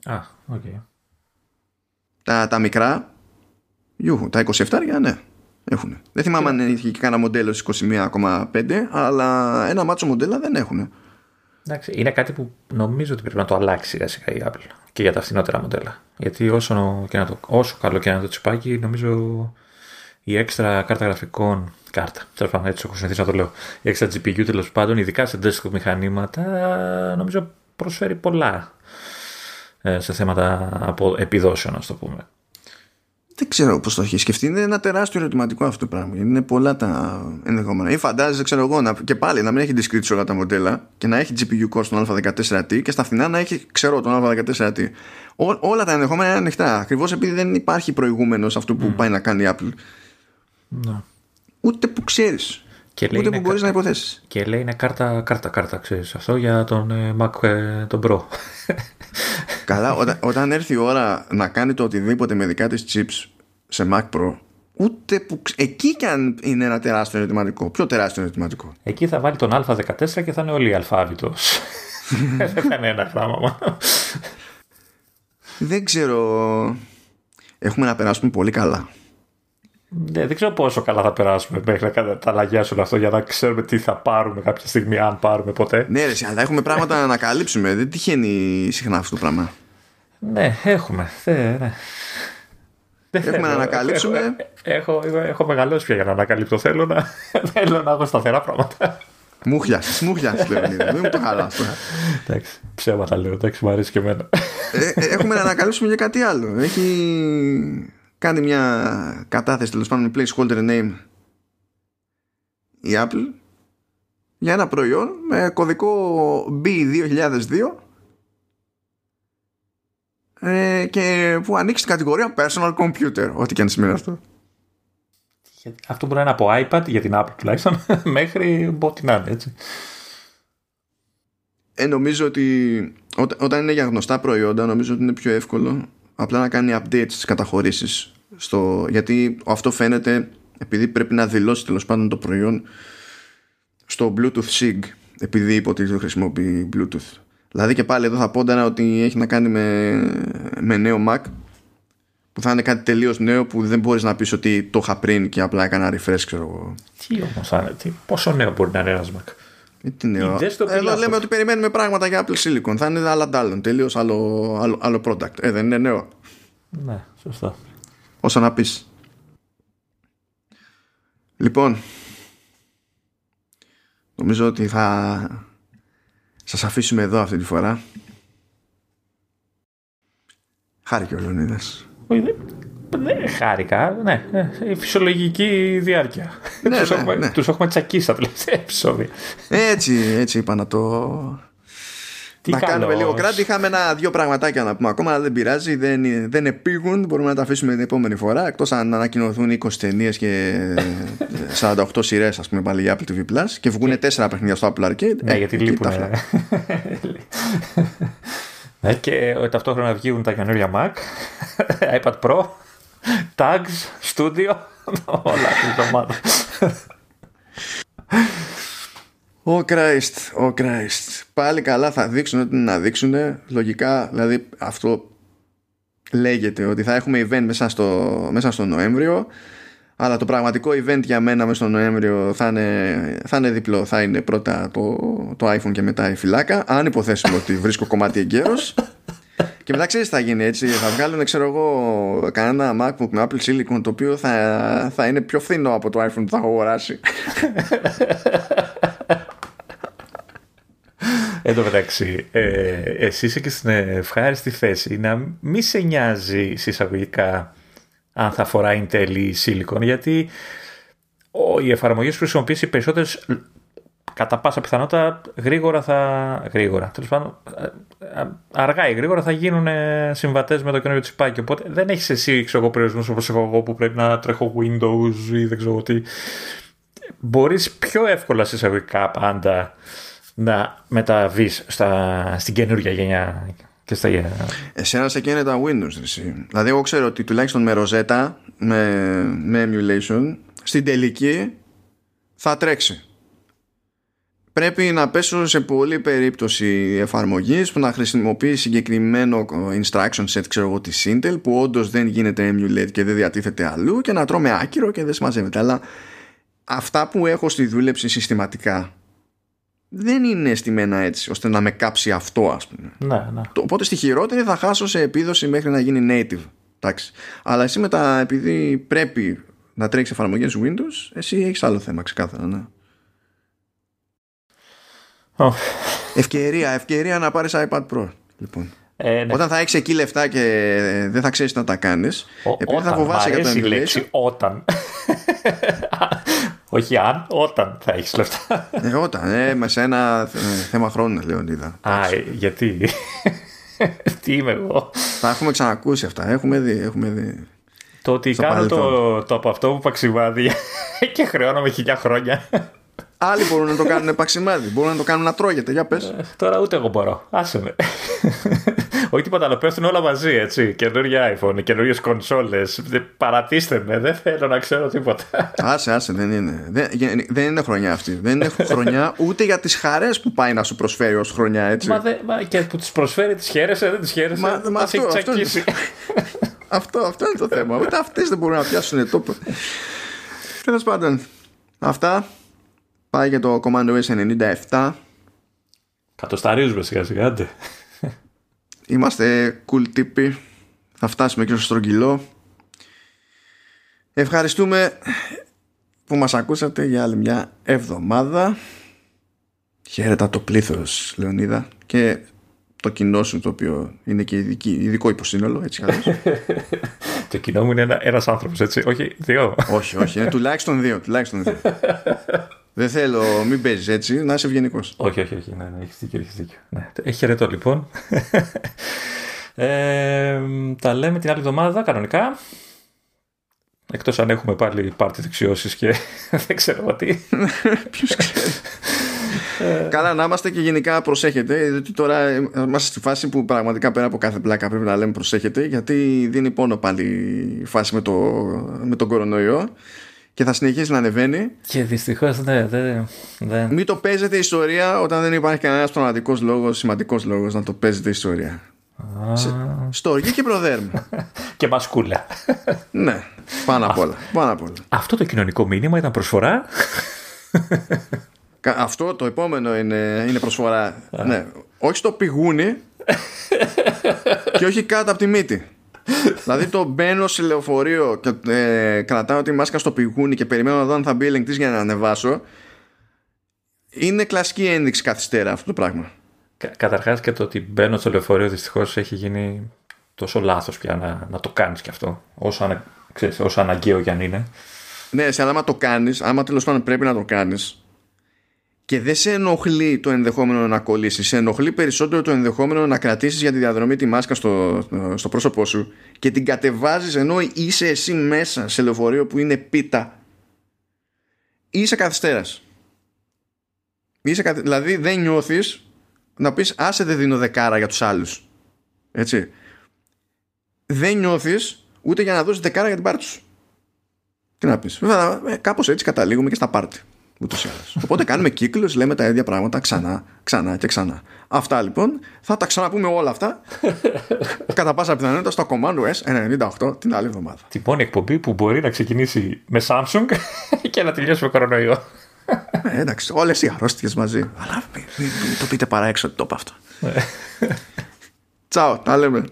Α, OK. Okay. Τα, τα μικρά, γιούχου, τα 27 ναι, έχουν. Δεν θυμάμαι αν έχει και κανένα μοντέλο 21,5, αλλά ένα μάτσο μοντέλα δεν έχουν. Εντάξει, είναι κάτι που νομίζω ότι πρέπει να το αλλάξει σιγά σιγά η Apple και για τα φθηνότερα μοντέλα. Γιατί όσο, και να το, όσο καλό και να το τσιπάκι, νομίζω η έξτρα κάρτα γραφικών. Κάρτα, τέλος πάντων, έτσι έχω συνηθίσει να το λέω. Η έξτρα GPU τέλος πάντων, ειδικά σε desktop μηχανήματα, νομίζω προσφέρει πολλά ε, σε θέματα από επιδόσεων, ας το πούμε. Δεν ξέρω πώς το έχεις σκεφτεί. Είναι ένα τεράστιο ερωτηματικό αυτό το πράγμα. Είναι πολλά τα ενδεχόμενα. Ή φαντάζεσαι, ξέρω εγώ, να, και πάλι να μην έχει discrete όλα τα μοντέλα και να έχει GPU core στον Α14T και στα φθηνά να έχει, ξέρω, τον Α14T. Ό, όλα τα ενδεχόμενα είναι ανοιχτά. Ακριβώς επειδή δεν υπάρχει προηγούμενος αυτό που mm. πάει να κάνει η Apple. Ναι. Ούτε που ξέρεις. Ούτε που μπορείς να υποθέσεις. Και λέει είναι κάρτα, κάρτα, κάρτα, ξέρεις αυτό για τον ε, Mac ε, τον Pro. Καλά, όταν, όταν έρθει η ώρα να κάνει το οτιδήποτε με δικά της chips σε Mac Pro, ούτε που. Εκεί κι αν είναι ένα τεράστιο ερωτηματικό. Πιο τεράστιο ερωτηματικό. Εκεί θα βάλει τον Α14 και θα είναι όλοι αλφάβητος. Δεν θα είναι ένα πράγμα μόνο. Δεν ξέρω. Έχουμε να περάσουμε πολύ καλά. Ναι, δεν ξέρω πόσο καλά θα περάσουμε μέχρι να τα αλλαγιάσουν αυτό για να ξέρουμε τι θα πάρουμε κάποια στιγμή, αν πάρουμε ποτέ. Ναι, ρε, αλλά έχουμε πράγματα να ανακαλύψουμε. Δεν τυχαίνει συχνά αυτό το πράγμα. Ναι, έχουμε. Ναι, ναι. Έχουμε να ανακαλύψουμε. Έχω, έχω, έχω μεγαλώσει πια για να ανακαλύπτω. Θέλω να, θέλω να έχω σταθερά πράγματα. Μούχλια, μούχλια, Λεωνίδα. Δεν μου το χαλάς. Εντάξει, ψέματα λέω. Εντάξει, μου αρέσει και εμένα. Ε, ε, έχουμε να ανακαλύψουμε για κάτι άλλο. Έχει κάνει μια κατάθεση τέλος πάντων με placeholder name η Apple για ένα προϊόν με κωδικό B2002 ε, και που ανοίξει την κατηγορία personal computer ό,τι και αν σημαίνει αυτό. Αυτό μπορεί να είναι από iPad για την Apple τουλάχιστον μέχρι ό,τι να είναι έτσι. Ε, νομίζω ότι όταν είναι για γνωστά προϊόντα νομίζω ότι είναι πιο εύκολο απλά να κάνει updates στις καταχωρήσεις στο, γιατί αυτό φαίνεται επειδή πρέπει να δηλώσει τέλος πάντων το προϊόν στο Bluetooth SIG επειδή υποτίθεται χρησιμοποιεί Bluetooth. Δηλαδή και πάλι εδώ θα πόντανα ότι έχει να κάνει με, με νέο Mac που θα είναι κάτι τελείως νέο που δεν μπορείς να πεις ότι το είχα πριν και απλά έκανα refresh ξέρω εγώ. Τι όμως θα είναι, πόσο νέο μπορεί να είναι ένας Mac; ε, τι νέο. Εδώ λέμε ότι περιμένουμε πράγματα για Apple Silicon. Θα είναι άλλα ντάλλον. Τελείως άλλο, άλλο, άλλο product. Ε, δεν είναι νέο. Ναι, σωστά. Όσο να πεις. Λοιπόν, νομίζω ότι θα σας αφήσουμε εδώ αυτή τη φορά. Χάρηκε ο Λεωνίδας. Ναι, χάρηκα, ναι. Η φυσιολογική διάρκεια. Ναι, τους, ναι, έχουμε, ναι. τους έχουμε τσακίσει τα τελευταία επεισόδια. Έτσι, έτσι είπα να το... Τι να καλό. κάνουμε λίγο κράτη. Είχαμε ένα-δύο πραγματάκια να πούμε ακόμα, αλλά δεν πειράζει. Δεν, δεν επίγουν. Μπορούμε να τα αφήσουμε την επόμενη φορά. Εκτός αν ανακοινωθούν 20 ταινίες και 48 σειρές, ας πούμε, πάλι για Apple TV Plus και βγουν 4 παιχνίδια στο Apple Arcade. Ναι, ε, γιατί λείπουν. ναι, και ταυτόχρονα βγουν τα καινούργια Mac, iPad Pro, Tags, Studio, όλα την εβδομάδα. Ο Christ, ο Christ. Πάλι καλά θα δείξουν ό,τι να δείξουν. Λογικά, δηλαδή αυτό λέγεται ότι θα έχουμε event μέσα στο, μέσα στο Νοέμβριο. Αλλά το πραγματικό event για μένα μέσα στο Νοέμβριο θα είναι, θα είναι διπλό. Θα είναι πρώτα το, το iPhone και μετά η φυλάκα. Αν υποθέσουμε ότι βρίσκω κομμάτι εγκαίρος. Και μετά ξέρεις τι θα γίνει έτσι. Θα βγάλουν, ξέρω εγώ, κανένα MacBook με Apple Silicon το οποίο θα, θα είναι πιο φθηνό από το iPhone που θα έχω αγοράσει. Εν τω μεταξύ, ε, εσύ είσαι και στην ευχάριστη θέση να μην σε νοιάζει συσσαγωγικά αν θα φοράει Intel ή Silicon, γιατί οι εφαρμογές που χρησιμοποιήσει περισσότερες κατά πάσα πιθανότητα γρήγορα θα. γρήγορα. Τέλος πάντων, ε, αργά ή γρήγορα θα γίνουν συμβατές με το καινούριο τσιπάκι. Οπότε δεν έχεις εσύ ξέρω, περιορισμού όπως έχω εγώ που πρέπει να τρέχω Windows ή δεν ξέρω τι. Μπορείς πιο εύκολα συσσαγωγικά πάντα να μεταβείς στην καινούργια γενιά και στα Εσένα σε καίνε τα Windows. Εσύ. Δηλαδή, εγώ ξέρω ότι τουλάχιστον με Rosetta, με, με emulation, στην τελική θα τρέξει. Πρέπει να πέσω σε πολλή περίπτωση εφαρμογής που να χρησιμοποιεί συγκεκριμένο instruction set ξέρω εγώ της Intel που όντως δεν γίνεται emulate και δεν διατίθεται αλλού και να τρώμε άκυρο και δεν συμμαζεύεται αλλά αυτά που έχω στη δούλεψη συστηματικά δεν είναι στημένα έτσι ώστε να με κάψει αυτό ας πούμε. Ναι, ναι. Οπότε στη χειρότερη θα χάσω σε επίδοση μέχρι να γίνει native. Εντάξει. Αλλά εσύ μετά επειδή πρέπει να τρέξεις εφαρμογές Windows εσύ έχεις άλλο θέμα ξεκάθαρα. Ναι. Oh. Ευκαιρία, ευκαιρία να πάρεις iPad Pro. Λοιπόν. Ε, ναι. Όταν θα έχεις εκεί λεφτά και δεν θα ξέρεις να τα κάνεις, επειδή θα φοβάσαι για το λέξη όταν. Όχι αν, όταν θα έχεις λεφτά. Ε, όταν, ε, με σε ένα θέμα χρόνου, Λεωνίδα. Α, ε, γιατί; Τι είμαι εγώ; Τα έχουμε ξανακούσει αυτά. Έχουμε δει. Έχουμε δει. Το ότι κάνω το, το από αυτό που παξιβάδι και χρεώνομαι χιλιά χρόνια. Άλλοι μπορούν να το κάνουν παξιμάδι. Μπορούν να το κάνουν να τρώγεται. Για πες. Ε, τώρα ούτε εγώ μπορώ. Άσε με. Όχι τίποτα άλλο, πέφτουν όλα μαζί, έτσι. Καινούργια iPhone, καινούριε κονσόλες. Παρατήστε με, δεν θέλω να ξέρω τίποτα. Άσε, άσε, δεν είναι. Δεν, δεν είναι χρονιά αυτή. Δεν είναι χρονιά ούτε για τις χαρές που πάει να σου προσφέρει ως χρονιά, έτσι. Μα, δε, μα και που τις προσφέρει, τις χαίρεσαι, δεν τις χαίρεσαι. Μα, μα αυτό, αυτό, αυτό, αυτό είναι το θέμα. Ούτε αυτές δεν μπορούν να πιάσουν τόπο. Τέλος πάντων, αυτά. Πάει για το Commando S97. Κατοσταρίζουμε σιγά σιγά. Είμαστε cool τύποι. Θα φτάσουμε και στο στρογγυλό. Ευχαριστούμε που μας ακούσατε για άλλη μια εβδομάδα. Χαίρετα το πλήθος, Λεωνίδα. Και το κοινό σου το οποίο είναι και ειδική, ειδικό υποσύνολο, έτσι Το κοινό μου είναι ένα, ένας άνθρωπος, έτσι, όχι δύο. όχι, όχι, είναι τουλάχιστον δύο, τουλάχιστον δύο. Δεν θέλω, μην παίζεις έτσι, να είσαι ευγενικός. Όχι, όχι, όχι. Ναι, ναι, έχεις δίκιο. Έχεις δίκιο. Ναι. Ε, χαιρετώ λοιπόν. ε, τα λέμε την άλλη εβδομάδα κανονικά. Εκτός αν έχουμε πάλι πάρτι δεξιώσεις και δεν ξέρω τι. Ποιος ξέρει. Καλά να είμαστε και γενικά προσέχετε γιατί τώρα είμαστε στη φάση που πραγματικά πέρα από κάθε πλάκα πρέπει να λέμε προσέχετε γιατί δίνει πόνο πάλι η φάση με, το, με τον κορονοϊό και θα συνεχίσει να ανεβαίνει. Και δυστυχώς ναι, δεν. Δε. Μην το παίζετε ιστορία όταν δεν υπάρχει κανένας πραγματικός λόγος, σημαντικός λόγος να το παίζετε ιστορία. Στοργή και προδέρμ. και μασκούλα. ναι, πάνω απ' όλα. Πάνω απ όλα. Αυτό το κοινωνικό μήνυμα ήταν προσφορά; Αυτό το επόμενο είναι, είναι προσφορά. ναι. Όχι στο πηγούνι και όχι κάτω από τη μύτη δηλαδή το μπαίνω σε λεωφορείο και ε, κρατάω τη μάσκα στο πηγούνι και περιμένω να δω αν θα μπει ελεγκτής για να ανεβάσω είναι κλασική ένδειξη καθυστέρα αυτό το πράγμα. Κα, καταρχάς και το ότι μπαίνω στο λεωφορείο δυστυχώς έχει γίνει τόσο λάθος πια να, να το κάνεις και αυτό όσο, ανα, ξέρεις, όσο αναγκαίο κι αν είναι. Ναι, σε άμα το κάνεις, άμα τέλος πάντων πρέπει να το κάνεις και δεν σε ενοχλεί το ενδεχόμενο να κολλήσεις. Σε ενοχλεί περισσότερο το ενδεχόμενο να κρατήσεις για τη διαδρομή τη μάσκα στο, στο πρόσωπό σου και την κατεβάζεις ενώ είσαι εσύ μέσα σε λεωφορείο που είναι πίτα. Είσαι καθυστέρας. Είσαι, δηλαδή δεν νιώθεις να πεις άσε δεν δίνω δεκάρα για τους άλλους. Έτσι. Δεν νιώθεις ούτε για να δώσεις δεκάρα για την πάρτι σου. Τι να πεις. Βέβαια, ε, κάπως έτσι καταλήγουμε και στα πάρτι. Οπότε κάνουμε κύκλους, λέμε τα ίδια πράγματα ξανά, ξανά και ξανά. Αυτά λοιπόν, θα τα ξαναπούμε όλα αυτά κατά πάσα πιθανότητα στο Command S98 την άλλη εβδομάδα. Την μόνη εκπομπή που μπορεί να ξεκινήσει με Samsung και να τελειώσει με κορονοϊό. Ε, εντάξει, όλες οι αρρώστιες μαζί. Αλλά μην, το πείτε παρά έξω ότι το είπα αυτό. Ναι. Τσαο, τα λέμε.